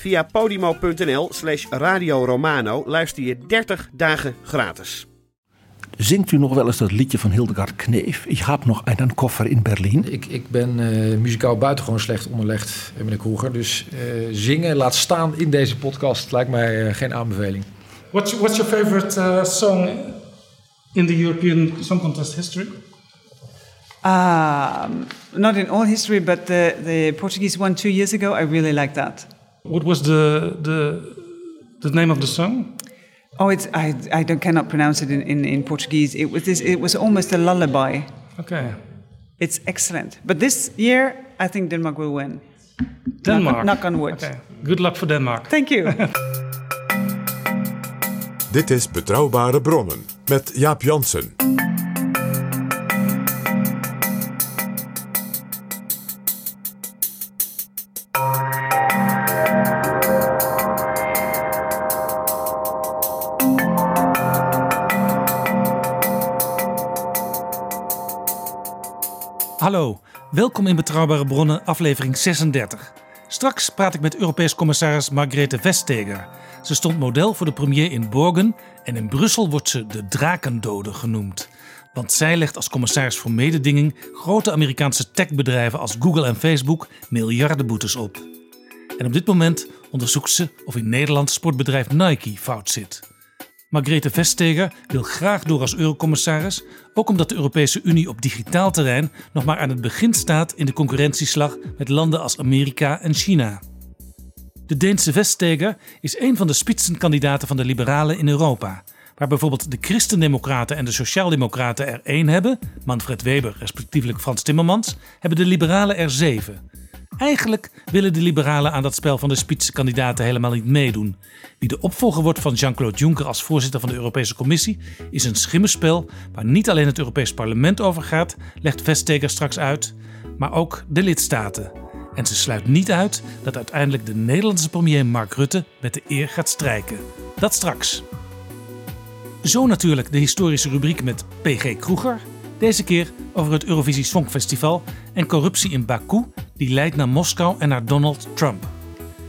Via podimo.nl slash Radio Romano luister je 30 dagen gratis. Zingt u nog wel eens dat liedje van Hildegard Kneef? Ik heb nog een koffer in Berlijn. Ik, ik ben eh, muzikaal buitengewoon slecht onderlegd, meneer Kroeger. Dus eh, zingen, laat staan in deze podcast, lijkt mij eh, geen aanbeveling. What's, what's your favorite uh, song in the European Song Contest history? Um, not in all history, but the, the Portuguese one two years ago, I really liked that. What was the, the, the name of the song? Oh, it's I, I don't, cannot pronounce it in, in, in Portuguese. It was this, it was almost a lullaby. Okay. It's excellent. But this year, I think Denmark will win. Denmark. knock on wood. Okay. Good luck for Denmark. Thank you. Dit is Betrouwbare Bronnen met Jaap Jansen. Welkom in Betrouwbare Bronnen, aflevering 36. Straks praat ik met Europees commissaris Margrethe Vestager. Ze stond model voor de premier in Borgen en in Brussel wordt ze de drakendode genoemd. Want zij legt als commissaris voor mededinging grote Amerikaanse techbedrijven als Google en Facebook miljarden boetes op. En op dit moment onderzoekt ze of in Nederland sportbedrijf Nike fout zit. Margrethe Vestager wil graag door als eurocommissaris, ook omdat de Europese Unie op digitaal terrein nog maar aan het begin staat in de concurrentieslag met landen als Amerika en China. De Deense Vestager is een van de spitsenkandidaten van de liberalen in Europa. Waar bijvoorbeeld de Christendemocraten en de Sociaaldemocraten er één hebben, Manfred Weber respectievelijk Frans Timmermans, hebben de liberalen er zeven. Eigenlijk willen de liberalen aan dat spel van de spitsenkandidaten helemaal niet meedoen. Wie de opvolger wordt van Jean-Claude Juncker als voorzitter van de Europese Commissie is een schimmenspel waar niet alleen het Europees Parlement over gaat, legt Vestager straks uit, maar ook de lidstaten. En ze sluit niet uit dat uiteindelijk de Nederlandse premier Mark Rutte met de eer gaat strijken. Dat straks. Zo natuurlijk de historische rubriek met PG Kroeger. Deze keer over het Eurovisie Songfestival en corruptie in Baku, die leidt naar Moskou en naar Donald Trump.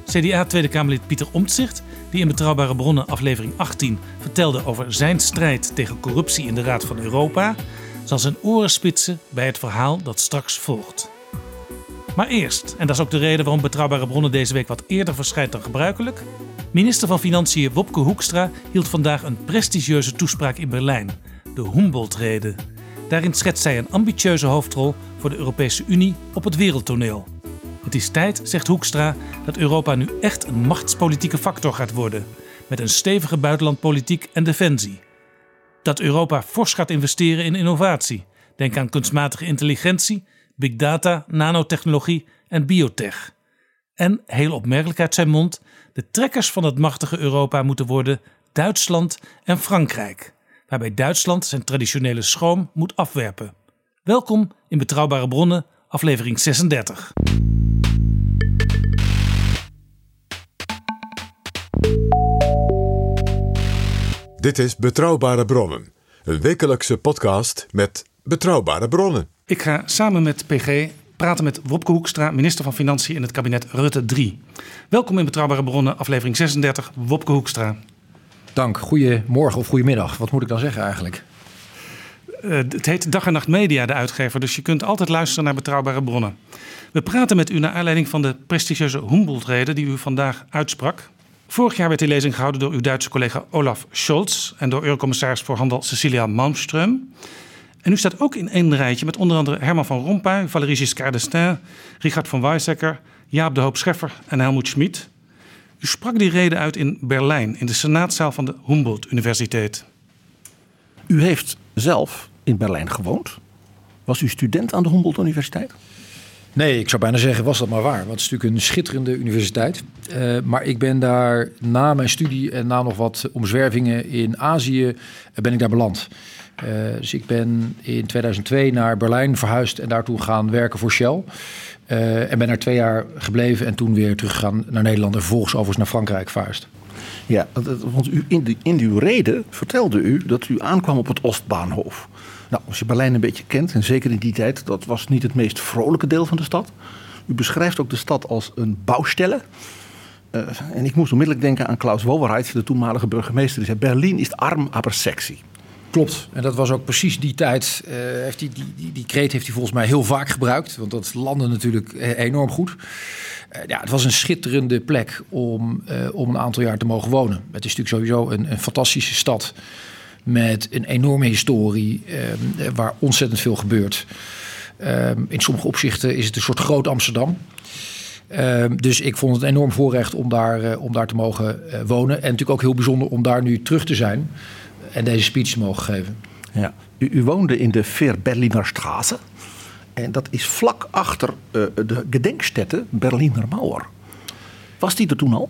CDA Tweede Kamerlid Pieter Omtzigt, die in Betrouwbare Bronnen aflevering 18 vertelde over zijn strijd tegen corruptie in de Raad van Europa, zal zijn oren spitsen bij het verhaal dat straks volgt. Maar eerst, en dat is ook de reden waarom Betrouwbare Bronnen deze week wat eerder verschijnt dan gebruikelijk, minister van Financiën Wopke Hoekstra hield vandaag een prestigieuze toespraak in Berlijn, de Humboldt-rede. Daarin schetst zij een ambitieuze hoofdrol voor de Europese Unie op het wereldtoneel. Het is tijd, zegt Hoekstra, dat Europa nu echt een machtspolitieke factor gaat worden, met een stevige buitenlandpolitiek en defensie. Dat Europa fors gaat investeren in innovatie. Denk aan kunstmatige intelligentie, big data, nanotechnologie en biotech. En, heel opmerkelijk uit zijn mond, de trekkers van het machtige Europa moeten worden Duitsland en Frankrijk waarbij Duitsland zijn traditionele schroom moet afwerpen. Welkom in Betrouwbare Bronnen, aflevering 36. Dit is Betrouwbare Bronnen, een wekelijkse podcast met betrouwbare bronnen. Ik ga samen met PG praten met Wopke Hoekstra, minister van Financiën in het kabinet Rutte 3. Welkom in Betrouwbare Bronnen, aflevering 36, Wopke Hoekstra. Dank, goedemorgen of goedemiddag. Wat moet ik dan zeggen eigenlijk? Uh, het heet Dag en Nacht Media, de uitgever, dus je kunt altijd luisteren naar betrouwbare bronnen. We praten met u naar aanleiding van de prestigieuze Humboldt-rede die u vandaag uitsprak. Vorig jaar werd die lezing gehouden door uw Duitse collega Olaf Scholz en door Eurocommissaris voor Handel Cecilia Malmström. En u staat ook in één rijtje met onder andere Herman van Rompuy, Valéry Giscard d'Estaing, Richard van Weizsäcker, Jaap de Hoop Scheffer en Helmoet Schmid. U sprak die reden uit in Berlijn, in de senaatzaal van de Humboldt Universiteit. U heeft zelf in Berlijn gewoond. Was u student aan de Humboldt Universiteit? Nee, ik zou bijna zeggen, was dat maar waar. Want het is natuurlijk een schitterende universiteit. Uh, maar ik ben daar na mijn studie en na nog wat omzwervingen in Azië, uh, ben ik daar beland. Uh, dus ik ben in 2002 naar Berlijn verhuisd en daartoe gaan werken voor Shell. En ben daar twee jaar gebleven en toen weer teruggegaan naar Nederland en vervolgens overigens naar Frankrijk verhuisd. Ja, want u, in, in uw reden vertelde u dat u aankwam op het Oostbahnhof. Nou, als je Berlijn een beetje kent, en zeker in die tijd, dat was niet het meest vrolijke deel van de stad. U beschrijft ook de stad als een bouwstelle. Uh, en ik moest onmiddellijk denken aan Klaus Wowereit, de toenmalige burgemeester. Die zei: Berlijn is arm, maar sexy. Klopt. En dat was ook precies die tijd. Uh, heeft die, die, die, die kreet heeft hij volgens mij heel vaak gebruikt. Want dat landde natuurlijk eh, enorm goed. Uh, ja, het was een schitterende plek om, om een aantal jaar te mogen wonen. Het is natuurlijk sowieso een, een fantastische stad met een enorme historie waar ontzettend veel gebeurt. In sommige opzichten is het een soort groot Amsterdam. Dus ik vond het een enorm voorrecht om daar, om daar te mogen wonen. En natuurlijk ook heel bijzonder om daar nu terug te zijn en deze speech mogen geven. Ja. U, u woonde in de Ver-Berliner Straße. En dat is vlak achter uh, de gedenkstätte Berliner Mauer. Was die er toen al?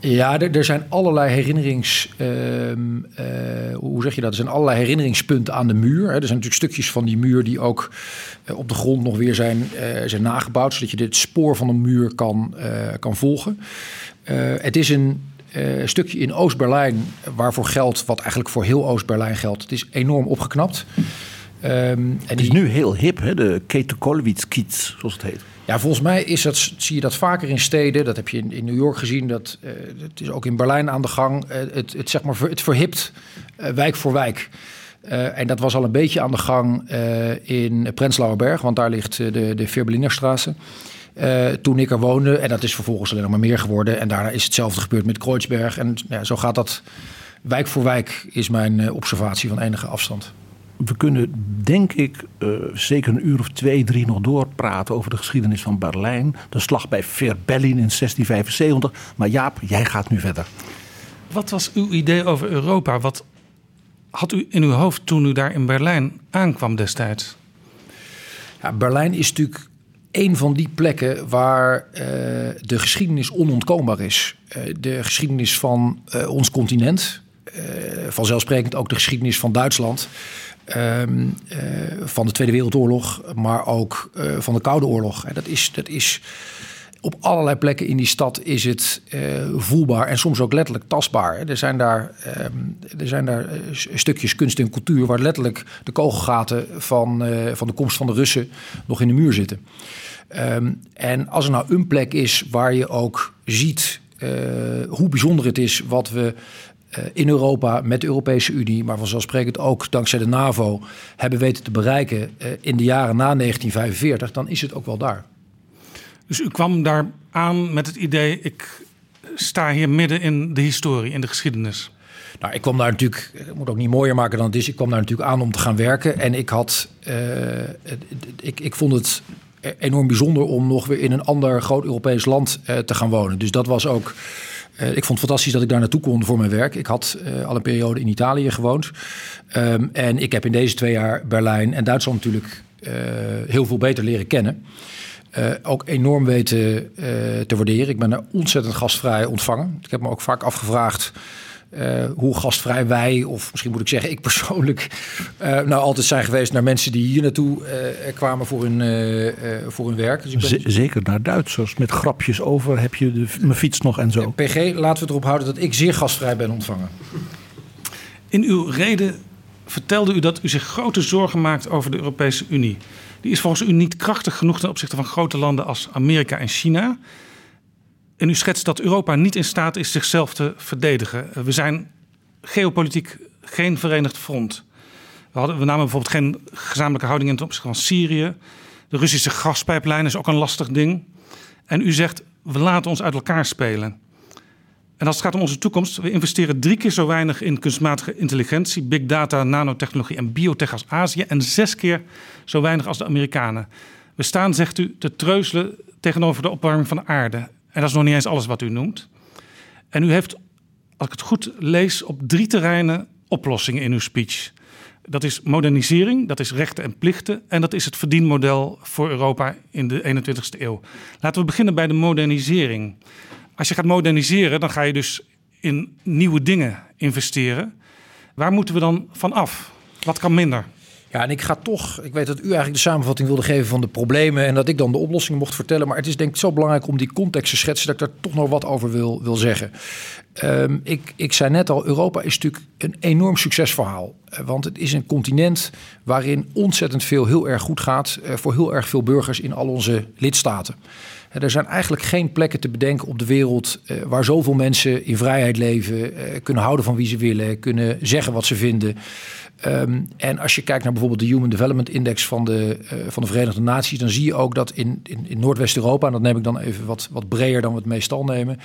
Ja, er, er, zijn allerlei herinnerings... Uh, uh, hoe zeg je dat? Er zijn allerlei herinneringspunten aan de muur. Hè. Er zijn natuurlijk stukjes van die muur die ook uh, op de grond nog weer zijn, zijn nagebouwd... zodat je het spoor van een muur kan, kan volgen. het is een stukje in Oost-Berlijn waarvoor geldt... wat eigenlijk voor heel Oost-Berlijn geldt. Het is enorm opgeknapt. Um, en het is die... nu heel hip, hè? de Kete-Kollwitz-kiez, zoals het heet. Ja, volgens mij is dat, zie je dat vaker in steden. Dat heb je in, in New York gezien. Dat, uh, het is ook in Berlijn aan de gang. Uh, het, het, zeg maar, het verhipt uh, wijk voor wijk. en dat was al een beetje aan de gang in Prenzlauer Berg. Want daar ligt de, de Verbelinerstraße. toen ik er woonde. En dat is vervolgens alleen nog maar meer geworden. En daarna is hetzelfde gebeurd met Kreuzberg. En ja, zo gaat dat wijk voor wijk, is mijn observatie van enige afstand we kunnen, denk ik, uh, zeker een uur of twee, drie nog doorpraten over de geschiedenis van Berlijn. De slag bij Verbellin in 1675. Maar Jaap, jij gaat nu verder. Wat was uw idee over Europa? Wat had u in uw hoofd toen u daar in Berlijn aankwam destijds? Ja, Berlijn is natuurlijk een van die plekken waar uh, de geschiedenis onontkoombaar is. Uh, de geschiedenis van ons continent. vanzelfsprekend ook de geschiedenis van Duitsland. Uh, van de Tweede Wereldoorlog, maar ook van de Koude Oorlog. En dat is, dat is op allerlei plekken in die stad is het uh, voelbaar en soms ook letterlijk tastbaar. Er zijn daar, um, er zijn daar stukjes kunst en cultuur waar letterlijk de kogelgaten van, van de komst van de Russen nog in de muur zitten. Um, en als er nou een plek is waar je ook ziet hoe bijzonder het is wat we in Europa met de Europese Unie, maar vanzelfsprekend ook dankzij de NAVO, hebben weten te bereiken in de jaren na 1945, dan is het ook wel daar. Dus u kwam daar aan met het idee: ik sta hier midden in de historie, in de geschiedenis. Nou, ik kwam daar natuurlijk, ik moet ook niet mooier maken dan het is. Ik kwam daar natuurlijk aan om te gaan werken. En ik had, uh, ik, ik vond het enorm bijzonder om nog weer in een ander groot Europees land te gaan wonen. Dus dat was ook uh, ik vond het fantastisch dat ik daar naartoe kon voor mijn werk. Ik had uh, al een periode in Italië gewoond. Um, en ik heb in deze twee jaar Berlijn en Duitsland natuurlijk heel veel beter leren kennen. Ook enorm weten te waarderen. Ik ben er ontzettend gastvrij ontvangen. Ik heb me ook vaak afgevraagd uh, hoe gastvrij wij, of misschien moet ik zeggen ik persoonlijk, uh, nou altijd zijn geweest naar mensen die hier naartoe uh, kwamen voor hun, voor hun werk. Dus ben... Zeker naar Duitsers, met grapjes over, heb je de, mijn fiets nog en zo. PG, laten we erop houden dat ik zeer gastvrij ben ontvangen. In uw reden vertelde u dat u zich grote zorgen maakt over de Europese Unie. Die is volgens u niet krachtig genoeg ten opzichte van grote landen als Amerika en China. En u schetst dat Europa niet in staat is zichzelf te verdedigen. We zijn geopolitiek geen verenigd front. We, hadden, we namen bijvoorbeeld geen gezamenlijke houding in ten opzichte van Syrië. De Russische gaspijplijn is ook een lastig ding. En u zegt, we laten ons uit elkaar spelen. En als het gaat om onze toekomst, we investeren drie keer zo weinig in kunstmatige intelligentie, big data, nanotechnologie en biotech als Azië en zes keer zo weinig als de Amerikanen. We staan, zegt u, te treuzelen tegenover de opwarming van de aarde. En dat is nog niet eens alles wat u noemt. En u heeft, als ik het goed lees, op drie terreinen oplossingen in uw speech. Dat is modernisering, dat is rechten en plichten en dat is het verdienmodel voor Europa in de 21ste eeuw. Laten we beginnen bij de modernisering. Als je gaat moderniseren, dan ga je dus in nieuwe dingen investeren. Waar moeten we dan van af? Wat kan minder? Ja, en ik ga toch, ik weet dat u eigenlijk de samenvatting wilde geven van de problemen en dat ik dan de oplossingen mocht vertellen. Maar het is denk ik zo belangrijk om die context te schetsen dat ik daar toch nog wat over wil, wil zeggen. Um, ik, ik zei net al, Europa is natuurlijk een enorm succesverhaal. Eh, want het is een continent waarin ontzettend veel heel erg goed gaat uh, voor heel erg veel burgers in al onze lidstaten. Er zijn eigenlijk geen plekken te bedenken op de wereld uh, waar zoveel mensen in vrijheid leven, uh, kunnen houden van wie ze willen, kunnen zeggen wat ze vinden. Um, en als je kijkt naar bijvoorbeeld de Human Development Index van de, uh, van de Verenigde Naties, dan zie je ook dat in, in, in Noordwest-Europa, en dat neem ik dan even wat, wat breder dan we het meestal nemen,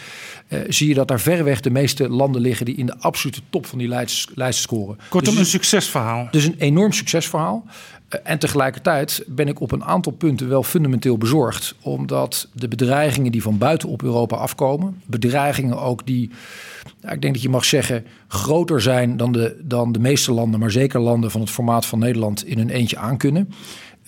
zie je dat daar verreweg de meeste landen liggen die in de absolute top van die lijst, lijst scoren. Kortom, dus, een succesverhaal. Dus een enorm succesverhaal. En tegelijkertijd ben ik op een aantal punten wel fundamenteel bezorgd. Omdat de bedreigingen die van buiten op Europa afkomen, bedreigingen ook die, ik denk dat je mag zeggen, groter zijn dan de, dan de meeste landen, maar zeker landen van het formaat van Nederland in hun eentje aankunnen.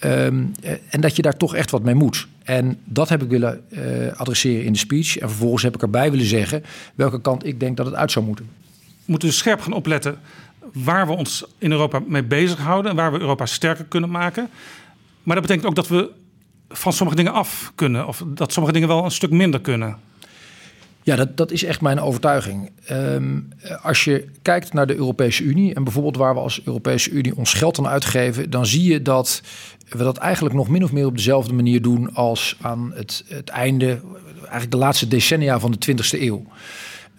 Um, en dat je daar toch echt wat mee moet. En dat heb ik willen uh, adresseren in de speech. En vervolgens heb ik erbij willen zeggen welke kant ik denk dat het uit zou moeten. We moeten scherp gaan opletten waar we ons in Europa mee bezighouden en waar we Europa sterker kunnen maken. Maar dat betekent ook dat we van sommige dingen af kunnen, of dat sommige dingen wel een stuk minder kunnen. Ja, dat, dat is echt mijn overtuiging. Um, als je kijkt naar de Europese Unie en bijvoorbeeld waar we als Europese Unie ons geld aan uitgeven, dan zie je dat we dat eigenlijk nog min of meer op dezelfde manier doen als aan het, het einde, eigenlijk de laatste decennia van de 20e eeuw.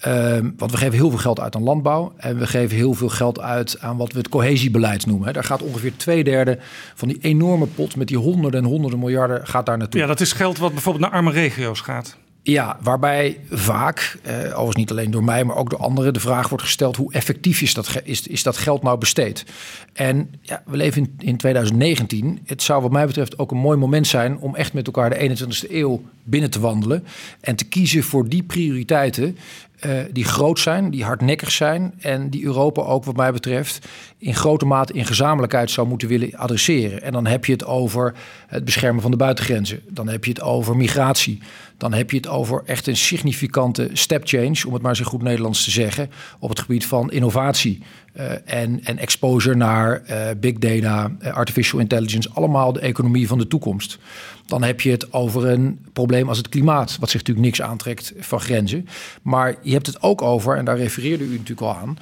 Um, want we geven heel veel geld uit aan landbouw. En we geven heel veel geld uit aan wat we het cohesiebeleid noemen. Daar gaat ongeveer twee derde van die enorme pot met die honderden en honderden miljarden gaat daar naartoe. Ja, dat is geld wat bijvoorbeeld naar arme regio's gaat. Ja, waarbij vaak, eh, overigens niet alleen door mij, maar ook door anderen, de vraag wordt gesteld: hoe effectief is dat, is, is dat geld nou besteed? En ja, we leven in, in 2019. Het zou, wat mij betreft, ook een mooi moment zijn om echt met elkaar de 21ste eeuw binnen te wandelen. En te kiezen voor die prioriteiten uh, die groot zijn, die hardnekkig zijn en die Europa ook wat mij betreft in grote mate in gezamenlijkheid zou moeten willen adresseren. En dan heb je het over het beschermen van de buitengrenzen, dan heb je het over migratie, dan heb je het over echt een significante step change, om het maar zo goed Nederlands te zeggen, op het gebied van innovatie uh, en, en exposure naar uh, big data, artificial intelligence, allemaal de economie van de toekomst. Dan heb je het over een probleem als het klimaat, wat zich natuurlijk niks aantrekt van grenzen. Maar je hebt het ook over, en daar refereerde u natuurlijk al aan,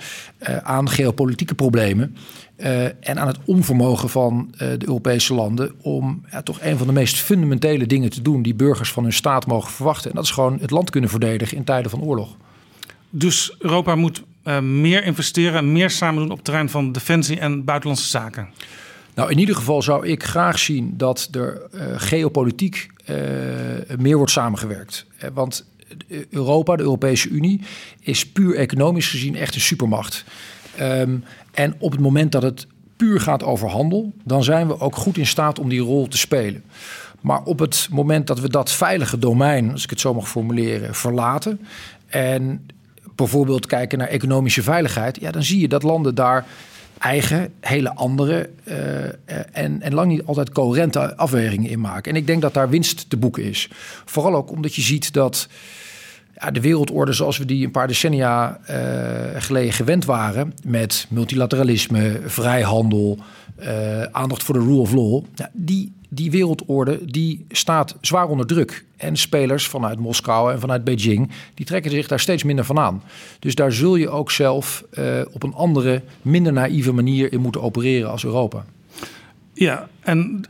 aan geopolitieke problemen. Uh, en aan het onvermogen van uh, de Europese landen om ja, toch een van de meest fundamentele dingen te doen die burgers van hun staat mogen verwachten. En dat is gewoon het land kunnen verdedigen in tijden van oorlog. Dus Europa moet uh, meer investeren en meer samen doen op het terrein van defensie en buitenlandse zaken. Nou, in ieder geval zou ik graag zien dat er geopolitiek meer wordt samengewerkt. Want Europa, de Europese Unie, is puur economisch gezien echt een supermacht. Um, en op het moment dat het puur gaat over handel, dan zijn we ook goed in staat om die rol te spelen. Maar op het moment dat we dat veilige domein, als ik het zo mag formuleren, verlaten en bijvoorbeeld kijken naar economische veiligheid, ja, dan zie je dat landen daar eigen, hele andere uh, en, en lang niet altijd coherente afwegingen in maken. En ik denk dat daar winst te boeken is. Vooral ook omdat je ziet dat de wereldorde zoals we die een paar decennia uh, geleden gewend waren, met multilateralisme, vrijhandel, uh, aandacht voor de rule of law, die, die wereldorde die staat zwaar onder druk. En spelers vanuit Moskou en vanuit Beijing, die trekken zich daar steeds minder van aan. Dus daar zul je ook zelf uh, op een andere, minder naïeve manier in moeten opereren als Europa. Ja, en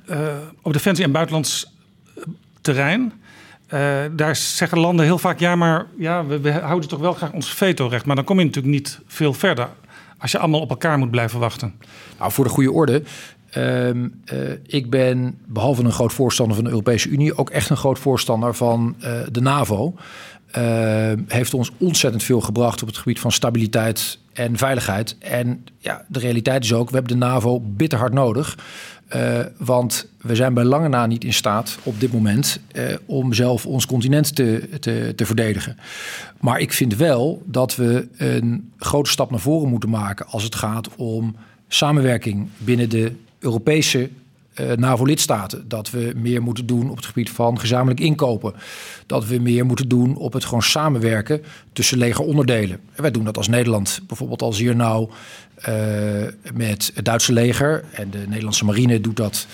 op defensie en buitenlands terrein uh, daar zeggen landen heel vaak: ja, maar ja, we, houden toch wel graag ons veto-recht. Maar dan kom je natuurlijk niet veel verder als je allemaal op elkaar moet blijven wachten. Nou, voor de goede orde. Uh, uh, ik ben, behalve een groot voorstander van de Europese Unie, ook echt een groot voorstander van uh, de NAVO. uh, heeft ons ontzettend veel gebracht op het gebied van stabiliteit en veiligheid. En ja, de realiteit is ook, we hebben de NAVO bitter hard nodig. Uh, want we zijn bij lange na niet in staat op dit moment uh, om zelf ons continent te, te, te, verdedigen. Maar ik vind wel dat we een grote stap naar voren moeten maken als het gaat om samenwerking binnen de Europese NAVO-lidstaten. Dat we meer moeten doen op het gebied van gezamenlijk inkopen. Dat we meer moeten doen op het gewoon samenwerken tussen legeronderdelen. Wij doen dat als Nederland bijvoorbeeld al zeer nauw uh, met het Duitse leger. En de Nederlandse marine doet dat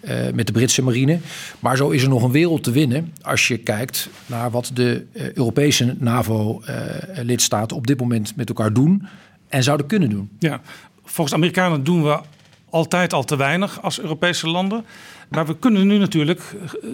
uh, met de Britse marine. Maar zo is er nog een wereld te winnen als je kijkt naar wat de Europese NAVO-lidstaten op dit moment met elkaar doen en zouden kunnen doen. Ja, volgens Amerikanen doen we altijd al te weinig als Europese landen. Maar we kunnen nu natuurlijk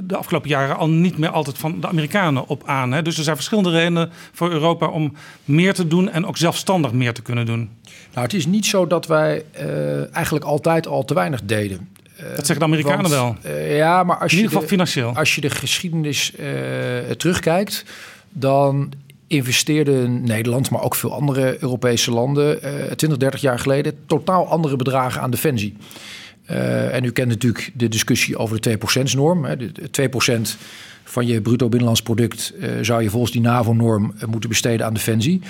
de afgelopen jaren al niet meer altijd van de Amerikanen op aan. Hè? Dus er zijn verschillende redenen voor Europa om meer te doen en ook zelfstandig meer te kunnen doen. Nou, het is niet zo dat wij uh, eigenlijk altijd al te weinig deden. Uh, dat zeggen de Amerikanen want, wel. Uh, ja, maar als In ieder geval de, financieel. Als je de geschiedenis terugkijkt, dan investeerden Nederland, maar ook veel andere Europese landen, uh, 20, 30 jaar geleden totaal andere bedragen aan defensie. Uh, en u kent natuurlijk de discussie over de 2%-norm. De 2% van je bruto binnenlands product uh, zou je volgens die NAVO-norm uh, moeten besteden aan defensie.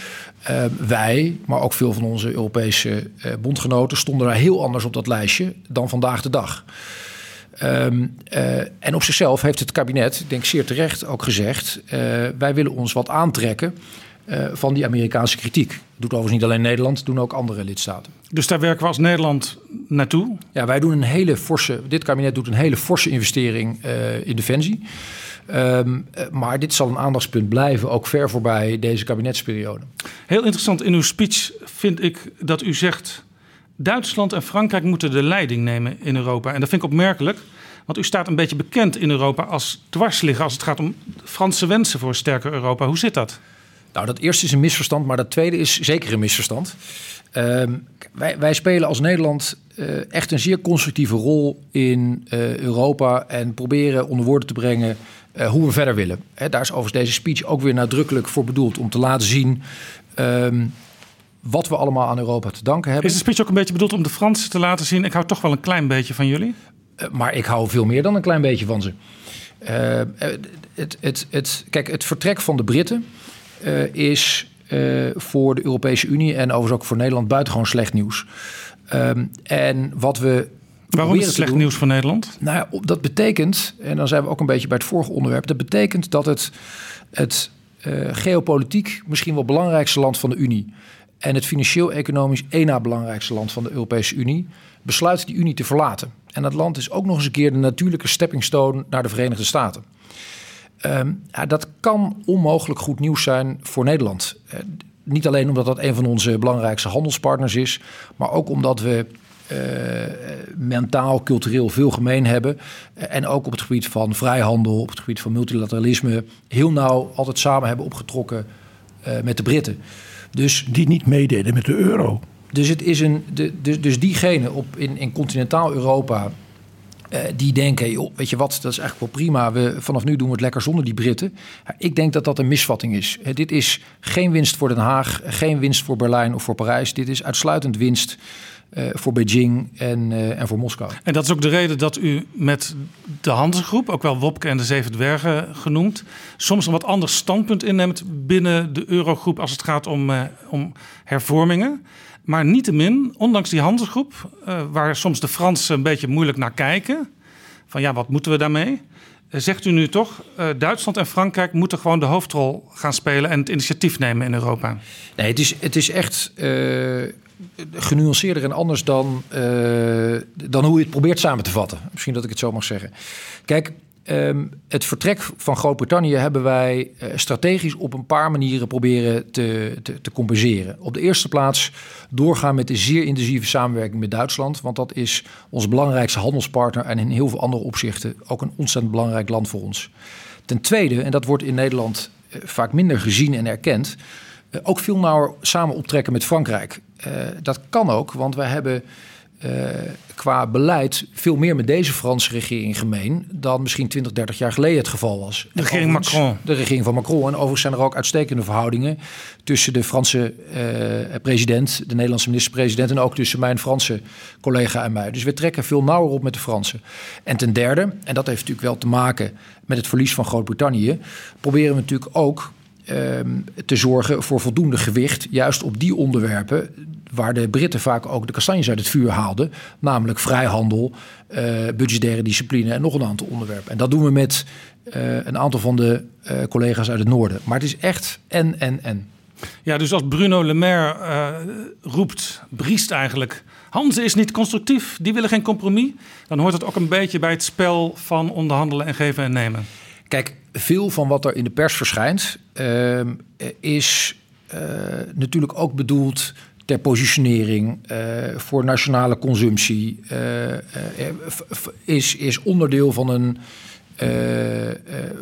Wij, maar ook veel van onze Europese bondgenoten, stonden daar heel anders op dat lijstje dan vandaag de dag. Um, uh, en op zichzelf heeft het kabinet, ik denk zeer terecht, ook gezegd: uh, wij willen ons wat aantrekken uh, van die Amerikaanse kritiek. Dat doet overigens niet alleen Nederland, doen ook andere lidstaten. Dus daar werken we als Nederland naartoe? Ja, wij doen een hele forse. Dit kabinet doet een hele forse investering in defensie. Um, maar dit zal een aandachtspunt blijven, ook ver voorbij deze kabinetsperiode. Heel interessant in uw speech vind ik dat u zegt. Duitsland en Frankrijk moeten de leiding nemen in Europa. En dat vind ik opmerkelijk, want u staat een beetje bekend in Europa als dwarsligger als het gaat om Franse wensen voor een sterker Europa. Hoe zit dat? Nou, dat eerste is een misverstand, maar dat tweede is zeker een misverstand. Um, wij, wij, spelen als Nederland uh, echt een zeer constructieve rol in uh, Europa en proberen onder woorden te brengen uh, hoe we verder willen. Daar is overigens deze speech ook weer nadrukkelijk voor bedoeld om te laten zien. Um, wat we allemaal aan Europa te danken hebben. Is de speech ook een beetje bedoeld om de Fransen te laten zien... ik hou toch wel een klein beetje van jullie? Uh, maar ik hou veel meer dan een klein beetje van ze. Uh, het, het, het, kijk, het vertrek van de Britten uh, is voor de Europese Unie... en overigens ook voor Nederland buitengewoon slecht nieuws. Um, en wat we Waarom is het slecht nieuws voor Nederland? Nou ja, dat betekent, en dan zijn we ook een beetje bij het vorige onderwerp... dat betekent dat het, het geopolitiek misschien wel belangrijkste land van de Unie en het financieel-economisch één na belangrijkste land van de Europese Unie besluit die Unie te verlaten. En dat land is ook nog eens een keer de natuurlijke stepping stone naar de Verenigde Staten. Um, ja, dat kan onmogelijk goed nieuws zijn voor Nederland. Uh, niet alleen omdat dat een van onze belangrijkste handelspartners is, maar ook omdat we uh, mentaal, cultureel veel gemeen hebben. Uh, en ook op het gebied van vrijhandel, op het gebied van multilateralisme, heel nauw altijd samen hebben opgetrokken met de Britten. Dus, die niet meededen met de euro. Dus, het is een, de, dus, dus diegenen op, in, in continentaal Europa. Uh, die denken, joh, weet je wat, dat is eigenlijk wel prima. We, vanaf nu doen we het lekker zonder die Britten. Ik denk dat dat een misvatting is. Dit is geen winst voor Den Haag, geen winst voor Berlijn of voor Parijs. Dit is uitsluitend winst uh, voor Beijing en, en voor Moskou. En dat is ook de reden dat u met de Hansegroep, ook wel Wopke en de Zeven Dwergen genoemd, soms een wat anders standpunt inneemt binnen de Eurogroep als het gaat om, om hervormingen. Maar niettemin, ondanks die handelsgroep, uh, waar soms de Fransen een beetje moeilijk naar kijken, van ja, wat moeten we daarmee? Uh, zegt u nu toch, uh, Duitsland en Frankrijk moeten gewoon de hoofdrol gaan spelen en het initiatief nemen in Europa? Nee, het is, het is echt genuanceerder en anders dan, dan hoe je het probeert samen te vatten. Misschien dat ik het zo mag zeggen. Kijk, Um, het vertrek van Groot-Brittannië hebben wij uh, strategisch op een paar manieren proberen te, te, te, compenseren. Op de eerste plaats doorgaan met de zeer intensieve samenwerking met Duitsland. Want dat is ons belangrijkste handelspartner en in heel veel andere opzichten ook een ontzettend belangrijk land voor ons. Ten tweede, en dat wordt in Nederland uh, vaak minder gezien en erkend, ook veel nauwer samen optrekken met Frankrijk. dat kan ook, want wij hebben qua beleid veel meer met deze Franse regering gemeen dan misschien 20, 30 jaar geleden het geval was. De regering Macron. De regering van Macron. En overigens zijn er ook uitstekende verhoudingen tussen de Franse uh, president, de Nederlandse minister-president en ook tussen mijn Franse collega en mij. Dus we trekken veel nauwer op met de Fransen. En ten derde, en dat heeft natuurlijk wel te maken met het verlies van Groot-Brittannië, proberen we natuurlijk ook te zorgen voor voldoende gewicht, juist op die onderwerpen waar de Britten vaak ook de kastanjes uit het vuur haalden, namelijk vrijhandel, uh, budgettaire discipline en nog een aantal onderwerpen. En dat doen we met uh, een aantal van de uh, collega's uit het noorden. Maar het is echt en, en, en. Ja, dus als Bruno Le Maire roept, briest eigenlijk. Hanze is niet constructief, die willen geen compromis. Dan hoort het ook een beetje bij het spel van onderhandelen en geven en nemen. Kijk, veel van wat er in de pers verschijnt, uh, is uh, natuurlijk ook bedoeld ter positionering uh, voor nationale consumptie. is, is onderdeel van een.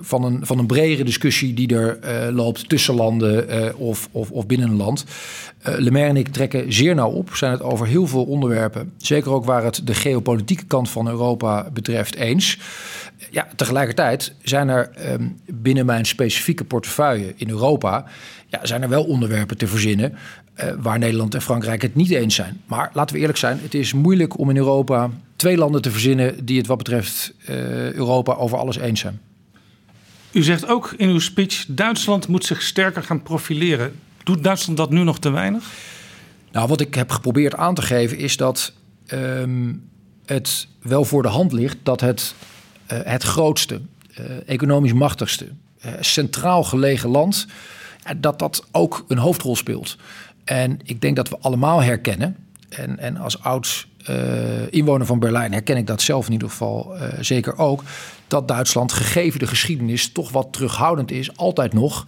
van, een, van een bredere discussie die er loopt tussen landen of, of, of binnen een land. Le Maire en ik trekken zeer nauw op, zijn het over heel veel onderwerpen, zeker ook waar het de geopolitieke kant van Europa betreft, eens ja, tegelijkertijd zijn er um, binnen mijn specifieke portefeuille in Europa... Ja, zijn er wel onderwerpen te verzinnen uh, waar Nederland en Frankrijk het niet eens zijn. Maar laten we eerlijk zijn, het is moeilijk om in Europa twee landen te verzinnen... die het wat betreft uh, Europa over alles eens zijn. U zegt ook in uw speech, Duitsland moet zich sterker gaan profileren. Doet Duitsland dat nu nog te weinig? Nou, wat ik heb geprobeerd aan te geven is dat um, het wel voor de hand ligt... dat het het grootste, uh, economisch machtigste, uh, centraal gelegen land, dat dat ook een hoofdrol speelt. En ik denk dat we allemaal herkennen, en, en als oud inwoner van Berlijn herken ik dat zelf in ieder geval zeker ook, dat Duitsland, gegeven de geschiedenis, toch wat terughoudend is, altijd nog,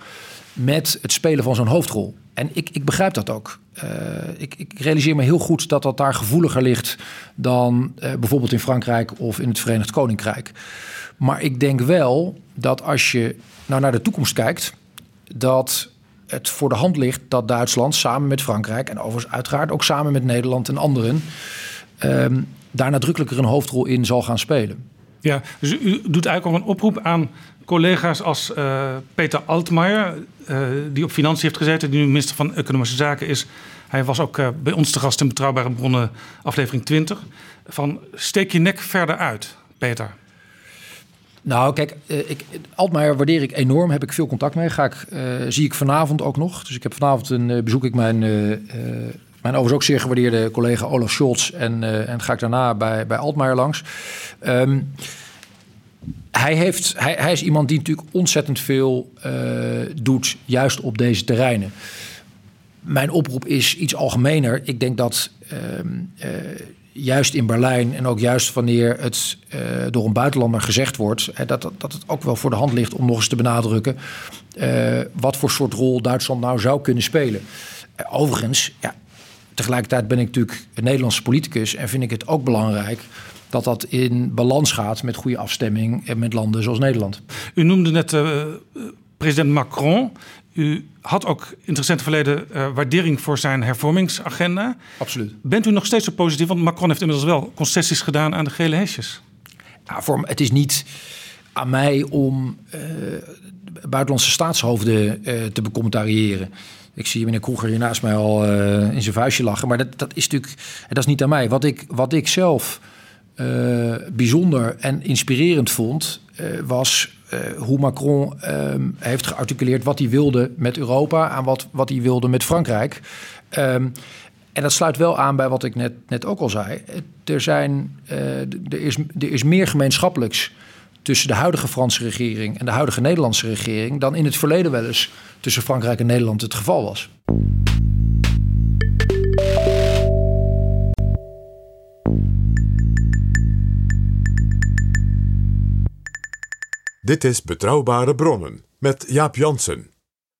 met het spelen van zo'n hoofdrol. En ik, ik begrijp dat ook. Uh, ik, ik, realiseer me heel goed dat dat daar gevoeliger ligt dan uh, bijvoorbeeld in Frankrijk of in het Verenigd Koninkrijk. Maar ik denk wel dat als je nou naar de toekomst kijkt, dat het voor de hand ligt dat Duitsland samen met Frankrijk en overigens uiteraard ook samen met Nederland en anderen um, daar nadrukkelijker een hoofdrol in zal gaan spelen. Ja, dus u doet eigenlijk ook een oproep aan collega's als uh, Peter Altmaier, die op financiën heeft gezeten, die nu minister van Economische Zaken is. Hij was ook uh, bij ons te gast in Betrouwbare Bronnen, aflevering 20. Van steek je nek verder uit, Peter. Nou, kijk, ik, Altmaier waardeer ik enorm. Heb ik veel contact mee. Ga ik, zie ik vanavond ook nog. Dus ik heb vanavond een bezoek ik mijn mijn overigens ook zeer gewaardeerde collega Olaf Scholz. En, uh, en ga ik daarna bij, bij Altmaier langs. Um, hij, heeft, hij, hij, is iemand die natuurlijk ontzettend veel uh, doet, juist op deze terreinen. Mijn oproep is iets algemener. Ik denk dat uh, uh, juist in Berlijn en ook juist wanneer het door een buitenlander gezegd wordt, dat, dat het ook wel voor de hand ligt om nog eens te benadrukken wat voor soort rol Duitsland nou zou kunnen spelen. overigens, ja, tegelijkertijd ben ik natuurlijk een Nederlandse politicus en vind ik het ook belangrijk dat dat in balans gaat met goede afstemming en met landen zoals Nederland. U noemde net uh, president Macron. U had ook in het recente verleden uh, waardering voor zijn hervormingsagenda. Absoluut. Bent u nog steeds zo positief? Want Macron heeft inmiddels wel concessies gedaan aan de gele hesjes. Ja, voor, het is niet aan mij om uh, buitenlandse staatshoofden uh, te becommentariëren. Ik zie meneer Kroeger hier naast mij al in zijn vuistje lachen. Maar dat, dat is natuurlijk dat is niet aan mij. Wat ik, wat ik zelf uh, bijzonder en inspirerend vond, uh, was hoe Macron ehm, heeft gearticuleerd wat hij wilde met Europa en wat, wat hij wilde met Frankrijk. Um, en dat sluit wel aan bij wat ik net, net ook al zei. Er, zijn, er, is, er is meer gemeenschappelijks tussen de huidige Franse regering en de huidige Nederlandse regering dan in het verleden wel eens tussen Frankrijk en Nederland het geval was. Dit is Betrouwbare Bronnen met Jaap Jansen.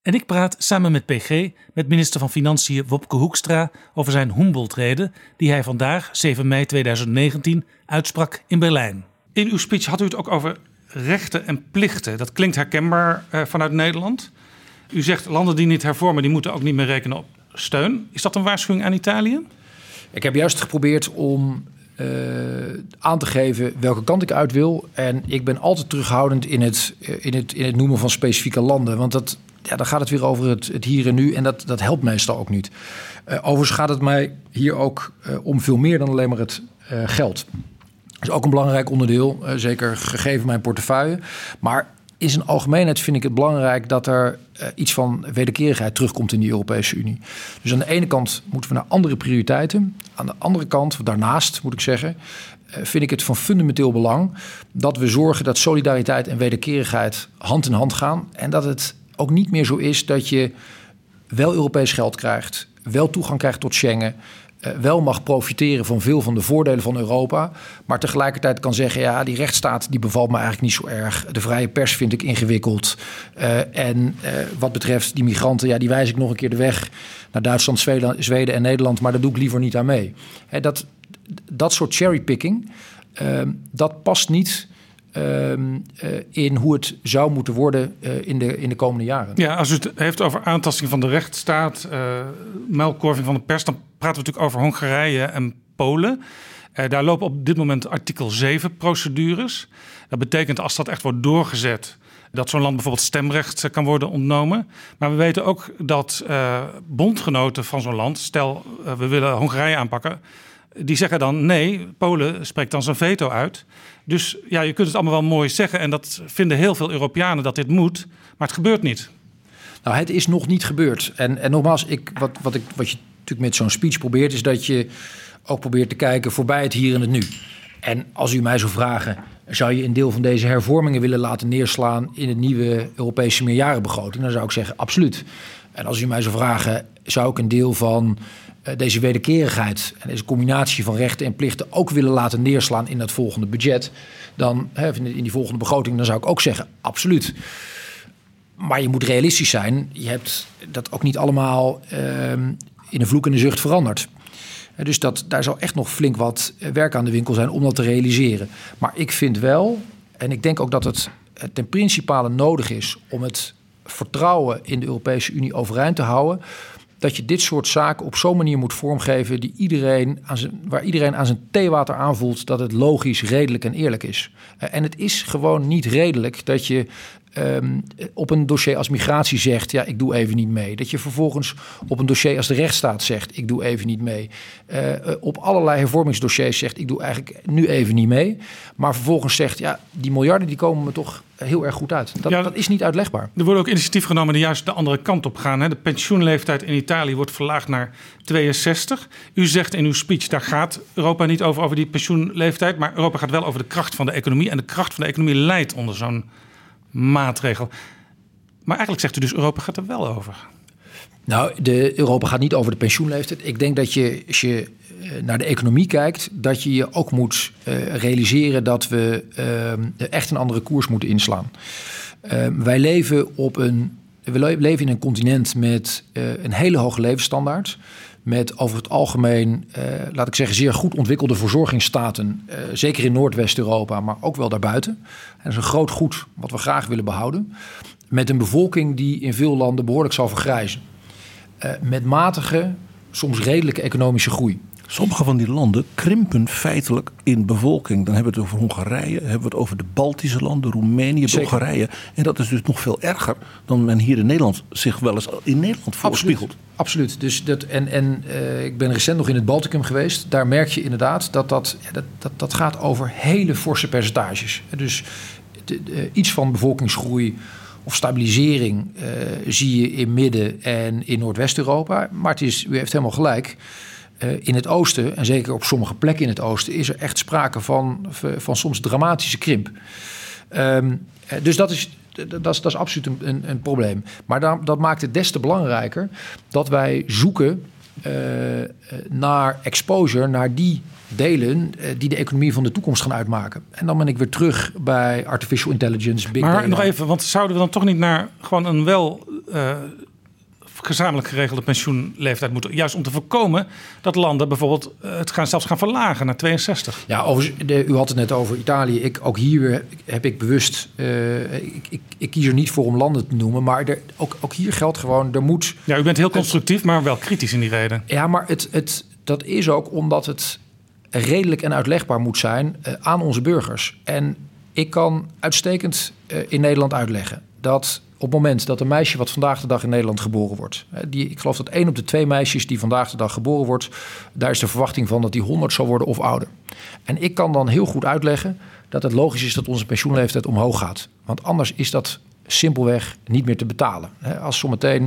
En ik praat samen met PG met minister van Financiën Wopke Hoekstra over zijn Humboldt-reden die hij vandaag, 7 mei 2019, uitsprak in Berlijn. In uw speech had u het ook over rechten en plichten. Dat klinkt herkenbaar uh, vanuit Nederland. U zegt landen die niet hervormen, die moeten ook niet meer rekenen op steun. Is dat een waarschuwing aan Italië? Ik heb juist geprobeerd om eh, aan te geven welke kant ik uit wil. En ik ben altijd terughoudend in het, eh, in het, in het noemen van specifieke landen. Want dat, ja, dan gaat het weer over het, het hier en nu. En dat, dat helpt meestal ook niet. Uh, overigens gaat het mij hier ook om veel meer dan alleen maar het geld. Dat is ook een belangrijk onderdeel, zeker gegeven mijn portefeuille. Maar in zijn algemeenheid vind ik het belangrijk dat er uh, iets van wederkerigheid terugkomt in die Europese Unie. Dus aan de ene kant moeten we naar andere prioriteiten. Aan de andere kant, daarnaast moet ik zeggen, uh, vind ik het van fundamenteel belang dat we zorgen dat solidariteit en wederkerigheid hand in hand gaan. En dat het ook niet meer zo is dat je wel Europees geld krijgt, wel toegang krijgt tot Schengen, wel mag profiteren van veel van de voordelen van Europa. Maar tegelijkertijd kan zeggen: ja, die rechtsstaat die bevalt me eigenlijk niet zo erg. De vrije pers vind ik ingewikkeld. Uh, en uh, wat betreft die migranten, ja, die wijs ik nog een keer de weg naar Duitsland, Zweden, en Nederland. Maar daar doe ik liever niet aan mee. He, dat, dat soort cherrypicking, dat past niet uh, in hoe het zou moeten worden uh, in, de, in de komende jaren. Ja, als u het heeft over aantasting van de rechtsstaat, uh, melkkorving van de pers, dan praten we natuurlijk over Hongarije en Polen. daar lopen op dit moment artikel 7 procedures. Dat betekent als dat echt wordt doorgezet, dat zo'n land bijvoorbeeld stemrecht kan worden ontnomen. Maar we weten ook dat bondgenoten van zo'n land, stel we willen Hongarije aanpakken, die zeggen dan nee, Polen spreekt dan zijn veto uit. Dus ja, je kunt het allemaal wel mooi zeggen. En dat vinden heel veel Europeanen dat dit moet. Maar het gebeurt niet. Nou, het is nog niet gebeurd. En, en nogmaals, ik, wat, wat, ik, wat je natuurlijk met zo'n speech probeert, is dat je ook probeert te kijken voorbij het hier en het nu. En als u mij zou vragen, zou je een deel van deze hervormingen willen laten neerslaan in het nieuwe Europese meerjarenbegroting? Dan zou ik zeggen, absoluut. En als u mij zou vragen, zou ik een deel van deze wederkerigheid en deze combinatie van rechten en plichten ook willen laten neerslaan in dat volgende budget, dan in die volgende begroting, dan zou ik ook zeggen, absoluut. Maar je moet realistisch zijn. Je hebt dat ook niet allemaal uh, in een vloek en een zucht veranderd. Dus dat, daar zal echt nog flink wat eh, werk aan de winkel zijn om dat te realiseren. Maar ik vind wel, en ik denk ook dat het ten principale nodig is om het vertrouwen in de Europese Unie overeind te houden dat je dit soort zaken op zo'n manier moet vormgeven die iedereen aan zijn, waar iedereen aan zijn theewater aanvoelt dat het logisch, redelijk en eerlijk is. Uh, en het is gewoon niet redelijk dat je um, op een dossier als migratie zegt, ja, ik doe even niet mee. Dat je vervolgens op een dossier als de rechtsstaat zegt, ik doe even niet mee. Uh, op allerlei hervormingsdossiers zegt, ik doe eigenlijk nu even niet mee. Maar vervolgens zegt, ja, die miljarden die komen me toch heel erg goed uit. Dat, ja, dat is niet uitlegbaar. Er worden ook initiatief genomen die juist de andere kant op gaan. Hè? De pensioenleeftijd in Italië wordt verlaagd naar 62. U zegt in uw speech, daar gaat Europa niet over, over die pensioenleeftijd. Maar Europa gaat wel over de kracht van de economie. En de kracht van de economie leidt onder zo'n maatregel. Maar eigenlijk zegt u dus Europa gaat er wel over. Nou, de, Europa gaat niet over de pensioenleeftijd. Ik denk dat je, als je eh, naar de economie kijkt, dat je je ook moet uh, realiseren dat we uh, echt een andere koers moeten inslaan. Uh, wij leven op een. We leven in een continent met een hele hoge levensstandaard. Met over het algemeen, laat ik zeggen, zeer goed ontwikkelde verzorgingsstaten. zeker in Noordwest-Europa, maar ook wel daarbuiten. En dat is een groot goed wat we graag willen behouden. Met een bevolking die in veel landen behoorlijk zal vergrijzen. Uh, met matige, soms redelijke economische groei. Sommige van die landen krimpen feitelijk in bevolking. Dan hebben we het over Hongarije, hebben we het over de Baltische landen, Roemenië, Bulgarije. En dat is dus nog veel erger dan men hier in Nederland zich wel eens in Nederland voorspiegelt. Absoluut. Absoluut. Dus dat, en en uh, ik ben recent nog in het Balticum geweest. Daar merk je inderdaad dat dat, ja, dat, dat, dat gaat over hele forse percentages. Dus de, de, iets van bevolkingsgroei of stabilisering uh, zie je in Midden- en in Noordwest-Europa. Maar het is, u heeft helemaal gelijk. Uh, in het oosten, en zeker op sommige plekken in het oosten, is er echt sprake van, van soms dramatische krimp. Um, dus dat is, dat is, dat is absoluut een, een, een probleem. Maar dat, dat maakt het des te belangrijker dat wij zoeken uh, naar exposure, naar die delen uh, die de economie van de toekomst gaan uitmaken. En dan ben ik weer terug bij artificial intelligence, big Maar data. nog even, want zouden we dan toch niet naar gewoon een wel uh, gezamenlijk geregelde pensioenleeftijd moeten? Juist om te voorkomen dat landen bijvoorbeeld het gaan zelfs gaan verlagen naar 62. Ja, de, u had het net over Italië. Ik, ook hier heb ik bewust, uh, ik, ik, ik, kies er niet voor om landen te noemen, maar er, ook, ook hier geldt gewoon, er moet... Ja, u bent heel constructief, maar wel kritisch in die reden. Ja, maar het, het, dat is ook omdat het redelijk en uitlegbaar moet zijn uh, aan onze burgers. En ik kan uitstekend uh, in Nederland uitleggen dat op het moment dat een meisje wat vandaag de dag in Nederland geboren wordt, die, ik geloof dat één op de twee meisjes die vandaag de dag geboren wordt, daar is de verwachting van dat die 100 zal worden of ouder. En ik kan dan heel goed uitleggen dat het logisch is dat onze pensioenleeftijd omhoog gaat. Want anders is dat simpelweg niet meer te betalen. Als zometeen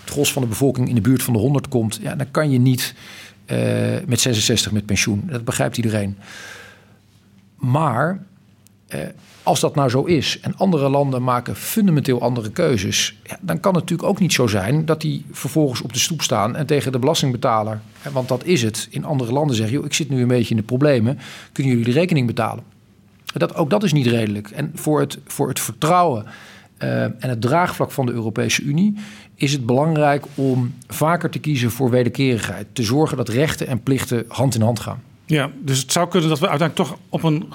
het gros van de bevolking in de buurt van de 100 komt, ja, dan kan je niet uh, met 66 met pensioen. Dat begrijpt iedereen. Maar uh, als dat nou zo is en andere landen maken fundamenteel andere keuzes, ja, dan kan het natuurlijk ook niet zo zijn dat die vervolgens op de stoep staan en tegen de belastingbetaler, want dat is het, in andere landen zeggen: joh, ik zit nu een beetje in de problemen, kunnen jullie de rekening betalen? Dat, ook dat is niet redelijk. En voor het, voor het vertrouwen uh, en het draagvlak van de Europese Unie is het belangrijk om vaker te kiezen voor wederkerigheid. Te zorgen dat rechten en plichten hand in hand gaan. Ja, dus het zou kunnen dat we uiteindelijk toch op een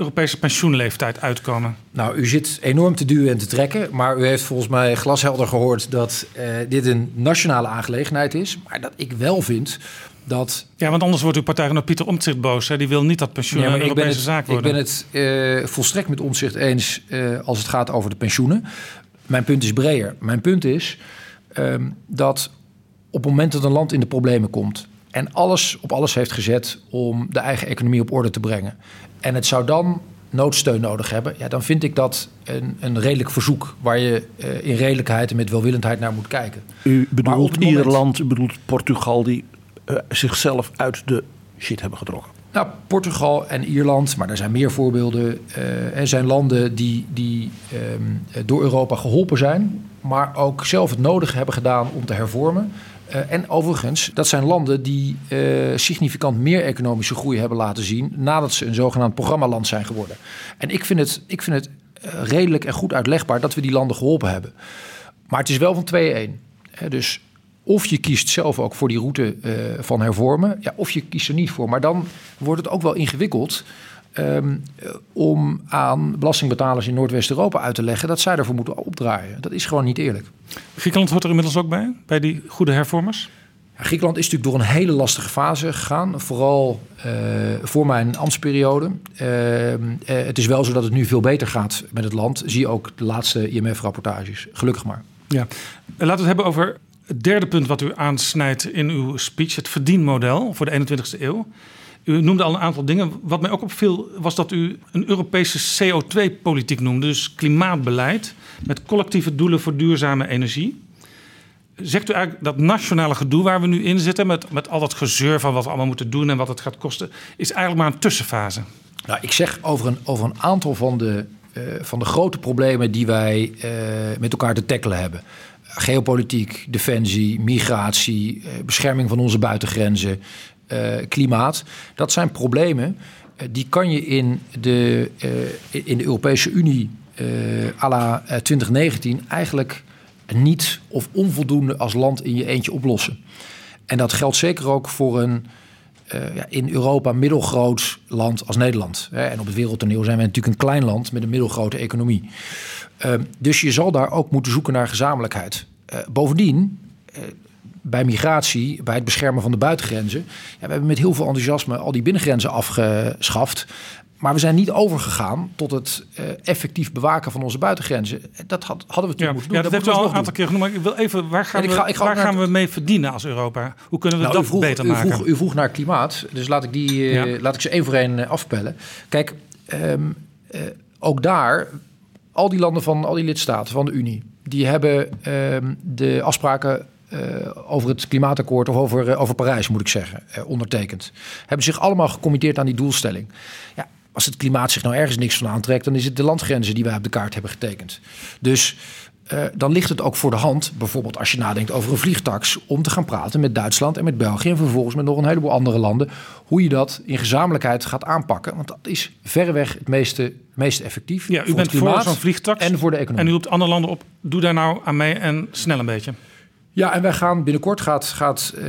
Europese pensioenleeftijd uitkomen? Nou, u zit enorm te duwen en te trekken. Maar u heeft volgens mij glashelder gehoord dat uh, dit een nationale aangelegenheid is. Maar dat ik wel vind dat... Ja, want anders wordt uw partij naar Pieter Omtzigt boos. Hè? Die wil niet dat pensioen ja, een Europese het, zaak worden. Ik ben het uh, volstrekt met Omtzigt eens uh, als het gaat over de pensioenen. Mijn punt is breder. Mijn punt is um, dat op het moment dat een land in de problemen komt... en alles op alles heeft gezet om de eigen economie op orde te brengen... en het zou dan noodsteun nodig hebben... Ja, dan vind ik dat een, een redelijk verzoek... waar je uh, in redelijkheid en met welwillendheid naar moet kijken. U bedoelt moment... Ierland, u bedoelt Portugal... die uh, zichzelf uit de shit hebben getrokken. Nou, Portugal en Ierland, maar er zijn meer voorbeelden. Uh, er zijn landen die, die um, door Europa geholpen zijn, maar ook zelf het nodige hebben gedaan om te hervormen. Uh, en overigens, dat zijn landen die uh, significant meer economische groei hebben laten zien nadat ze een zogenaamd programmaland zijn geworden. En ik vind het, ik vind het redelijk en goed uitlegbaar dat we die landen geholpen hebben. Maar het is wel van 2-1. Dus of je kiest zelf ook voor die route van hervormen, ja, of je kiest er niet voor. Maar dan wordt het ook wel ingewikkeld um, om aan belastingbetalers in Noordwest-Europa uit te leggen dat zij ervoor moeten opdraaien. Dat is gewoon niet eerlijk. Griekenland hoort er inmiddels ook bij, bij die goede hervormers? Ja, Griekenland is natuurlijk door een hele lastige fase gegaan, vooral uh, voor mijn ambtsperiode. Uh, uh, het is wel zo dat het nu veel beter gaat met het land. Zie ook de laatste IMF-rapportages. Gelukkig maar. Ja, laten we het hebben over het derde punt wat u aansnijdt in uw speech, het verdienmodel voor de 21ste eeuw. U noemde al een aantal dingen. Wat mij ook opviel was dat u een Europese CO2-politiek noemde, dus klimaatbeleid met collectieve doelen voor duurzame energie. Zegt u eigenlijk dat nationale gedoe waar we nu in zitten, met, met al dat gezeur van wat we allemaal moeten doen en wat het gaat kosten, is eigenlijk maar een tussenfase? Nou, ik zeg over een, over een aantal van de, uh, van de grote problemen die wij uh, met elkaar te tackelen hebben geopolitiek, defensie, migratie, eh, bescherming van onze buitengrenzen, klimaat. Dat zijn problemen uh, die kan je in de, uh, in de Europese Unie à la 2019 eigenlijk niet of onvoldoende als land in je eentje oplossen. En dat geldt zeker ook voor een ja, in Europa middelgroot land als Nederland. En op het wereldtoneel zijn we natuurlijk een klein land met een middelgrote economie. Uh, dus je zal daar ook moeten zoeken naar gezamenlijkheid. Uh, bovendien, uh, bij migratie, bij het beschermen van de buitengrenzen... Ja, we hebben met heel veel enthousiasme al die binnengrenzen afgeschaft... Maar we zijn niet overgegaan tot het uh, effectief bewaken van onze buitengrenzen. Dat had, hadden we toen ja, moeten doen. Ja, dat, dat hebben we al een aantal keer genoemd. Maar ik wil even, waar gaan, we, ga, ik ga waar gaan we mee verdienen als Europa? Hoe kunnen we nou, dat vroeg, beter u maken? Vroeg, u vroeg naar klimaat, dus laat ik, die, uh, ja. laat ik ze één voor één afpellen. Kijk, um, uh, ook daar, al die landen van al die lidstaten van de Unie... die hebben um, de afspraken over het klimaatakkoord of over, uh, over Parijs, moet ik zeggen, uh, ondertekend. Hebben zich allemaal gecommitteerd aan die doelstelling. Ja, als het klimaat zich nou ergens niks van aantrekt, dan is het de landgrenzen die wij op de kaart hebben getekend. Dus uh, dan ligt het ook voor de hand, bijvoorbeeld als je nadenkt over een vliegtax, om te gaan praten met Duitsland en met België en vervolgens met nog een heleboel andere landen, hoe je dat in gezamenlijkheid gaat aanpakken. Want dat is verreweg het meeste, meeste effectief. Ja, u bent voor zo'n vliegtax en voor de economie. En u roept andere landen op, doe daar nou aan mee en snel een beetje. Ja, en wij gaan binnenkort gaat, gaat uh,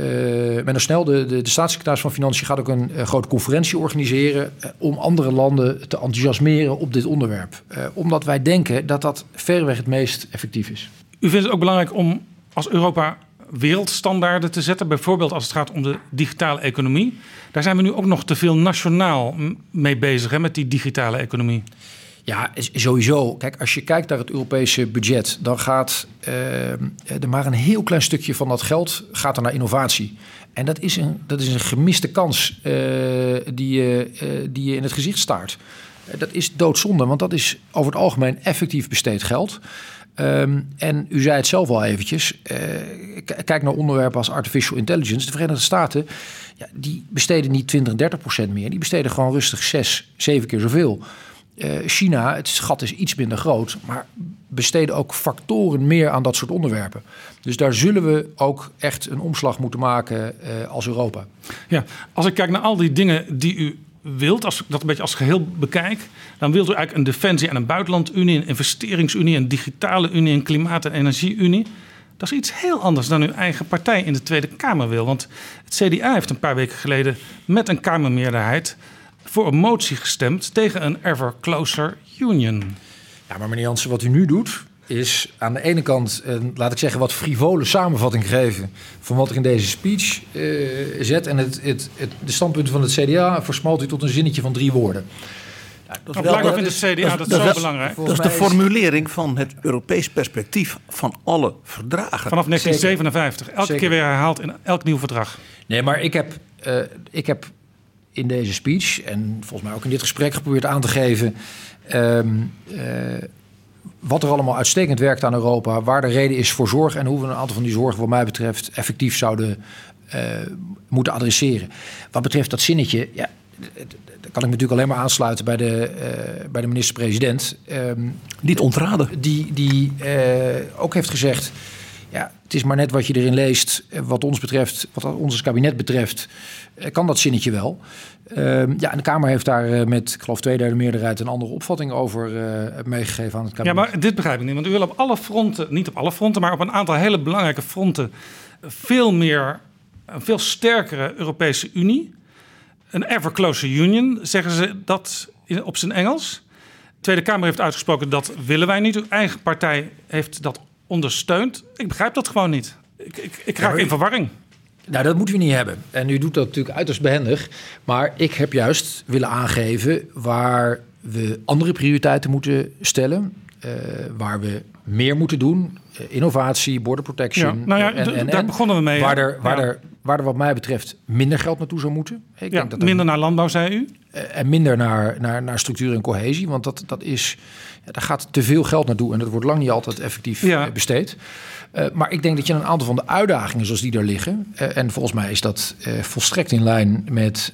Menno Snel, de, de, staatssecretaris van Financiën, gaat ook een uh, grote conferentie organiseren uh, om andere landen te enthousiasmeren op dit onderwerp. omdat wij denken dat dat verreweg het meest effectief is. U vindt het ook belangrijk om als Europa wereldstandaarden te zetten. Bijvoorbeeld als het gaat om de digitale economie. Daar zijn we nu ook nog te veel nationaal mee bezig hè, met die digitale economie. Ja, sowieso. Kijk, als je kijkt naar het Europese budget, dan gaat uh, er maar een heel klein stukje van dat geld gaat naar innovatie. En dat is een, dat is een gemiste kans uh, die, je, uh, die je in het gezicht staart. dat is doodzonde, want dat is over het algemeen effectief besteed geld. Um, en u zei het zelf al eventjes. kijk naar onderwerpen als artificial intelligence. De Verenigde Staten, ja, die besteden niet 20, 30 procent meer. Die besteden gewoon rustig 6, 7 keer zoveel. Uh, China, het gat is iets minder groot, maar besteden ook factoren meer aan dat soort onderwerpen. Dus daar zullen we ook echt een omslag moeten maken uh, als Europa. Ja, als ik kijk naar al die dingen die u wilt, als ik dat een beetje als geheel bekijk, dan wilt u eigenlijk een defensie- en een buitenlandunie, een investeringsunie, een digitale unie, een klimaat- en energieunie. Dat is iets heel anders dan uw eigen partij in de Tweede Kamer wil. Want het CDA heeft een paar weken geleden met een Kamermeerderheid voor een motie gestemd tegen een ever closer union. Ja, maar meneer Jansen, wat u nu doet, is aan de ene kant, een, laat ik zeggen, wat frivole samenvatting geven van wat er in deze speech uh, zet. En het, het, het, de standpunten van het CDA versmalt u tot een zinnetje van drie woorden. Ja, dat is blijkbaar vindt het CDA dat, dat, zo belangrijk. Dat is de formulering van het Europees perspectief van alle verdragen. Vanaf 1957. Elke Zeker. keer weer herhaald in elk nieuw verdrag. Nee, maar ik heb, uh, ik heb in deze speech en volgens mij ook in dit gesprek geprobeerd aan te geven. Um, uh, wat er allemaal uitstekend werkt aan Europa, waar de reden is voor zorg en hoe we een aantal van die zorgen, wat mij betreft, effectief zouden uh, moeten adresseren. Wat betreft dat zinnetje, ja, daar kan ik me natuurlijk alleen maar aansluiten bij de, uh, bij de minister-president. Um, Niet ontraden. Die, die ook heeft gezegd. Ja, het is maar net wat je erin leest. Wat ons betreft, wat ons kabinet betreft, kan dat zinnetje wel. Uh, ja, en de Kamer heeft daar uh, met, ik geloof, tweederde meerderheid een andere opvatting over meegegeven aan het kabinet. Ja, maar dit begrijp ik niet. Want u wil op alle fronten, niet op alle fronten, maar op een aantal hele belangrijke fronten veel meer, een veel sterkere Europese Unie. Een ever closer union, zeggen ze dat op zijn Engels. De Tweede Kamer heeft uitgesproken dat willen wij niet. Uw eigen partij heeft dat ondersteund. Ik begrijp dat gewoon niet. Ik, ik, ik raak in verwarring. Nou, dat moeten we niet hebben. En u doet dat natuurlijk uiterst behendig. Maar ik heb juist willen aangeven waar we andere prioriteiten moeten stellen. Uh, waar we meer moeten doen. Uh, innovatie, border protection. Ja, nou ja, en, en, daar begonnen we mee. Waar er, waar, ja. er, waar er wat mij betreft minder geld naartoe zou moeten. Ik denk dat minder er, naar landbouw, zei u? Uh, en minder naar, naar, naar structuur en cohesie. Want dat, dat is, daar gaat te veel geld naartoe. En dat wordt lang niet altijd effectief besteed. Uh, maar ik denk dat je een aantal van de uitdagingen zoals die er liggen. Uh, en volgens mij is dat uh, volstrekt in lijn met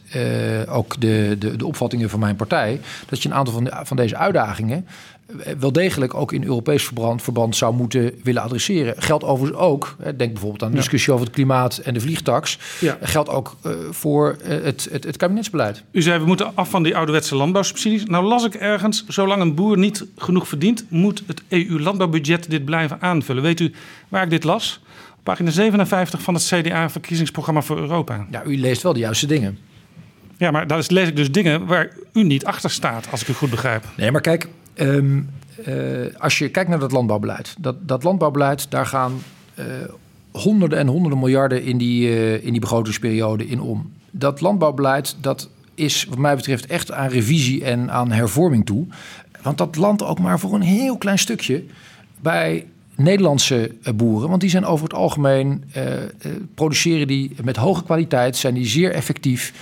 ook de, de, de, opvattingen van mijn partij. Dat je een aantal van, de, van deze uitdagingen wel degelijk ook in Europees verband, verband zou moeten willen adresseren. Geldt overigens ook, denk bijvoorbeeld aan de discussie over het klimaat en de vliegtax. Ja. Geldt ook uh, voor uh, het, het, het, kabinetsbeleid. U zei we moeten af van die ouderwetse landbouwsubsidies. Nou las ik ergens, zolang een boer niet genoeg verdient, moet het EU-landbouwbudget dit blijven aanvullen. Weet u waar ik dit las? Op pagina 57 van het CDA-verkiezingsprogramma voor Europa. Ja, u leest wel de juiste dingen. Ja, maar daar lees ik dus dingen waar u niet achter staat, als ik u goed begrijp. Nee, maar kijk, Um, uh, als je kijkt naar dat landbouwbeleid. Dat, dat landbouwbeleid, daar gaan uh, honderden en honderden miljarden in die, uh, in die begrotingsperiode in om. Dat landbouwbeleid, dat is wat mij betreft echt aan revisie en aan hervorming toe. Want dat landt ook maar voor een heel klein stukje bij Nederlandse boeren. Want die zijn over het algemeen, produceren die met hoge kwaliteit, zijn die zeer effectief.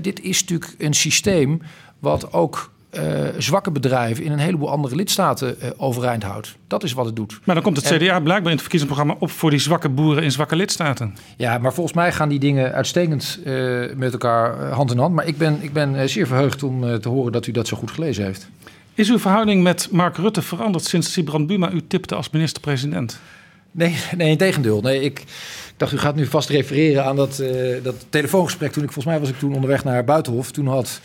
dit is natuurlijk een systeem wat ook uh, zwakke bedrijven in een heleboel andere lidstaten uh, overeind houdt. Dat is wat het doet. Maar dan komt het CDA blijkbaar in het verkiezingsprogramma op voor die zwakke boeren in zwakke lidstaten. Ja, maar volgens mij gaan die dingen uitstekend uh, met elkaar hand in hand. Maar ik ben, ik ben zeer verheugd om te horen dat u dat zo goed gelezen heeft. Is uw verhouding met Mark Rutte veranderd sinds Sibrand Buma u tipte als minister-president? Nee, nee, in tegendeel. Nee, ik, ik dacht, u gaat nu vast refereren aan dat, dat telefoongesprek. Toen ik, volgens mij was ik toen onderweg naar Buitenhof. Toen had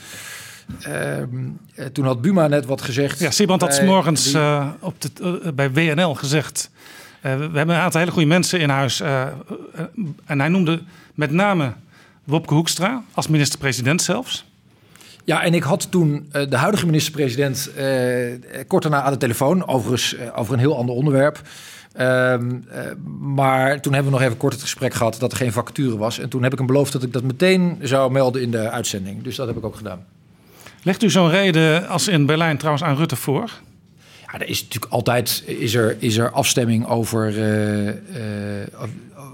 toen had Buma net wat gezegd. Ja, Sibrand had morgens die... uh, op de, uh, bij WNL gezegd. we hebben een aantal hele goede mensen in huis. en hij noemde met name Wopke Hoekstra als minister-president zelfs. Ja, en ik had toen de huidige minister-president kort daarna aan de telefoon. Overigens over een heel ander onderwerp. Ehm, eh, maar toen hebben we nog even kort het gesprek gehad dat er geen vacature was. En toen heb ik hem beloofd dat ik dat meteen zou melden in de uitzending. Dus dat heb ik ook gedaan. Legt u zo'n reden als in Berlijn trouwens aan Rutte voor? Ja, er is natuurlijk altijd is er, is er afstemming over, uh, uh,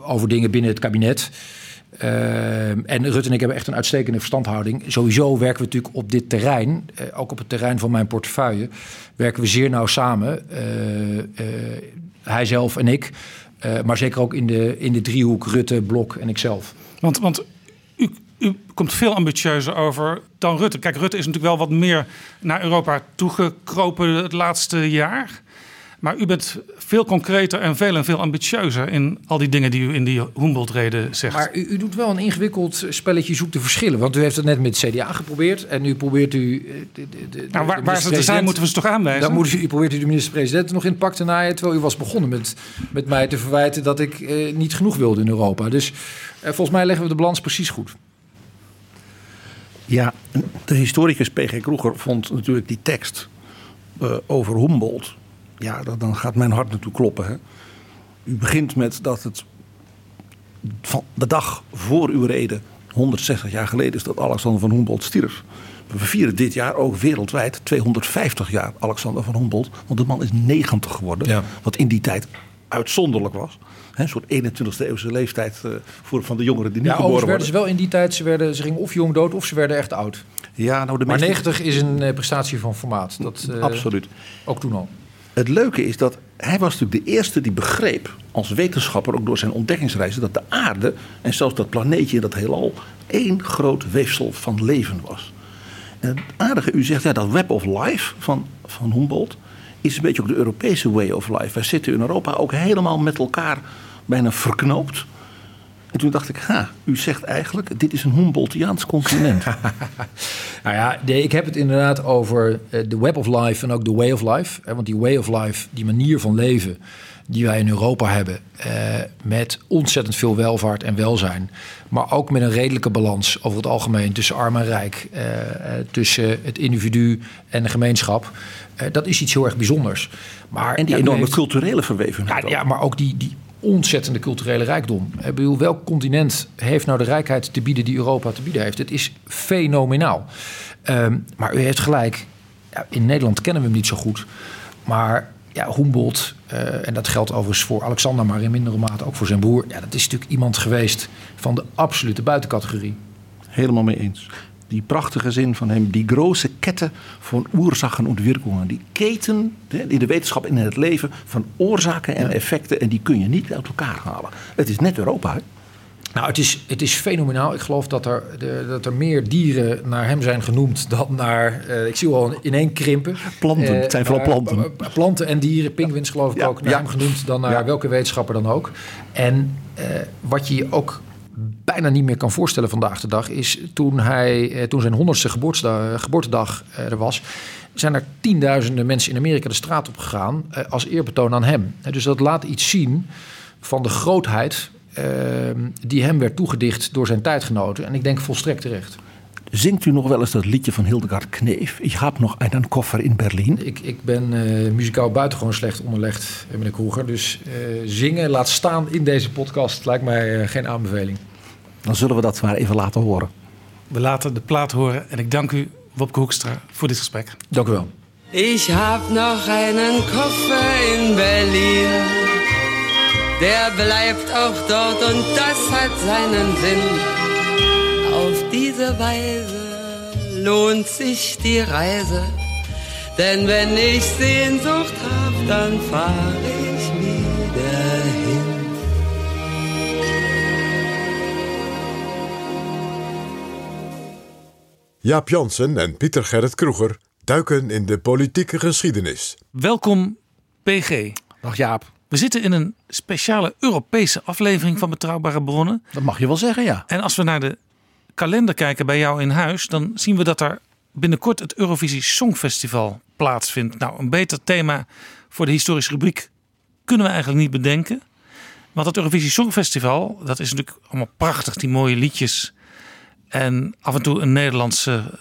over dingen binnen het kabinet. Uh, en Rutte en ik hebben echt een uitstekende verstandhouding. Sowieso werken we natuurlijk op dit terrein, ook op het terrein van mijn portefeuille, werken we zeer nauw samen. hij zelf en ik. maar zeker ook in de, in de driehoek Rutte, Blok en ikzelf. Want, want u, u komt veel ambitieuzer over dan Rutte. Kijk, Rutte is natuurlijk wel wat meer naar Europa toegekropen het laatste jaar. Maar u bent veel concreter en veel en veel ambitieuzer in al die dingen die u in die Humboldt-reden zegt. Maar u, u, doet wel een ingewikkeld spelletje zoek de verschillen. Want u heeft het net met CDA geprobeerd en nu probeert u... Eh, de, de, de, nou, waar, waar ze te zijn moeten we ze toch aanwijzen? Dan moet u, probeert u de minister-president nog in het pak te naaien... terwijl u was begonnen met, met mij te verwijten dat ik eh, niet genoeg wilde in Europa. Dus eh, volgens mij leggen we de balans precies goed. Ja, de historicus P.G. Kroeger vond natuurlijk die tekst uh, over Humboldt. Ja, dan gaat mijn hart natuurlijk kloppen. Hè? U begint met dat het van de dag voor uw reden, 160 jaar geleden, is dat Alexander van Humboldt stierf. We vieren dit jaar ook wereldwijd 250 jaar Alexander van Humboldt. Want de man is 90 geworden. Ja. Wat in die tijd uitzonderlijk was. Een soort 21e eeuwse leeftijd uh, voor, van de jongeren die nu ja, geboren worden. werden ze wel in die tijd, ze, werden, ze gingen of jong dood of ze werden echt oud. Ja, nou de maar 90 is een uh, prestatie van formaat. Dat, uh, Absoluut. Ook toen al. Het leuke is dat hij was natuurlijk de eerste die begreep, als wetenschapper, ook door zijn ontdekkingsreizen, dat de aarde en zelfs dat planeetje dat heelal één groot weefsel van leven was. En het aardige, u zegt ja, dat web of life van, van Humboldt is een beetje ook de Europese way of life. Wij zitten in Europa ook helemaal met elkaar bijna verknoopt. En toen dacht ik, ha, u zegt eigenlijk, dit is een Humboldtiaans continent. nou ja, ik heb het inderdaad over eh, de web of life en ook de way of life. Want die way of life, die manier van leven die wij in Europa hebben, eh, met ontzettend veel welvaart en welzijn, maar ook met een redelijke balans over het algemeen tussen arm en rijk, eh, tussen het individu en de gemeenschap. dat is iets heel erg bijzonders. Maar, en die enorme culturele verwevenheid. Ja, ja, maar ook die, die ontzettende culturele rijkdom. Ik bedoel, welk continent heeft nou de rijkheid te bieden die Europa te bieden heeft? Het is fenomenaal. Um, maar u heeft gelijk. Ja, in Nederland kennen we hem niet zo goed. Maar ja, Humboldt, uh, en dat geldt overigens voor Alexander, maar in mindere mate ook voor zijn broer. Ja, dat is natuurlijk iemand geweest van de absolute buitencategorie. Helemaal mee eens die prachtige zin van hem, die grote ketten van oorzaken en wirkungen. Die keten in de wetenschap en in het leven van oorzaken en effecten. En die kun je niet uit elkaar halen. Het is net Europa. Hè? Nou, het is, het is fenomenaal. Ik geloof dat er, de, dat er meer dieren naar hem zijn genoemd dan naar. Uh, ik zie wel ineen krimpen. Planten, het zijn vooral planten. Uh, planten en dieren, pinguïns geloof ik ook, naar ja. hem genoemd dan naar welke wetenschapper dan ook. En wat je ook bijna niet meer kan voorstellen vandaag de dag, is toen, hij, eh, toen zijn honderdste geboortedag, geboortedag eh, er was, zijn er tienduizenden mensen in Amerika de straat op gegaan eh, als eerbetoon aan hem. Dus dat laat iets zien van de grootheid die hem werd toegedicht door zijn tijdgenoten. En ik denk volstrekt terecht. Zingt u nog wel eens dat liedje van Hildegard Kneef? Ik heb nog een koffer in Berlijn. Ik, ik ben uh, muzikaal buitengewoon slecht onderlegd, meneer Kroeger. Dus uh, zingen, laat staan in deze podcast, lijkt mij uh, geen aanbeveling. Dan zullen we dat maar even laten horen. We laten de plaat horen en ik dank u, Wopke Hoekstra, voor dit gesprek. Dank u wel. Ik heb nog een koffer in Berlin. Der bleibt auch dort und das hat seinen Sinn. Auf diese Weise lohnt sich die Reise. Denn wenn ich Sehnsucht hab, dann fahr ich Jaap Jansen en Pieter Gerrit Kroeger duiken in de politieke geschiedenis. Welkom, PG. Dag Jaap. We zitten in een speciale Europese aflevering van Betrouwbare Bronnen. Dat mag je wel zeggen, ja. En als we naar de kalender kijken bij jou in huis, dan zien we dat er binnenkort het Eurovisie Songfestival plaatsvindt. Nou, een beter thema voor de historische rubriek kunnen we eigenlijk niet bedenken. Want het Eurovisie Songfestival, dat is natuurlijk allemaal prachtig, die mooie liedjes en af en toe een Nederlandse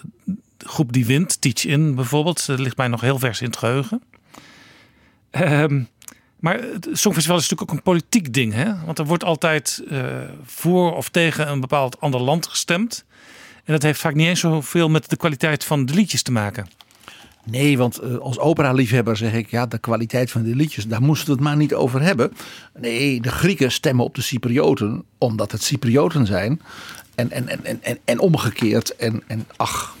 groep die wint. Teach In bijvoorbeeld. Dat ligt mij nog heel vers in het geheugen. Ehm, Maar het Songfestival is natuurlijk ook een politiek ding. Hè? Want er wordt altijd uh, voor of tegen een bepaald ander land gestemd. En dat heeft vaak niet eens zoveel met de kwaliteit van de liedjes te maken. Nee, want uh, als opera-liefhebber zeg ik, ja, de kwaliteit van de liedjes, daar moesten we het maar niet over hebben. Nee, de Grieken stemmen op de Cyprioten, omdat het Cyprioten zijn En, en, en, en, en omgekeerd. En, en ach,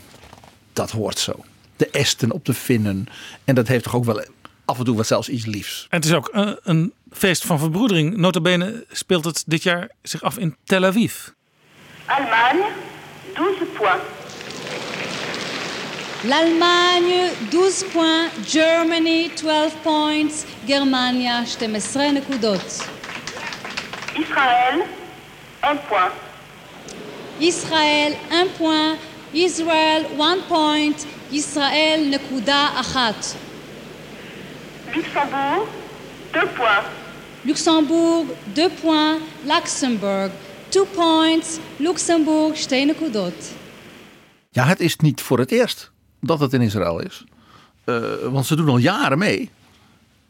dat hoort zo. De Esten op de Finnen. En dat heeft toch ook wel af en toe wat zelfs iets liefs. En het is ook een, eh, een feest van verbroedering. Notabene speelt het dit jaar zich af in Tel Aviv. Allemagne, 12 points. L'Allemagne 12 points, Germany 12 points, Germania 12 נקודות. Israël 1 point. Israël 1 point, Israel 1 point, Israël נקודה אחת. Luxembourg 2 points. Luxembourg 2 points, Luxembourg 2 points, Luxembourg 2 נקודות. Ja, het is niet voor het eerst dat het in Israël is. Uh, want ze doen al jaren mee.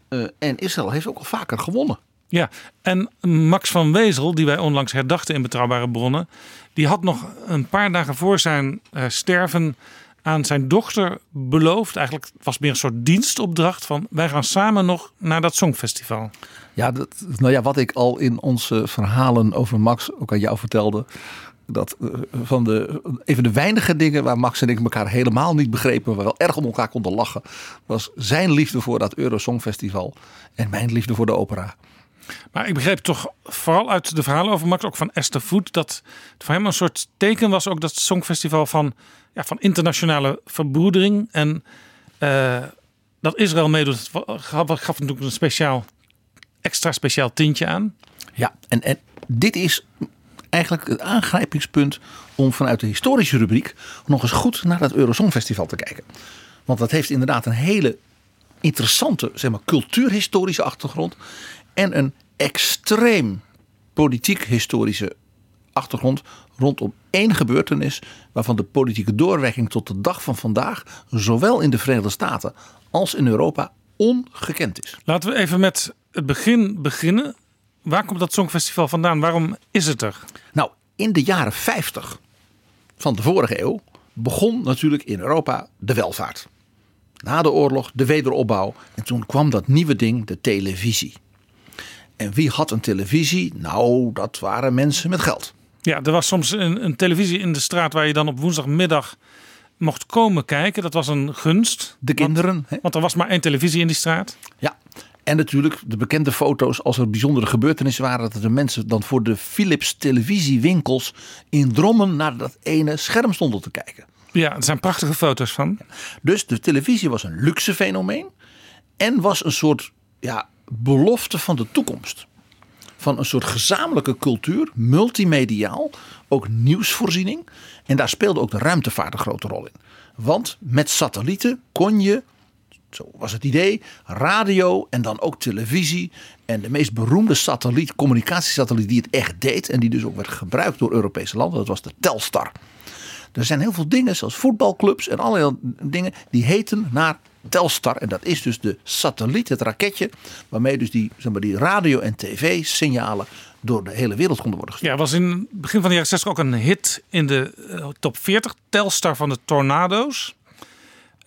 Uh, en Israël heeft ook al vaker gewonnen. Ja, en Max van Wezel, die wij onlangs herdachten in Betrouwbare Bronnen, die had nog een paar dagen voor zijn uh, sterven aan zijn dochter beloofd. Eigenlijk was meer een soort dienstopdracht van wij gaan samen nog naar dat Songfestival. Ja, dat, nou ja, wat ik al in onze verhalen over Max ook aan jou vertelde dat eh, van de, een van de weinige dingen waar Max en ik elkaar helemaal niet begrepen, maar wel erg om elkaar konden lachen, was zijn liefde voor dat Eurosongfestival en mijn liefde voor de opera. Maar ik begreep toch vooral uit de verhalen over Max, ook van Esther Voet, dat het voor hem een soort teken was ook dat Songfestival van, ja, van internationale verbroedering. En uh, dat Israël meedoet, gaf, natuurlijk een speciaal, extra speciaal tintje aan. Ja, en, en dit is eigenlijk het aangrijpingspunt om vanuit de historische rubriek nog eens goed naar het Eurosongfestival te kijken. Want dat heeft inderdaad een hele interessante zeg maar, cultuurhistorische achtergrond en een extreem politiek-historische achtergrond rondom één gebeurtenis waarvan de politieke doorwerking tot de dag van vandaag zowel in de Verenigde Staten als in Europa ongekend is. Laten we even met het begin beginnen. Waar komt dat Songfestival vandaan? Waarom is het er? Nou, in de jaren 50 van de vorige eeuw begon natuurlijk in Europa de welvaart. Na de oorlog de wederopbouw. En toen kwam dat nieuwe ding, de televisie. En wie had een televisie? Nou, dat waren mensen met geld. Ja, er was soms een, een televisie in de straat waar je dan op woensdagmiddag mocht komen kijken. Dat was een gunst. De kinderen. Want, want er was maar één televisie in die straat. Ja, en natuurlijk de bekende foto's als er bijzondere gebeurtenissen waren. Dat de mensen dan voor de Philips televisiewinkels in Drommen naar dat ene scherm stonden te kijken. Ja, er zijn prachtige foto's van. Dus de televisie was een luxe fenomeen. En was een soort ja, belofte van de toekomst. Van een soort gezamenlijke cultuur, multimediaal, ook nieuwsvoorziening. En daar speelde ook de ruimtevaart een grote rol in. Want met satellieten kon je zo was het idee. Radio en dan ook televisie. En de meest beroemde satelliet, communicatiesatelliet die het echt deed. En die dus ook werd gebruikt door Europese landen. Dat was de Telstar. Er zijn heel veel dingen, zoals voetbalclubs en allerlei dingen, die heten naar Telstar. En dat is dus de satelliet, het raketje, waarmee dus die, zeg maar, die radio- en tv-signalen door de hele wereld konden worden gestuurd. Ja, was in het begin van de jaren 60 ook een hit in de eh, top 40. Telstar van de Tornado's.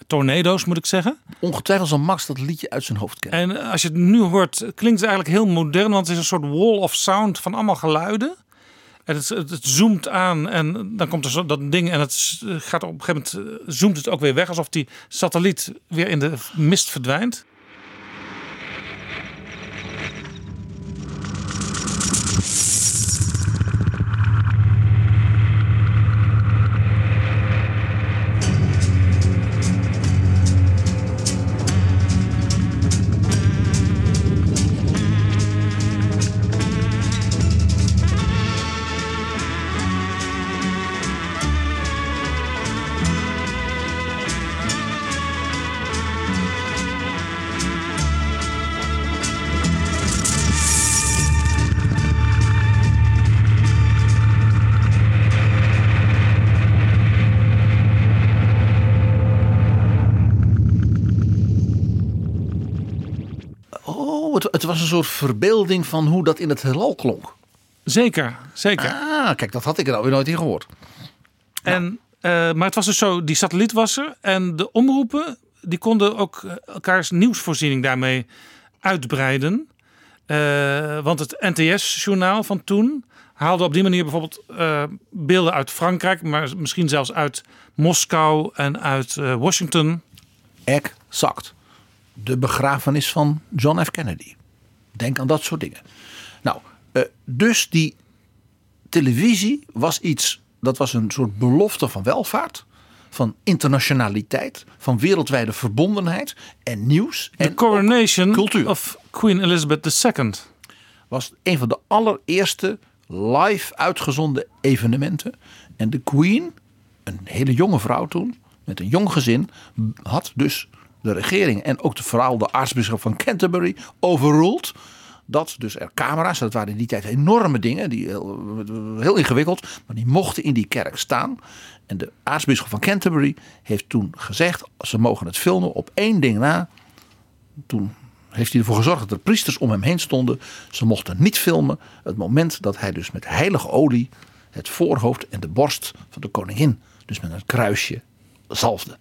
Tornado's moet ik zeggen. Ongetwijfeld zal Max dat liedje uit zijn hoofd kennen. En als je het nu hoort, klinkt het eigenlijk heel modern, want het is een soort wall of sound van allemaal geluiden. Het, zoomt aan en dan komt er zo dat ding en het gaat op een gegeven moment zoomt het ook weer weg, alsof die satelliet weer in de mist verdwijnt. Het, was een soort verbeelding van hoe dat in het heelal klonk. Zeker, zeker. Ah, kijk, dat had ik er alweer nooit in gehoord. En, eh, maar het was dus zo, die satelliet was er en de omroepen die konden ook eh, elkaars nieuwsvoorziening daarmee uitbreiden. Eh, want het NTS-journaal van toen haalde op die manier bijvoorbeeld beelden uit Frankrijk, maar misschien zelfs uit Moskou en uit Washington. Exact. De begrafenis van John F. Kennedy. Denk aan dat soort dingen. Nou, eh, dus die televisie was iets, dat was een soort belofte van welvaart, van internationaliteit, van wereldwijde verbondenheid en nieuws. De coronation cultuur. of Queen Elizabeth II. was een van de allereerste live uitgezonden evenementen. En de Queen, een hele jonge vrouw toen, met een jong gezin, had dus de regering en ook de vooral de aartsbisschop van Canterbury overruled. Dat dus er camera's, dat waren in die tijd enorme dingen, die heel, heel ingewikkeld, maar die mochten in die kerk staan. En de aartsbisschop van Canterbury heeft toen gezegd: ze mogen het filmen op één ding na. Toen heeft hij ervoor gezorgd dat er priesters om hem heen stonden. Ze mochten niet filmen het moment dat hij dus met heilige olie het voorhoofd en de borst van de koningin, dus met een kruisje, zalfde.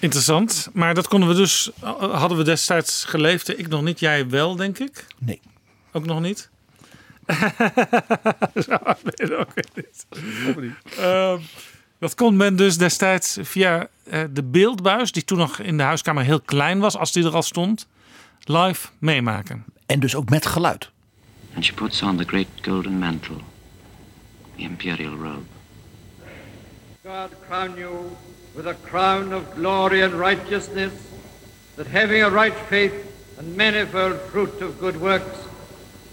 Interessant. Maar dat konden we dus, hadden we destijds geleefd. Ik nog niet, jij wel, denk ik. Nee. Ook nog niet? Zo, nee, ook niet. Ehm, dat kon men dus destijds via eh, de beeldbuis, die toen nog in de huiskamer heel klein was, als die er al stond, live meemaken. En dus ook met geluid. And she puts on the great golden mantle, the imperial robe. God crown you with a crown of glory and righteousness, that having a right faith and manifold fruit of good works,